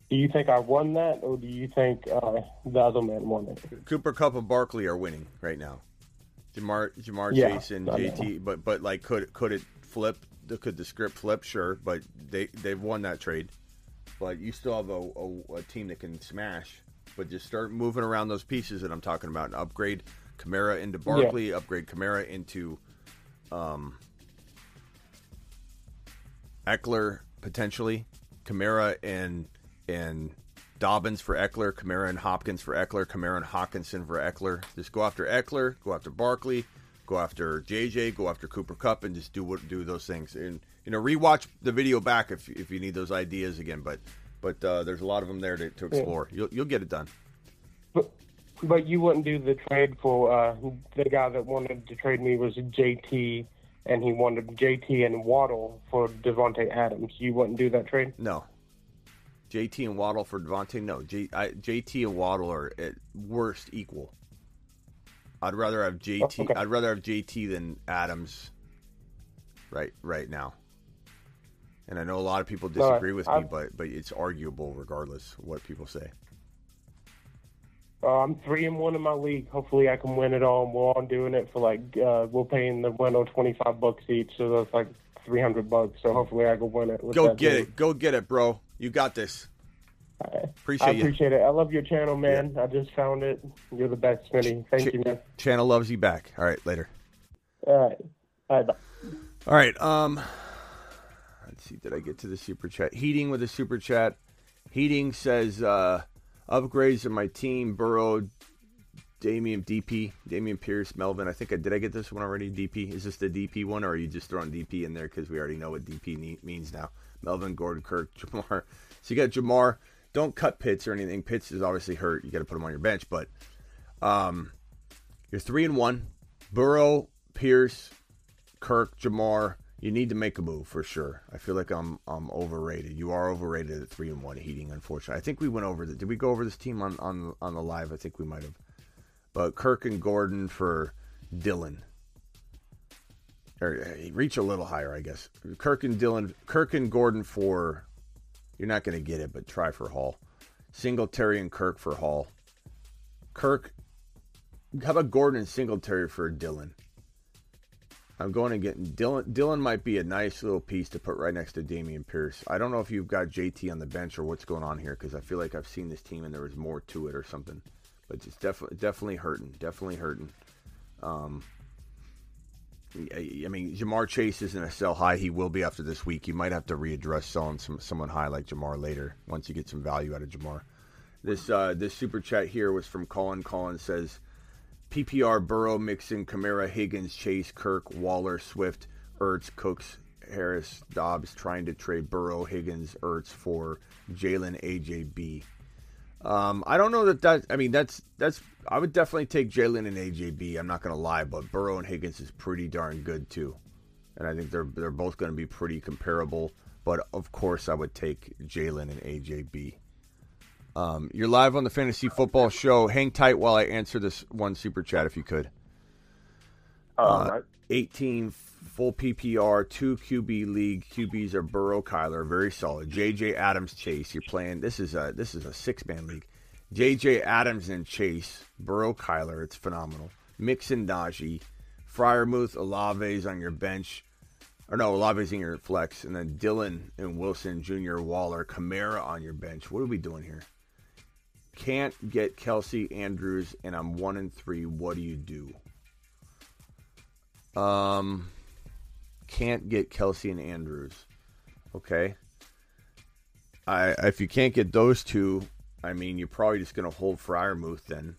Do you think I won that, or do you think uh, the other man won it? Cooper Kupp and Barkley are winning right now. Ja'Marr Ja'Marr Yeah, Chase and JT, but but like could could it flip? Could the script flip? Sure, but they they've won that trade. But you still have a, a, a team that can smash. But just start moving around those pieces that I'm talking about and upgrade Kamara into Barkley, upgrade Kamara into um, Ekeler potentially, Kamara and and Dobbins for Ekeler, Kamara and Hopkins for Ekeler, Kamara and Hockenson for Ekeler. Just go after Ekeler, go after Barkley, go after JJ, go after Cooper Kupp, and just do what do those things. And you know, rewatch the video back if if you need those ideas again. But but uh, there's a lot of them there to, to Yeah. explore. You'll you'll get it done. But you wouldn't do the trade for uh, the guy that wanted to trade me was JT, and he wanted JT and Waddle for Davante Adams. You wouldn't do that trade? No. JT and Waddle for Davante? No. J, I, JT and Waddle are at worst equal. I'd rather have JT. Oh, okay. I'd rather have JT than Adams. Right, right now. And I know a lot of people disagree with me, I- but but it's arguable regardless what people say. Uh, I'm three and one in my league. Hopefully, I can win it all. And we're all doing it for like uh, we're paying the winner twenty five bucks each, so that's like three hundred bucks. So hopefully, I can win it. Go get team. it. Go get it, bro. You got this. Appreciate I you. appreciate it. I love your channel, man. I just found it. You're the best, Smitty. Thank you, man. Channel loves you back. All right, later. All right. All right. Bye. All right. Um, let's see. Did I get to the super chat? Heating with a super chat. Heating says uh, upgrades in my team: Burrow, Dameon, DP, Dameon Pierce, Melvin. I think I did. I get this one already. DP. Is this the DP one, or are you just throwing DP in there because we already know what DP means now? Melvin, Gordon, Kirk, Ja'Marr. So you got Ja'Marr. Don't cut Pitts or anything. Pitts is obviously hurt. You got to put him on your bench, but um, you're three and one. Burrow, Pierce, Kirk, Ja'Marr, you need to make a move for sure. I feel like I'm I'm overrated. You are overrated at three and one heating, unfortunately. I think we went over the did we go over this team on, on on the live? I think we might have. But Kirk and Gordon for Dillon. Or uh, reach a little higher, I guess. Kirk and Dillon Kirk and Gordon for you're not gonna get it, but try for Hall. Singletary and Kirk for Hall. Kirk how about Gordon and Singletary for Dillon? I'm going to get Dillon. Dillon might be a nice little piece to put right next to Dameon Pierce. I don't know if you've got JT on the bench or what's going on here because I feel like I've seen this team and there was more to it or something. But it's definitely definitely hurting. Definitely hurting. Um, I I mean, Ja'Marr Chase isn't a sell high. He will be after this week. You might have to readdress selling some someone high like Ja'Marr later once you get some value out of Ja'Marr. This uh, this super chat here was from Colin. Colin says, PPR Burrow, Mixon, Kamara, Higgins, Chase, Kirk, Waller, Swift, Ertz, Cooks, Harris, Dobbs trying to trade Burrow, Higgins, Ertz for Jalen, AJB. Um, I don't know that that. I mean, that's that's. I would definitely take Jalen and AJB. I'm not going to lie, but Burrow and Higgins is pretty darn good too, and I think they're they're both going to be pretty comparable. But of course, I would take Jalen and AJB. Um, you're live on the Fantasy Football Show. Hang tight while I answer this one super chat, if you could. Uh, 18 full PPR, two QB league. QBs are Burrow, Kyler, very solid. JJ Adams, Chase. You're playing. This is a this is a six man league. JJ Adams and Chase, Burrow, Kyler. It's phenomenal. Mixon, Najee, Freiermuth, Olave's on your bench. Or no, Olave's in your flex, and then Dillon and Wilson, Jr., Waller, Kamara on your bench. What are we doing here? Can't get Kelce Andrews, and I'm one and three. What do you do? Um, can't get Kelce and Andrews. Okay. I if you can't get those two, I mean, you're probably just going to hold Freiermuth then,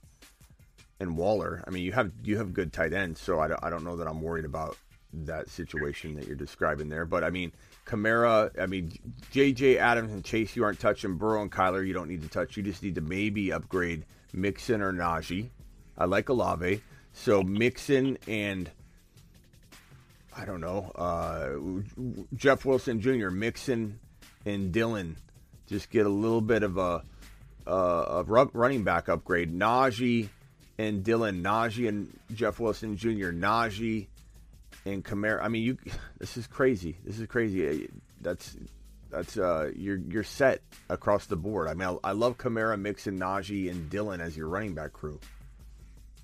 and Waller. I mean, you have you have good tight ends, so I don't, I don't know that I'm worried about that situation that you're describing there. But I mean, Kamara, I mean, J.J. Adams and Chase, you aren't touching. Burrow and Kyler, you don't need to touch. You just need to maybe upgrade Mixon or Najee. I like Olave, so Mixon and I don't know, uh, Jeff Wilson Jr., Mixon, and Dillon just get a little bit of a, uh, a running back upgrade. Najee and Dillon, Najee and Jeff Wilson Jr., Najee and Kamara. I mean, you. This is crazy. This is crazy. That's that's uh, you're you're set across the board. I mean, I, I love Kamara, Mixon, Najee, and Dillon as your running back crew.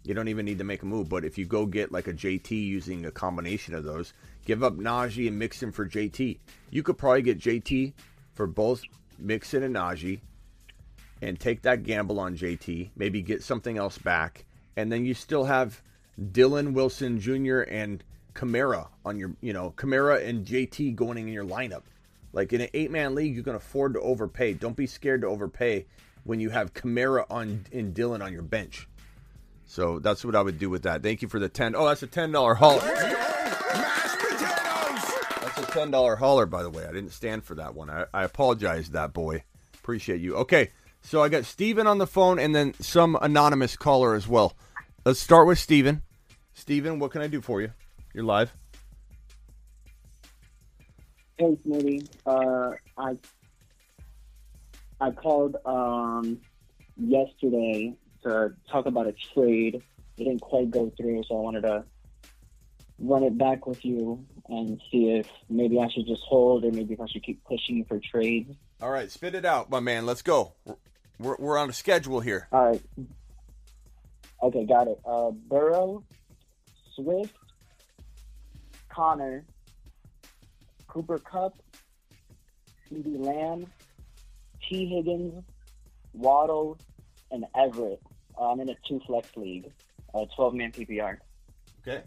You don't even need to make a move. But if you go get like a JT using a combination of those, give up Najee and Mixon for JT. You could probably get JT for both Mixon and Najee and take that gamble on JT, maybe get something else back, and then you still have Dillon Wilson Jr. and Kamara on your, you know, Kamara and JT going in your lineup. Like in an eight man league, you can afford to overpay. Don't be scared to overpay when you have Kamara on and Dillon on your bench. So that's what I would do with that. Thank you for the ten. Oh, that's a ten dollar haul. That's a ten dollar hauler, by the way. I didn't stand for that one. I, I apologize, that boy. Appreciate you. Okay, so I got Steven on the phone and then some anonymous caller as well. Let's start with Steven. Steven, what can I do for you? You're live. Hey, Smitty. Uh, I I called um, yesterday to talk about a trade. It didn't quite go through, so I wanted to run it back with you and see if maybe I should just hold or maybe if I should keep pushing for trades. All right, spit it out, my man. Let's go. We're, we're on a schedule here. All right. Okay, got it. Uh, Burrow, Swift, Conner, Cooper Kupp, CeeDee Lamb, T. Higgins, Waddle, and Everett. Uh, I'm in a two flex league, a 12 man PPR. Okay.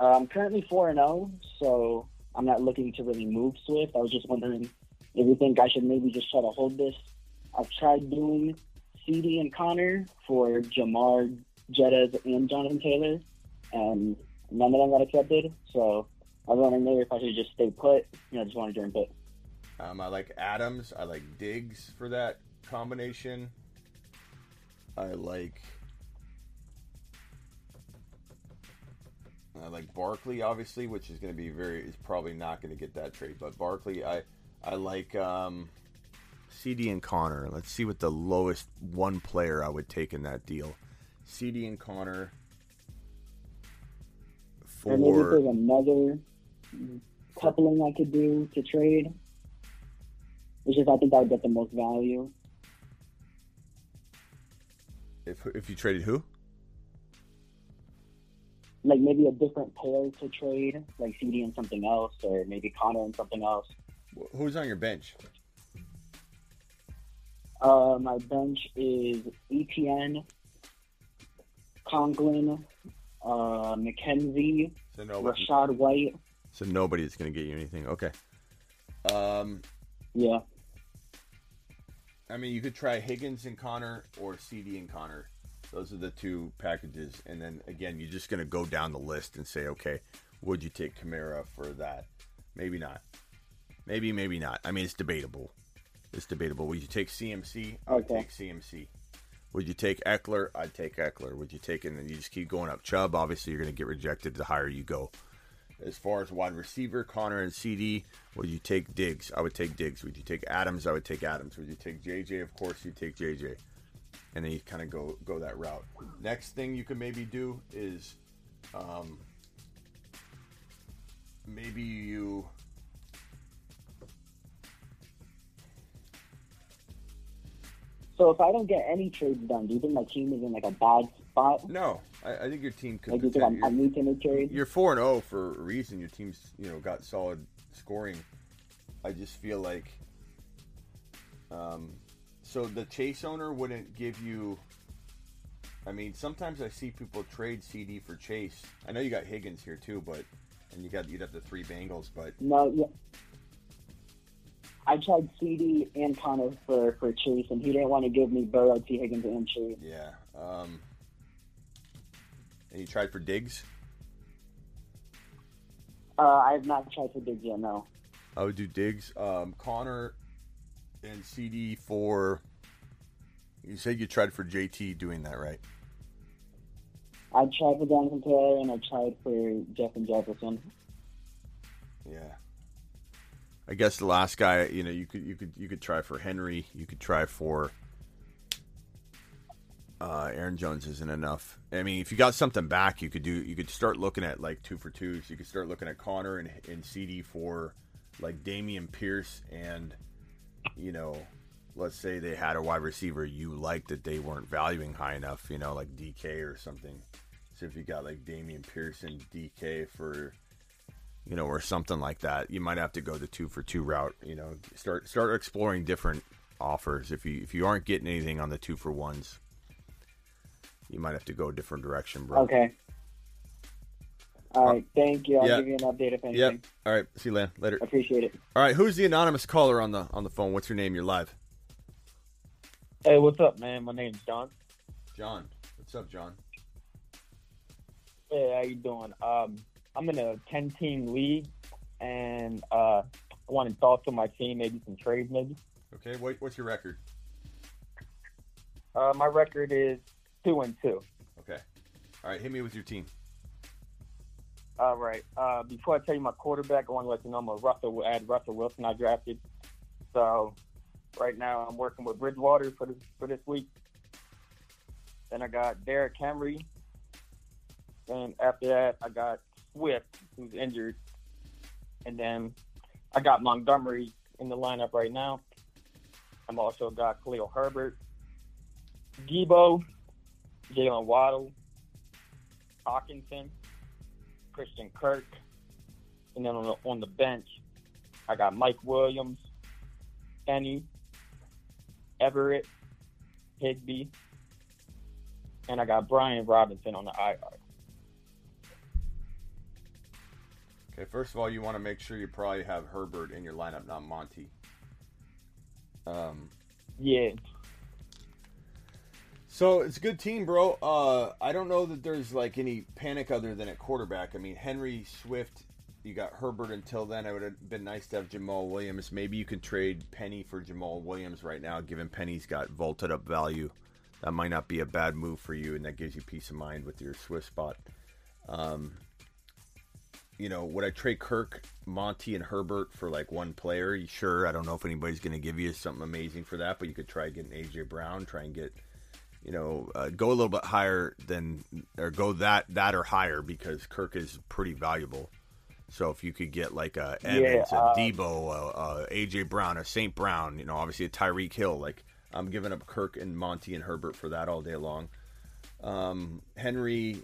Uh, I'm currently 4 and 0, so I'm not looking to really move Swift. I was just wondering if you think I should maybe just try to hold this. I've tried doing CeeDee and Conner for Ja'Marr, Jettas, and Jonathan Taylor, and none of them got accepted. So I was wondering maybe if I should just stay put. You know, just want to join put. Um, I like Adams. I like Diggs for that combination. I like. I like Barkley, obviously, which is going to be very is probably not going to get that trade. But Barkley, I I like um, CeeDee and Conner. Let's see what the lowest one player I would take in that deal. CeeDee and Conner Or maybe there's another coupling I could do to trade. which is I think I would get the most value. if if you traded who? Like maybe a different pair to trade, like CeeDee and something else, or maybe Conner and something else. Who's on your bench? Uh, my bench is ETN, Conklin, uh, McKenzie, So no- Rachaad White. So nobody is going to get you anything. Okay. Um, yeah. I mean, you could try Higgins and Conner or CeeDee and Conner. Those are the two packages. And then again, you're just going to go down the list and say, okay, would you take Kamara for that? Maybe not. Maybe, maybe not. I mean, it's debatable. It's debatable. Would you take CMC? I would Okay. take CMC. Would you take Ekeler? I'd take Ekeler. Would you take, and then you just keep going up. Chubb, obviously, you're going to get rejected the higher you go. As far as wide receiver, Conner and CeeDee, would you take Diggs? I would take Diggs. Would you take Adams? I would take Adams. Would you take JJ? Of course, you take JJ. And then you kind of go go that route. Next thing you could maybe do is, um, maybe you So if I don't get any trades done, do you think my team is in like a bad spot? No, I, I think your team could. Like, you think I'm, I need to make trades? You're four and zero for a reason. Your team's you know got solid scoring. I just feel like, um, so the Chase owner wouldn't give you. I mean, sometimes I see people trade CeeDee for Chase. I know you got Higgins here too, but and you got you'd have the three Bengals, but No, yeah. I tried CeeDee and Conner for, for Chase, and he didn't want to give me Burrow, T. Higgins, and Chase. yeah. Um, and you tried for Diggs. Uh, I have not tried for Diggs yet, no. I would do Diggs, um, Conner, and CeeDee for. You said you tried for JT doing that, right? I tried for Jonathan Taylor and I tried for Jeff and Jefferson. Yeah. I guess the last guy, you know, you could you could you could try for Henry. You could try for uh, Aaron Jones isn't enough. I mean, if you got something back, you could do. You could start looking at like two for twos. You could start looking at Conner and, and CeeDee for like Damian Pierce and you know, let's say they had a wide receiver you liked that they weren't valuing high enough. You know, like DK or something. So if you got like Damian Pierce and DK for you know, or something like that, you might have to go the two for two route. You know, start start exploring different offers. If you if you aren't getting anything on the two for ones, you might have to go a different direction, bro. Okay. All right. Thank you. I'll Yeah. give you an update if anything. Yep. All right. See you later. Later. Appreciate it. All right. Who's the anonymous caller on the on the phone? What's your name? You're live. Hey, what's up, man? My name's John. John. What's up, John? Hey, how you doing? Um, I'm in a 10 team league, and uh, I wanted thoughts on my team, maybe some trades, maybe. Okay. What, what's your record? Uh, my record is two and two. Okay. All right. Hit me with your team. All right. Uh, before I tell you my quarterback, I want to let you know I'm a Russell. I had Russell Wilson I drafted. So right now I'm working with Bridgewater for this for this week. Then I got Derrick Henry. Then after that I got Swift, who's injured. And then I got Montgomery in the lineup right now. I'm also got Khalil Herbert, Deebo, Jalen Waddle, Hockenson, Christian Kirk, and then on the, on the bench, I got Mike Williams, Kenny, Everett, Higbee, and I got Brian Robinson on the IR. Okay. First of all, you want to make sure you probably have Herbert in your lineup, not Monty. Um. Yeah. So it's a good team, bro. Uh, I don't know that there's like any panic other than at quarterback. I mean, Henry Swift, you got Herbert until then. It would have been nice to have Jamaal Williams. Maybe you could trade Penny for Jamaal Williams right now, given Penny's got vaulted up value. That might not be a bad move for you, and that gives you peace of mind with your Swift spot. Um, you know, would I trade Kirk, Monty, and Herbert for like one player? Sure. I don't know if anybody's going to give you something amazing for that, but you could try getting AJ Brown, try and get you know, uh, go a little bit higher than, or go that that or higher because Kirk is pretty valuable. So if you could get like a Evans, Yeah, uh, a Deebo, a, a AJ Brown, a Saint Brown, you know, obviously a Tyreek Hill, like I'm giving up Kirk and Monty and Herbert for that all day long. Um, Henry,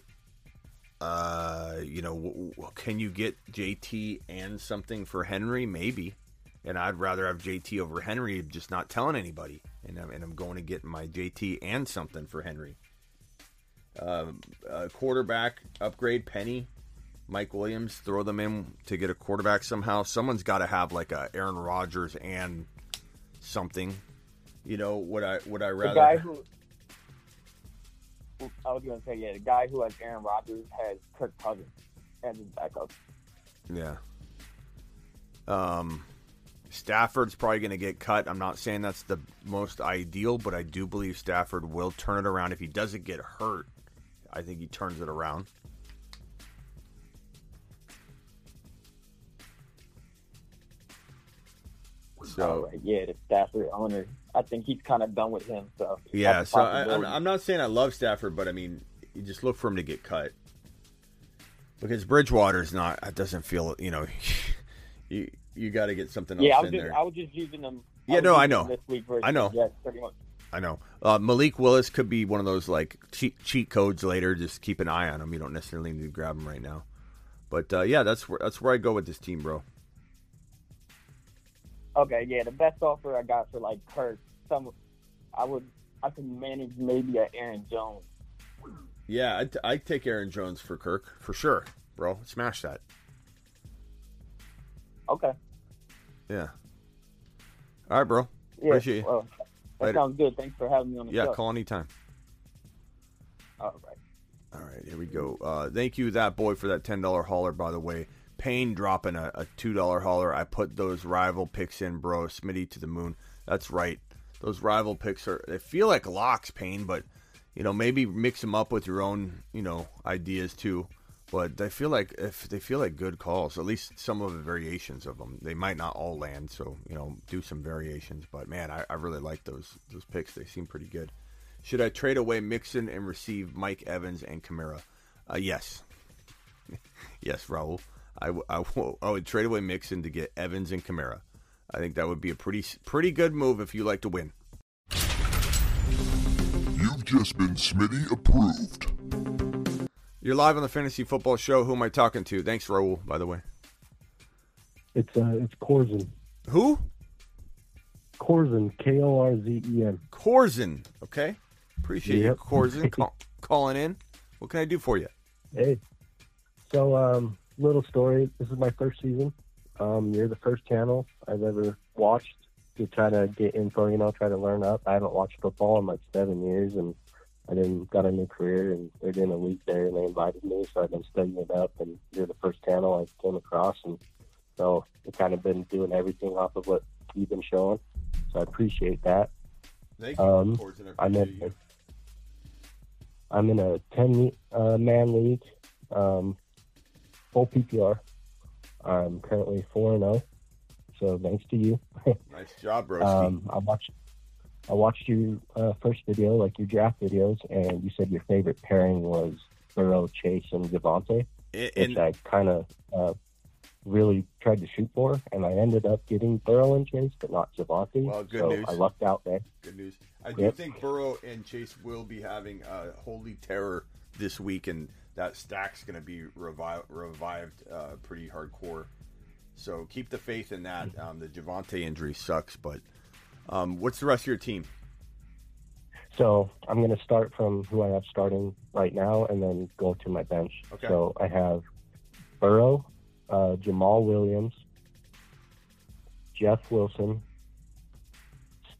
uh, you know, w- w- can you get JT and something for Henry? Maybe. And I'd rather have JT over Henry, just not telling anybody. And I'm, and I'm going to get my JT and something for Henry. Um, uh, quarterback upgrade, Penny, Mike Williams, throw them in to get a quarterback somehow. Someone's got to have like a Aaron Rodgers and something. You know, would I would I The rather? guy who I was gonna say, yeah, the guy who has Aaron Rodgers has Kirk Cousins as his backup. Yeah. Um, Stafford's probably going to get cut. I'm not saying that's the most ideal, but I do believe Stafford will turn it around if he doesn't get hurt. I think he turns it around. So right, yeah, the Stafford owner. I think he's kind of done with him. So yeah, so I, I'm, not saying I love Stafford, but I mean, you just look for him to get cut because Bridgewater's not. It doesn't feel you know. you you got to get something else yeah, I was in just there. I was just using them. Yeah, was no, I know. This week versus I know. Yes, pretty much. I know. Uh, Malik Willis could be one of those like cheat, cheat codes later. Just keep an eye on him. You don't necessarily need to grab him right now. But uh, yeah, that's where that's where I go with this team, bro. Okay, yeah, the best offer I got for like Kirk, some I would I could manage maybe a Aaron Jones. Yeah, I'd, I'd take Aaron Jones for Kirk for sure, bro. Smash that. Okay. Yeah. All right, bro. Yeah, Appreciate you. well, that Later. sounds good. Thanks for having me on the Yeah, show. call anytime. All right. All right, here we go. Uh, thank you, that boy, for that ten dollar hauler. By the way, Payne dropping a, a two dollar hauler. I put those rival picks in, bro. Smitty to the moon. That's right. Those rival picks are they feel like locks, Payne, but you know, maybe mix them up with your own, you know, ideas too. But I feel like if they feel like good calls, at least some of the variations of them, they might not all land. So you know, do some variations. But man, I, I really like those those picks. They seem pretty good. Should I trade away Mixon and receive Mike Evans and Kamara? Uh, yes, yes, Raul. I, w- I, w- I would trade away Mixon to get Evans and Kamara. I think that would be a pretty pretty good move if you like to win. You've just been Smitty approved. You're live on the Fantasy Football Show. Who am I talking to? Thanks, Raul, by the way. It's uh, it's Korzen. Who? Korzen. K O R Z E N. Korzen. Okay. Appreciate you, Yep. Korzen, call, calling in. What can I do for you? Hey. So, um, little story. This is my first season. Um, you're the first channel I've ever watched to try to get info. You know, try to learn up. I haven't watched football in like seven years, and I then got a new career, and they're doing a week there, and they invited me, so I've been studying it up. And you're the first channel I came across, and so I've kind of been doing everything off of what you've been showing. So I appreciate that. Thank you, Um, I'm in, you. I'm in a 10 uh, man league, um, full PPR. I'm currently 4 and 0. So thanks to you. Nice job, Broski. um, I watched I watched your uh, first video, like your draft videos, and you said your favorite pairing was Burrow, Chase, and Devontae, And- which I kind of uh, really tried to shoot for, and I ended up getting Burrow and Chase, but not Devontae. Well, good so news. I lucked out there. Good news. I do Yep. think Burrow and Chase will be having a holy terror this week, and that stack's going to be revi- revived uh, pretty hardcore. So keep the faith in that. Um, the Javonte injury sucks, but um, what's the rest of your team? So I'm going to start from who I have starting right now, and then go to my bench. Okay. So I have Burrow, uh, Jamaal Williams, Jeff Wilson,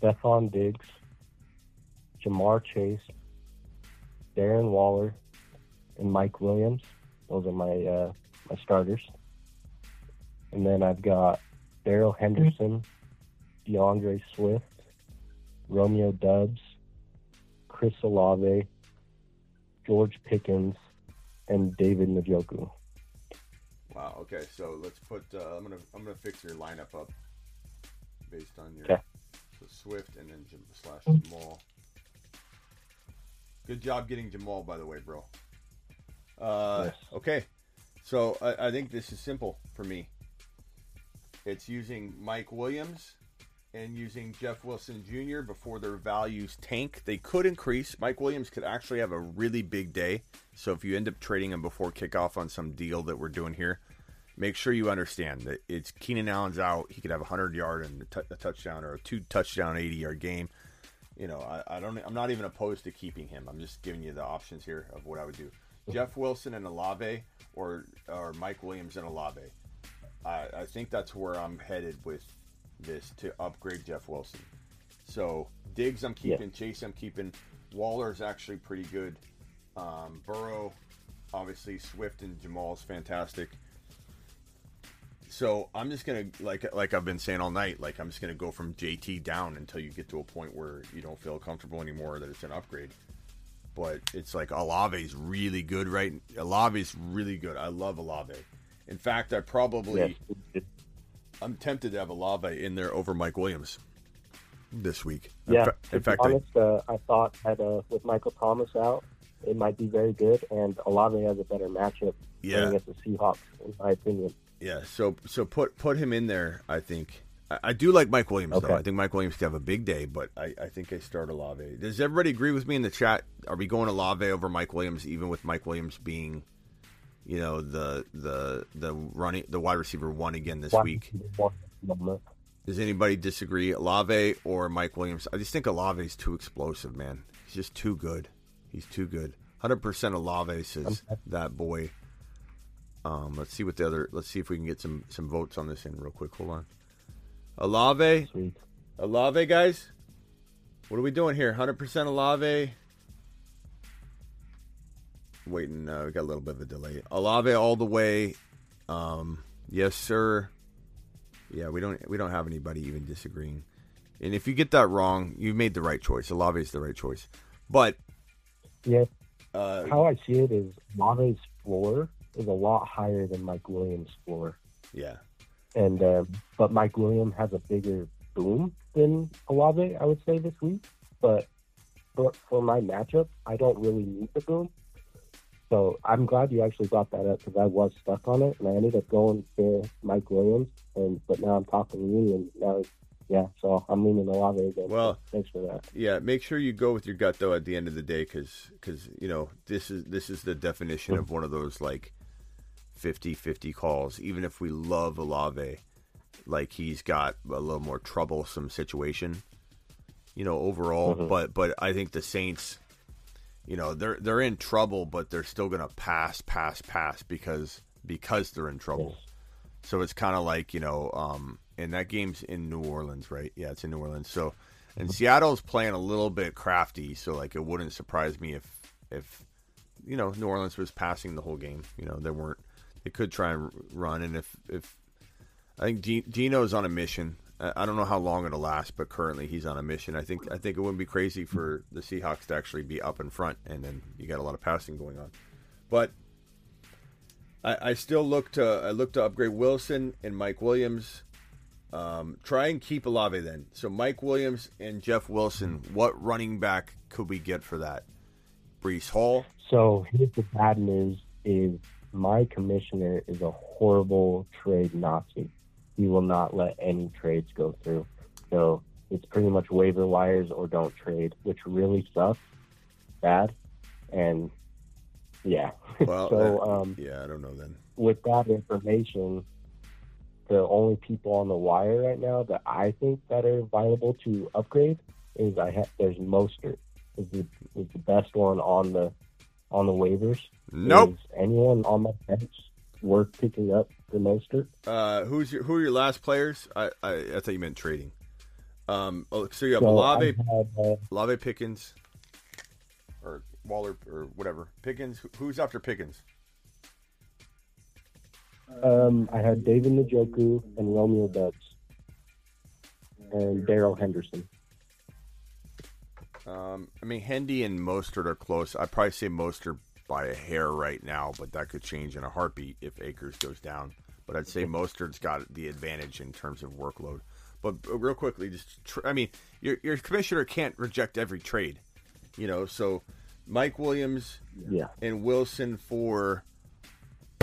Stefon Diggs, Ja'Marr Chase, Darren Waller, and Mike Williams. Those are my uh, my starters. And then I've got Darrell Henderson, DeAndre Swift, Romeo Doubs, Chris Olave, George Pickens, and David Njoku. Wow. Okay. So let's put. Uh, I'm gonna I'm gonna fix your lineup up based on your Okay. so Swift and then Jam- slash Jamaal. Good job getting Jamaal, by the way, bro. Uh, Yes. Okay. So I, I think this is simple for me. It's using Mike Williams and using Jeff Wilson Jr. before their values tank. They could increase. Mike Williams could actually have a really big day. So if you end up trading him before kickoff on some deal that we're doing here, make sure you understand that it's Keenan Allen's out. He could have a hundred yard and a, t- a touchdown or a two touchdown, eighty yard game. You know, I, I don't. I'm not even opposed to keeping him. I'm just giving you the options here of what I would do. Jeff Wilson and Olave, or or Mike Williams and Olave. I, I think that's where I'm headed with this to upgrade Jeff Wilson. So Diggs, I'm keeping. Chase, I'm keeping. Waller's actually pretty good. Um, Burrow, obviously Swift and Jamaal's fantastic. So I'm just gonna like like I've been saying all night. Like I'm just gonna go from JT down until you get to a point where you don't feel comfortable anymore that it's an upgrade. But it's like Olave's really good, right? Olave's really good. I love Olave. In fact, I probably I'm tempted to have Olave in there over Mike Williams this week. In Yeah, in fact, I, uh, I thought that uh, with Michael Thomas out, it might be very good, and Olave has a better matchup Yeah. against the Seahawks, in my opinion. Yeah, so so put put him in there. I think I, do like Mike Williams though. I think Mike Williams could have a big day, but I, I think I start Olave. Does everybody agree with me in the chat? Are we going Olave over Mike Williams, even with Mike Williams being, you know, the the the running the wide receiver one again this Wide week? one. Does anybody disagree? Olave or Mike Williams? I just think Olave is too explosive, man. He's just too good. He's too good. Hundred percent Olave says that boy. Um, let's see what the other. Let's see if we can get some some votes on this in real quick. Hold on. Olave, Olave, guys. What are we doing here? Hundred percent Olave. Waiting. Uh, we got a little bit of a delay. Olave all the way. Um, yes, sir. Yeah, we don't we don't have anybody even disagreeing. And if you get that wrong, you made the right choice. Olave is the right choice. But Yeah. Uh, How I see it is Lave's floor is a lot higher than Mike Williams' floor. Yeah. And um, but Mike Williams has a bigger boom than Olave, I would say this week. But for, for my matchup, I don't really need the boom. So I'm glad you actually brought that up because I was stuck on it, and I ended up going for Mike Williams. And but now I'm talking to you, and now yeah, so I'm leaning Olave again. Well, thanks for that. Yeah, make sure you go with your gut though at the end of the day, because because, you know this is this is the definition of one of those like 50-50 calls. Even if we love Olave, like he's got a little more troublesome situation, you know, overall. Mhm. But but I think the Saints, you know, they're they're in trouble, but they're still gonna pass, pass, pass because because they're in trouble. So it's kind of like you know, um, and that game's in New Orleans, right? Yeah, it's in New Orleans. So, and Seattle's playing a little bit crafty, so like it wouldn't surprise me if if you know New Orleans was passing the whole game. You know, they weren't. They could try and run, and if if I think Dino's on a mission. I don't know how long it'll last, but currently he's on a mission. I think I think it wouldn't be crazy for the Seahawks to actually be up in front, and then you got a lot of passing going on. But I, I still look to I look to upgrade Wilson and Mike Williams. Um, try and keep Olave then. So Mike Williams and Jeff Wilson. What running back could we get for that? Breece Hall. So here's the bad news: is my commissioner is a horrible trade Nazi. He will not let any trades go through. So it's pretty much waiver wires or don't trade, which really sucks. Bad, and yeah. Well, so that- um, yeah, I don't know then. with that information, the only people on the wire right now that I think that are viable to upgrade is I have there's Mostert is the is the best one on the on the waivers. Nope. Is anyone on my bench worth picking up the Mostert? Uh, who's your who are your last players? I I, I thought you meant trading. Um, oh, so you have So Olave, uh, Olave Pickens, or Waller or whatever. Pickens. Who's after Pickens? Um, I had David Njoku and Romeo Doubs and Darrell Henderson. Um, I mean, Hendy and Mostert are close. I'd probably say Mostert by a hair right now, but that could change in a heartbeat if Akers goes down. But I'd say Mostert's got the advantage in terms of workload. But real quickly, just tr- I mean, your your commissioner can't reject every trade, you know. So Mike Williams, Yeah. and Wilson for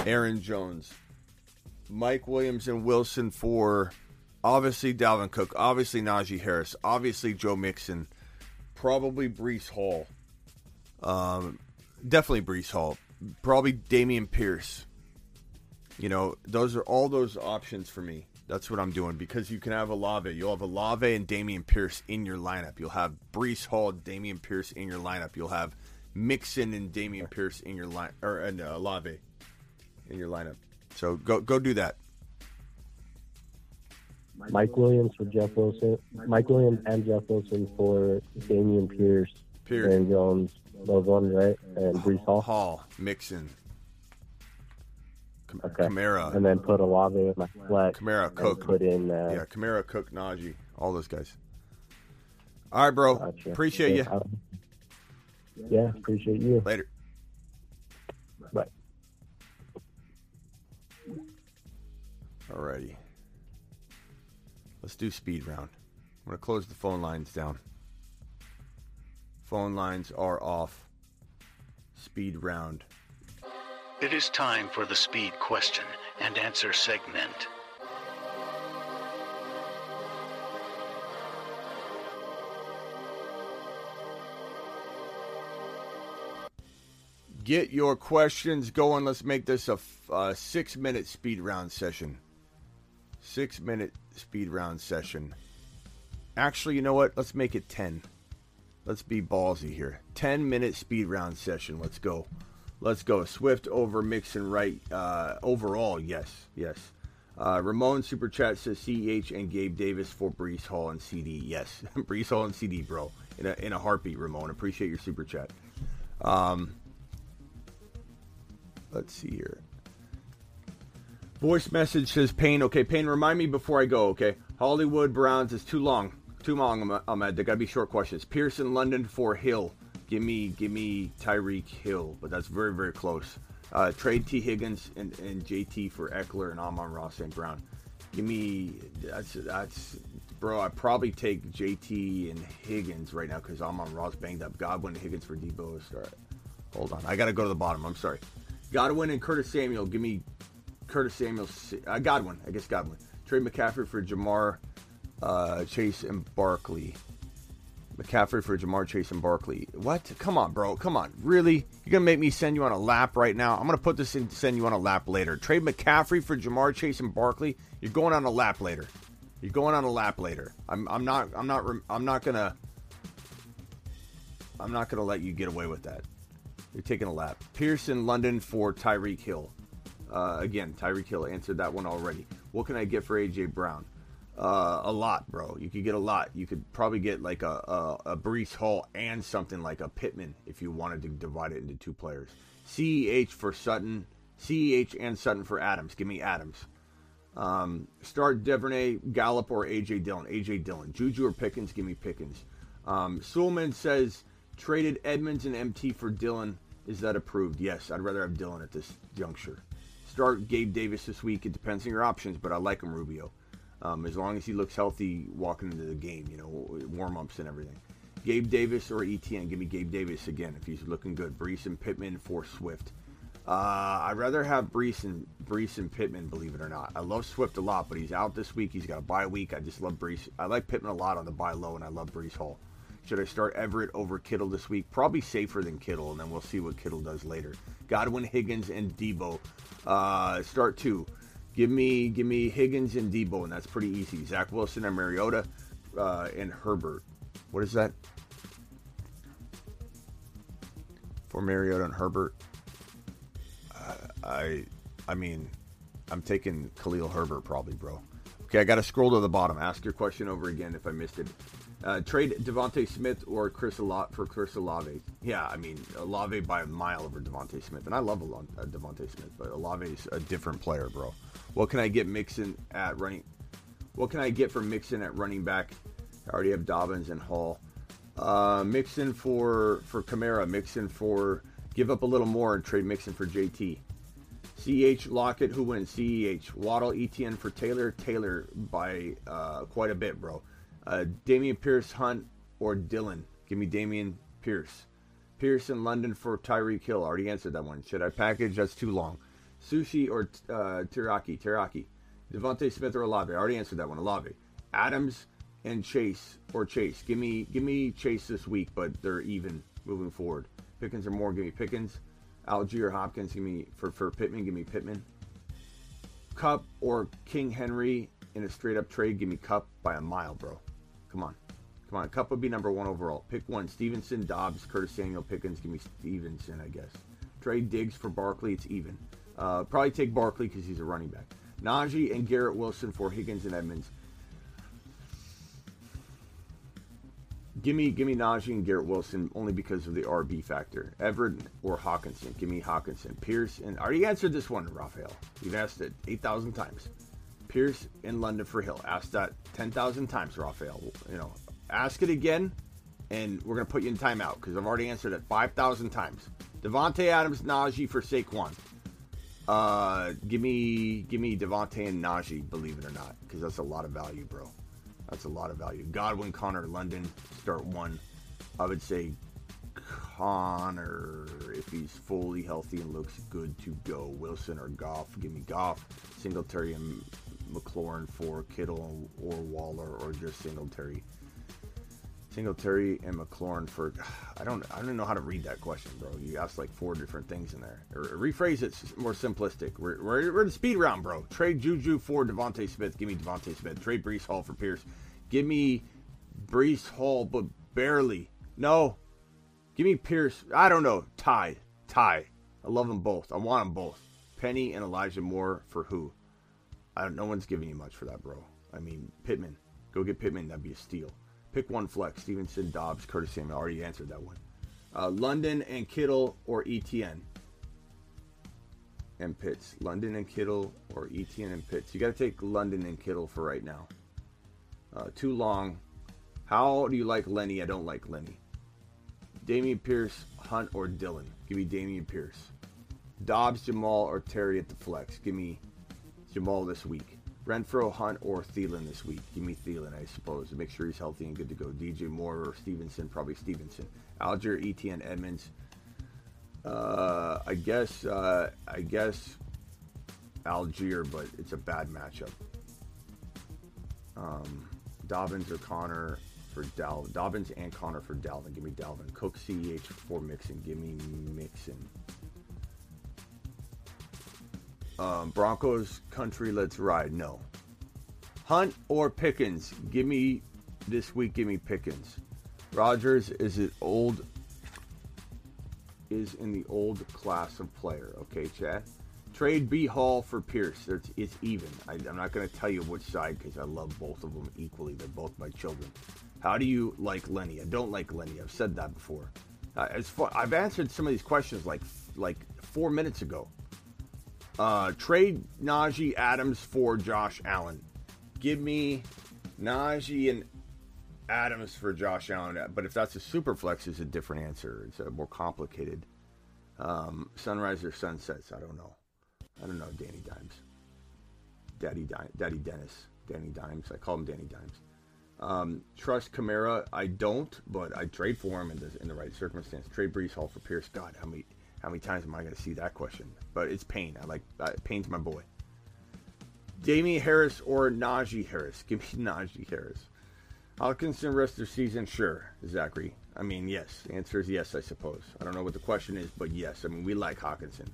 Aaron Jones. Mike Williams and Wilson for obviously Dalvin Cook, obviously Najee Harris, obviously Joe Mixon, probably Breece Hall, um, definitely Breece Hall, probably Dameon Pierce. You know, those are all those options for me. That's what I'm doing because you can have Olave. You'll have Olave and Dameon Pierce in your lineup. You'll have Breece Hall, Dameon Pierce in your lineup. You'll have Mixon and Dameon Pierce in your line or and uh, Olave in your lineup. So go go do that. Mike Williams for Jeff Wilson. Mike Williams and Jeff Wilson for Dameon Pierce, Pierce. Aaron Jones, those ones, right? And Breece Hall. Hall, Mixon, Cam- Okay. Kamara, And then put Olave in my flex. Kamara, and Cook. Put in. Uh, yeah, Kamara, Cook, Najee, all those guys. All right, bro. Gotcha. Appreciate Yeah, you. Yeah, appreciate you. Later. Bye. Alrighty. Let's do speed round. I'm going to close the phone lines down. Phone lines are off. Speed round. It is time for the speed question and answer segment. Get your questions going. Let's make this a, uh, six minute speed round session. Six minute speed round session. Actually, you know what? Let's make it 10. Let's be ballsy here. 10 minute speed round session. Let's go. Let's go. Swift over Mixon right. Uh, overall, yes. Yes. Uh, Ramon Super Chat says CH and Gabe Davis for Breece Hall and CeeDee. Yes. Breece Hall and CeeDee, bro. In a, in a heartbeat, Ramon. Appreciate your Super Chat. Um, let's see here. Voice message says Payne. Okay, Payne, remind me before I go. Okay, Hollywood Browns is too long. Too long, Ahmed. They got to be short questions. Pearson, London for Hill. Give me, give me Tyreek Hill, but that's very, very close. Uh, trade T Higgins and, and JT for Ekeler and Amon-Ra St. Brown. Give me that's that's bro. I probably take JT and Higgins right now because Amon Ross banged up. Godwin and Higgins for Deebo. Start. Hold on, I gotta go to the bottom. I'm sorry. Godwin and Curtis Samuel. Give me Curtis Samuel. Uh, Godwin. I guess Godwin. Trade McCaffrey for Ja'Marr uh, Chase and Barkley. McCaffrey for Ja'Marr Chase and Barkley. What? Come on, bro. Come on. Really? You're gonna make me send you on a lap right now? I'm gonna put this in send you on a lap later. Trade McCaffrey for Ja'Marr Chase and Barkley. You're going on a lap later. You're going on a lap later. I'm, I'm not. I'm not. I'm not gonna. I'm not gonna let you get away with that. You're taking a lap. Pearson London for Tyreek Hill. Uh, again, Tyreek Hill answered that one already. What can I get for AJ Brown? Uh, a lot, bro. You could get a lot. You could probably get like a, a, a Breece Hall and something like a Pittman if you wanted to divide it into two players. CEH for Sutton. CEH and Sutton for Adams. Give me Adams. Um, start Duvernay, Gallup, or AJ Dillon. AJ Dillon. Juju or Pickens. Give me Pickens. Um, Suleman says traded Edmonds and MT for Dillon. Is that approved? Yes, I'd rather have Dillon at this juncture. Start Gabe Davis this week. It depends on your options, but I like him, Rubio. Um, as long as he looks healthy walking into the game, you know, warm ups and everything. Gabe Davis or ETN? Give me Gabe Davis again if he's looking good. Breece and Pittman for Swift. Uh, I'd rather have Breece and Breece and Pittman, believe it or not. I love Swift a lot, but he's out this week. He's got a bye week. I just love Breece. I like Pittman a lot on the buy low, and I love Breece Hall. Should I start Everett over Kittle this week? Probably safer than Kittle, and then we'll see what Kittle does later. Godwin, Higgins, and Deebo. Uh, start two. Give me give me Higgins and Debo, and that's pretty easy. Zach Wilson and Mariota uh, and Herbert. What is that? For Mariota and Herbert. Uh, I I mean, I'm taking Khalil Herbert probably, bro. Okay, I got to scroll to the bottom. Ask your question over again if I missed it. Uh, trade DeVonta Smith or Chris Olave for Chris Olave. Yeah, I mean Olave by a mile over DeVonta Smith, and I love uh, DeVonta Smith, but Olave is a different player, bro. What can I get Mixon at running? What can I get for Mixon at running back? I already have Dobbins and Hall. Uh, Mixon for for Kamara. Mixon for give up a little more and trade Mixon for JT. CH Lockett, who wins? CEH. Waddle, ETN for Taylor. Taylor by uh, quite a bit, bro. Uh, Dameon Pierce, Hunt, or Dillon? Give me Dameon Pierce. Pierce in London for Tyreek Hill. Already answered that one. Should I package? That's too long. Sushi or uh, Teriyaki? Teriyaki. DeVonta Smith or Olave? Already answered that one. Olave. Adams and Chase or Chase. Give me give me Chase this week, but they're even moving forward. Pickens or more. Give me Pickens. Allgeier Hopkins. Give me for for Pittman. Give me Pittman. Kupp or King Henry in a straight up trade. Give me Kupp by a mile, bro. Come on. Come on. Kupp would be number one overall. Pick one. Stevenson, Dobbs, Curtis Samuel, Pickens. Give me Stevenson, I guess. Trade Diggs for Barkley. It's even. Uh, probably take Barkley because he's a running back. Najee and Garrett Wilson for Higgins and Edmonds. Give me, give me Najee and Garrett Wilson only because of the RB factor. Everett or Hockenson. Give me Hockenson. Pierce and I already answered this one, Raphael. You've asked it eight thousand times. Pierce in London for Hill. Ask that ten thousand times, Raphael. You know, ask it again, and we're gonna put you in timeout because I've already answered it five thousand times. Davante Adams, Najee for Saquon. Uh, give me, give me Davante and Najee. Believe it or not, because that's a lot of value, bro. That's a lot of value. Godwin, Conner, London, start one. I would say Conner, if he's fully healthy and looks good to go. Wilson or Goff, give me Goff. Singletary and McLaurin for Kittle or Waller or just Singletary. Singletary and McLaurin for I don't I don't know how to read that question, bro. You asked like four different things in there. Rephrase it more simplistic. We're, we're, we're in speed round, bro. Trade Juju for DeVonta Smith. Give me DeVonta Smith. Trade Breece Hall for Pierce. Give me Breece Hall, but barely. No. Give me Pierce. I don't know. Tie. Tie. I love them both. I want them both. Penny and Elijah Moore for who? I don't, no one's giving you much for that, bro. I mean, Pittman. Go get Pittman. That'd be a steal. Pick one flex. Stevenson, Dobbs, Curtis Samuel. I already answered that one. Uh, London and Kittle or ETN and Pitts. London and Kittle or ETN and Pitts. You got to take London and Kittle for right now. Uh, too long. How do you like Lenny? I don't like Lenny. Dameon Pierce, Hunt, or Dillon. Give me Damian Pierce. Dobbs, Jamaal, or Terry at the flex. Give me Jamaal this week. Renfrow, Hunt, or Thielen this week. Give me Thielen, I suppose. Make sure he's healthy and good to go. DJ Moore or Stevenson, probably Stevenson. Allgeier, Etienne, Edmonds. Uh, I guess, uh, I guess Allgeier, but it's a bad matchup. Um, Dobbins or Conner for Dal. Dobbins and Conner for Dalvin. Give me Dalvin. Cook, CEH for Mixon. Give me Mixon. Um, Broncos country, let's ride. No. Hunt or Pickens? Give me this week. Give me Pickens. Rodgers is it old? Is in the old class of player. Okay, Chad. Trade B Hall for Pierce. It's, it's even. I, I'm not going to tell you which side because I love both of them equally. They're both my children. How do you like Lenny? I don't like Lenny. I've said that before. Uh, as far, I've answered some of these questions like like four minutes ago. Uh, trade Najee Adams for Josh Allen. Give me Najee and Adams for Josh Allen. But if that's a super flex, it's a different answer. It's a more complicated. Um, sunrise or sunsets? I don't know. I don't know. Danny Dimes. Daddy Di- Daddy Dennis. Danny Dimes. I call him Danny Dimes. Um, trust Kamara. I don't, but I trade for him in the, in the right circumstance. Trade Breece Hall for Pierce. God, how many how many times am I going to see that question? But it's Payne. I like uh, Payne's my boy. Damien Harris or Najee Harris? Give me Najee Harris. Hockenson rest of season? Sure, Zachary. I mean, yes. The answer is yes, I suppose. I don't know what the question is, but yes. I mean, we like Hockenson.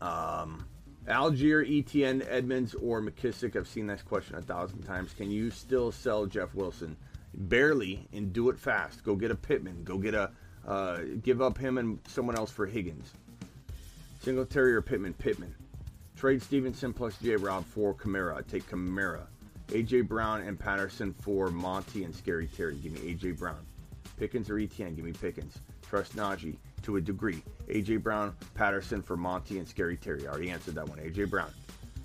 Um, Allgeier, Etienne, Edmonds, or McKissic? I've seen this question a thousand times. Can you still sell Jeff Wilson? Barely, and do it fast. Go get a Pittman. Go get a uh, give up him and someone else for Higgins. Singletary or Pittman? Pittman. Trade Stevenson plus J. Rob for Kamara. I take Kamara. AJ Brown and Patterson for Monty and Scary Terry. Give me AJ Brown. Pickens or Etienne? Give me Pickens. Trust Najee to a degree. AJ Brown, Patterson for Monty and Scary Terry. I already answered that one. AJ Brown.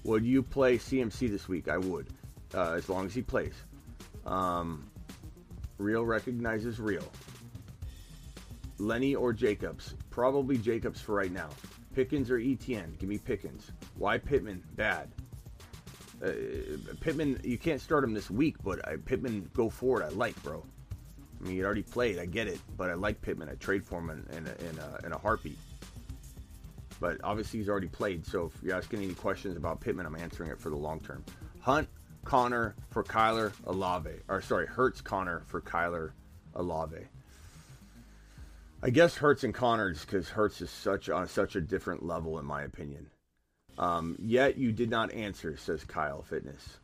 Would you play CMC this week? I would, uh, as long as he plays. Um, real recognizes real. Lenny or Jacobs? Probably Jacobs for right now. Pickens or ETN? Give me Pickens. Why Pittman? Bad. Uh, Pittman, you can't start him this week, but I, Pittman, go forward. I like, bro. I mean, he already played. I get it, but I like Pittman. I trade for him in, in, a, in, a, in a heartbeat. But obviously, he's already played. So if you're asking any questions about Pittman, I'm answering it for the long term. Hunt Conner for Kyler Olave, or sorry, Hurts Conner for Kyler Olave. I guess Hurts and Connors because Hurts is such on such a different level, in my opinion. Um, yet you did not answer, says Kyle Fitness.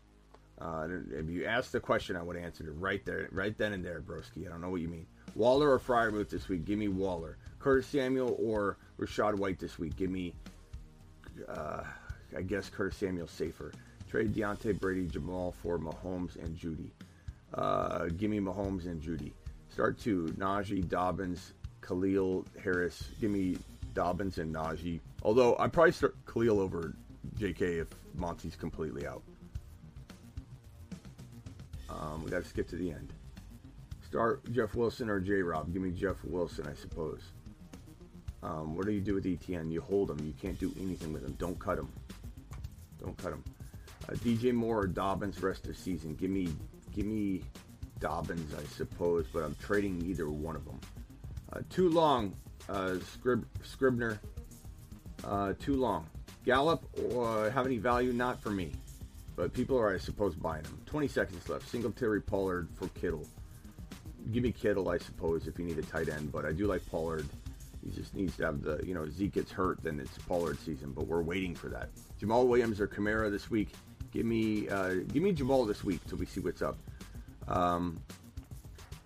Uh, if you asked the question, I would have answered it right there, right then and there, broski. I don't know what you mean. Waller or Freiermuth this week? Give me Waller. Curtis Samuel or Rachaad White this week? Give me, uh, I guess Curtis Samuel safer. Trade Deontay Brady, Jamaal for Mahomes and Jeudy. Uh, give me Mahomes and Jeudy. Start two: Najee, Dobbins, Khalil, Harris. Give me Dobbins and Najee. Although I probably start Khalil over J.K. if Monty's completely out. Um, we got to skip to the end. Start Jeff Wilson or J. Rob. Give me Jeff Wilson, I suppose. Um, what do you do with ETN? You hold him. You can't do anything with him. Don't cut him. Don't cut him. Uh, DJ Moore or Dobbins rest of season. Give me, give me Dobbins, I suppose, but I'm trading either one of them. Uh, too long, uh, Scrib- Scribner. Uh, too long. Gallup or have any value? Not for me. But people are, I suppose, buying them. 20 seconds left. Singletary Pollard for Kittle. Give me Kittle, I suppose, if you need a tight end. But I do like Pollard. He just needs to have the, you know, Zeke gets hurt, then it's Pollard season. But we're waiting for that. Jamaal Williams or Kamara this week. Give me, uh, give me Jamal this week till we see what's up. Um,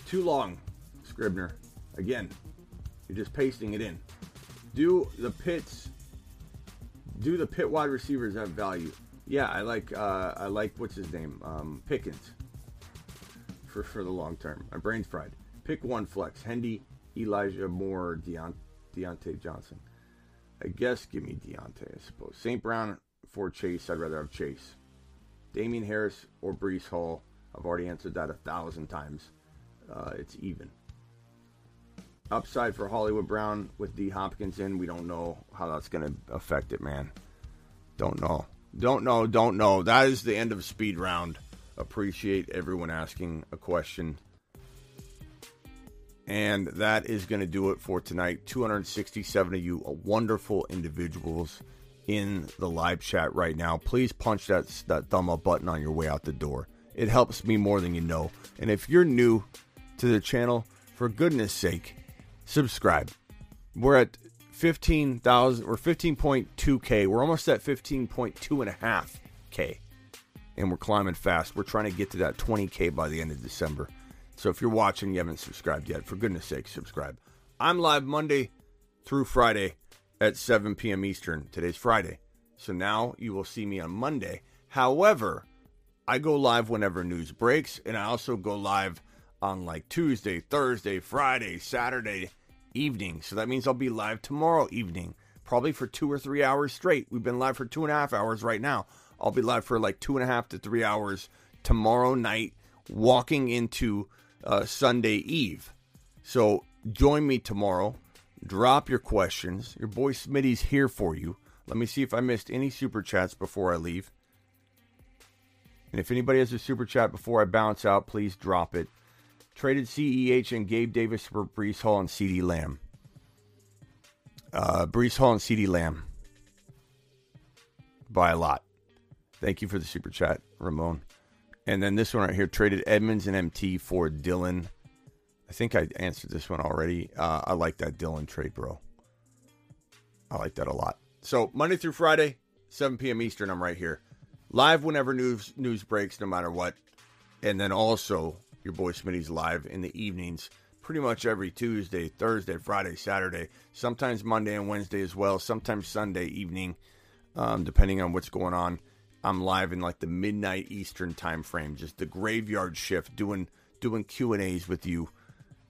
too long, Scribner. Again, you're just pasting it in. Do the pits? Do the pit wide receivers have value? Yeah, I like uh, I like what's his name um, Pickens for for the long term. My brain's fried. Pick one flex: Hendy, Elijah Moore, Deont- Diontae Johnson. I guess give me Diontae. I suppose St. Brown for Chase. I'd rather have Chase. Damien Harris or Breece Hall. I've already answered that a thousand times. Uh, it's even. Upside for Hollywood Brown with D Hopkins in. We don't know how that's going to affect it, man. Don't know. Don't know. Don't know. That is the end of speed round. Appreciate everyone asking a question. And that is going to do it for tonight. 267 of you wonderful individuals in the live chat right now. Please punch that, that thumb up button on your way out the door. It helps me more than you know. And if you're new to the channel, for goodness sake, subscribe. We're at 15,000 or 15.2K. We're almost at 15.2 and a half K. And we're climbing fast. We're trying to get to that 20K by the end of December. So if you're watching, you haven't subscribed yet, for goodness sake, subscribe. I'm live Monday through Friday at 7 p.m. Eastern. Today's Friday. So now you will see me on Monday. However, I go live whenever news breaks, and I also go live on like Tuesday, Thursday, Friday, Saturday evening. So that means I'll be live tomorrow evening, probably for two or three hours straight. We've been live for two and a half hours right now. I'll be live for like two and a half to three hours tomorrow night, walking into uh, Sunday Eve. So join me tomorrow. Drop your questions. Your boy Smitty's here for you. Let me see if I missed any super chats before I leave. And if anybody has a super chat before I bounce out, please drop it. Traded CEH and Gabe Davis for Breece Hall and CeeDee Lamb. Uh, Breece Hall and CeeDee Lamb. By a lot. Thank you for the super chat, Ramon. And then this one right here traded Edmonds and MT for Dillon. I think I answered this one already. Uh, I like that Dillon trade, bro. I like that a lot. So Monday through Friday, 7 p.m. Eastern, I'm right here. Live whenever news news breaks, no matter what. And then also your boy Smitty's live in the evenings, pretty much every Tuesday, Thursday, Friday, Saturday, sometimes Monday and Wednesday as well, sometimes Sunday evening, um, depending on what's going on. I'm live in like the midnight Eastern time frame, just the graveyard shift, doing doing Q and A's with you.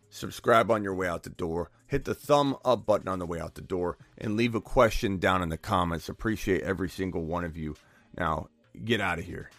Subscribe on your way out the door. Hit the thumb up button on the way out the door, and leave a question down in the comments. Appreciate every single one of you. Now get out of here.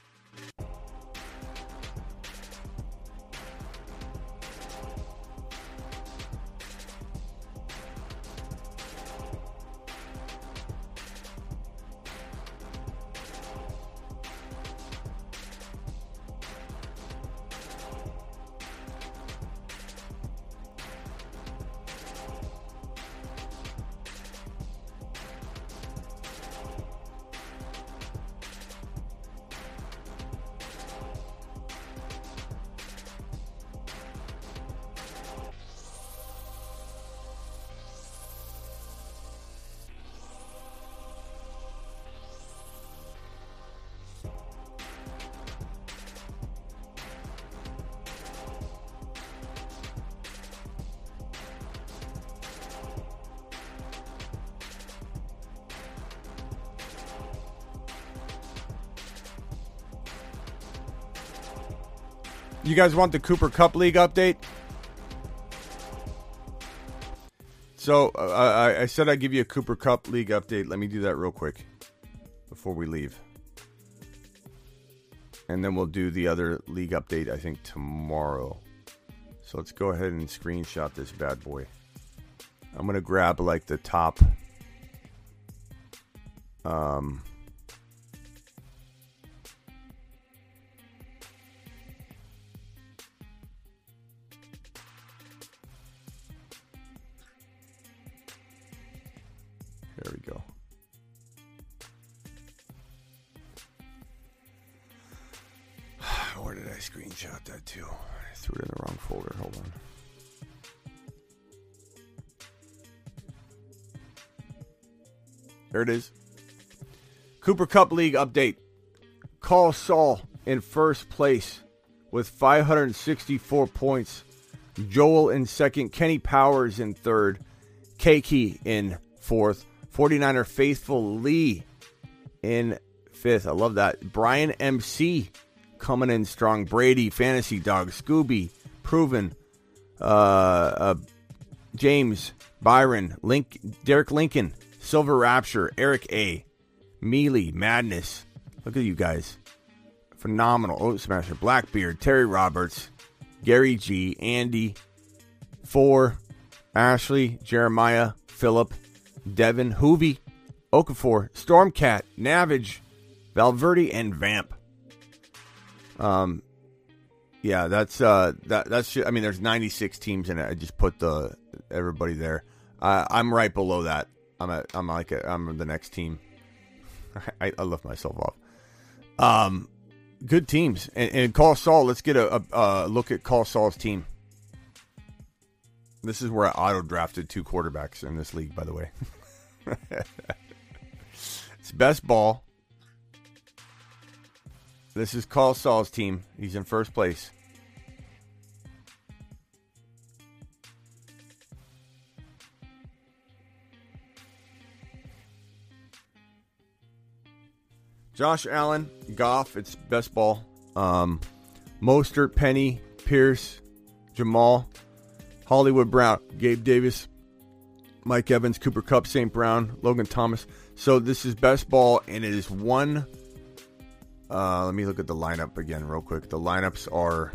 You guys want the Cooper Kupp League update? So uh, I, I said I'd give you a Cooper Kupp League update. Let me do that real quick before we leave. And then we'll do the other league update, I think, tomorrow. So let's go ahead and screenshot this bad boy. I'm going to grab like the top. Um, There it is. Cooper Kupp League update. Call Saul in first place with 564 points. Joel in second. Kenny Powers in third. Keiki in fourth. 49er Faithful Lee in fifth. I love that. Brian MC coming in strong. Brady, Fantasy Dog, Scooby, Proven, uh, uh, James, Byron, Link, Derek Lincoln, Silver Rapture, Eric A, Mealy, Madness. Look at you guys. Phenomenal. Oat Smasher, Blackbeard, Terry Roberts, Gary G, Andy, Four, Ashley, Jeremiah, Philip, Devin, Hoovy, Okafor, Stormcat, Navage, Valverde, and Vamp. Um, yeah, that's uh, that that's. I mean, there's 96 teams in it. I just put the everybody there. Uh, I'm right below that. I'm at. I'm like. A, I'm the next team. I, I left myself off. Um, good teams and, and call Saul. Let's get a, a, a look at call Saul's team. This is where I auto drafted two quarterbacks in this league, by the way. it's best ball. This is Call Saul's team. He's in first place. Josh Allen, Goff, it's best ball. Um, Mostert, Penny, Pierce, Jamaal, Hollywood Brown, Gabe Davis, Mike Evans, Cooper Kupp, St. Brown, Logan Thomas. So this is best ball, and it is one. Uh, let me look at the lineup again, real quick. The lineups are.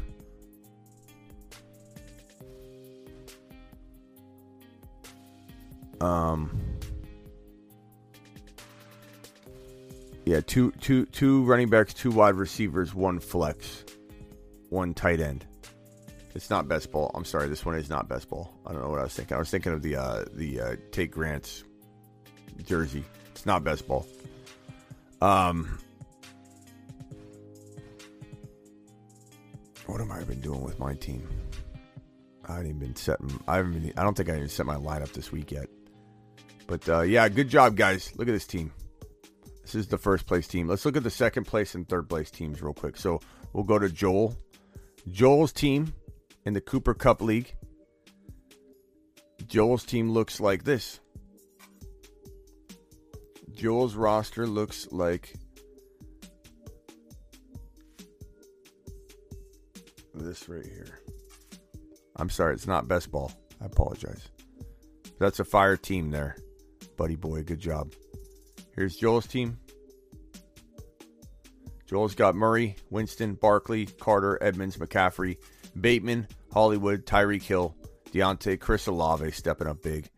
Um. Yeah, two, two, two running backs, two wide receivers, one flex, one tight end. It's not best ball. I'm sorry, this one is not best ball. I don't know what I was thinking. I was thinking of the uh, the uh, Tate Grant's jersey. It's not best ball. Um, what have I been doing with my team? I haven't even been setting. I haven't been. I don't think I even set my lineup this week yet. But uh, yeah, good job, guys. Look at this team. This is the first place team. Let's look at the second place and third place teams real quick. So we'll go to Joel. Joel's team in the Cooper Cup League. Joel's team looks like this. Joel's roster looks like this right here. I'm sorry, it's not best ball. I apologize. That's a fire team there. Buddy boy, good job. Here's Joel's team. Joel's got Murray, Winston, Barkley, Carter, Edmonds, McCaffrey, Bateman, Hollywood, Tyreek Hill, Deontay, Chris Olave stepping up big.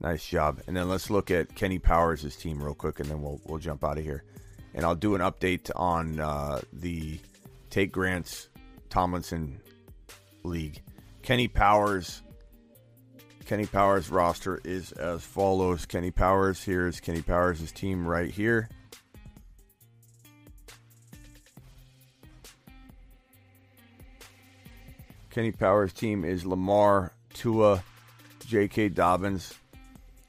Nice job. And then let's look at Kenny Powers' team real quick, and then we'll we'll jump out of here. And I'll do an update on uh, the Take Grant's Tomlinson League. Kenny Powers. Kenny Powers roster is as follows. Kenny Powers, here's Kenny Powers' team right here. Kenny Powers' team is Lamar, Tua, J.K. Dobbins,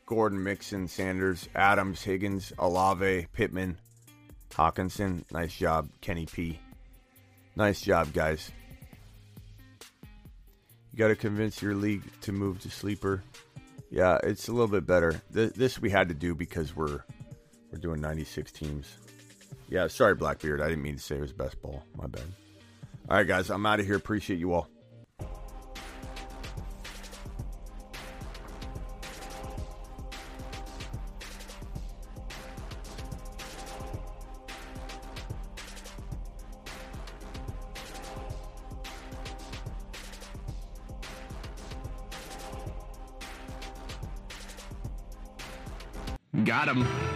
Gordon, Mixon, Sanders, Adams, Higgins, Olave, Pittman, Hockenson. Nice job, Kenny P. Nice job, guys. You got to convince your league to move to sleeper. Yeah, it's a little bit better. This, this we had to do because we're we're doing 96 teams. Yeah, sorry, Blackbeard. I didn't mean to say it was best ball. My bad. All right, guys, I'm out of here. Appreciate you all. Got him.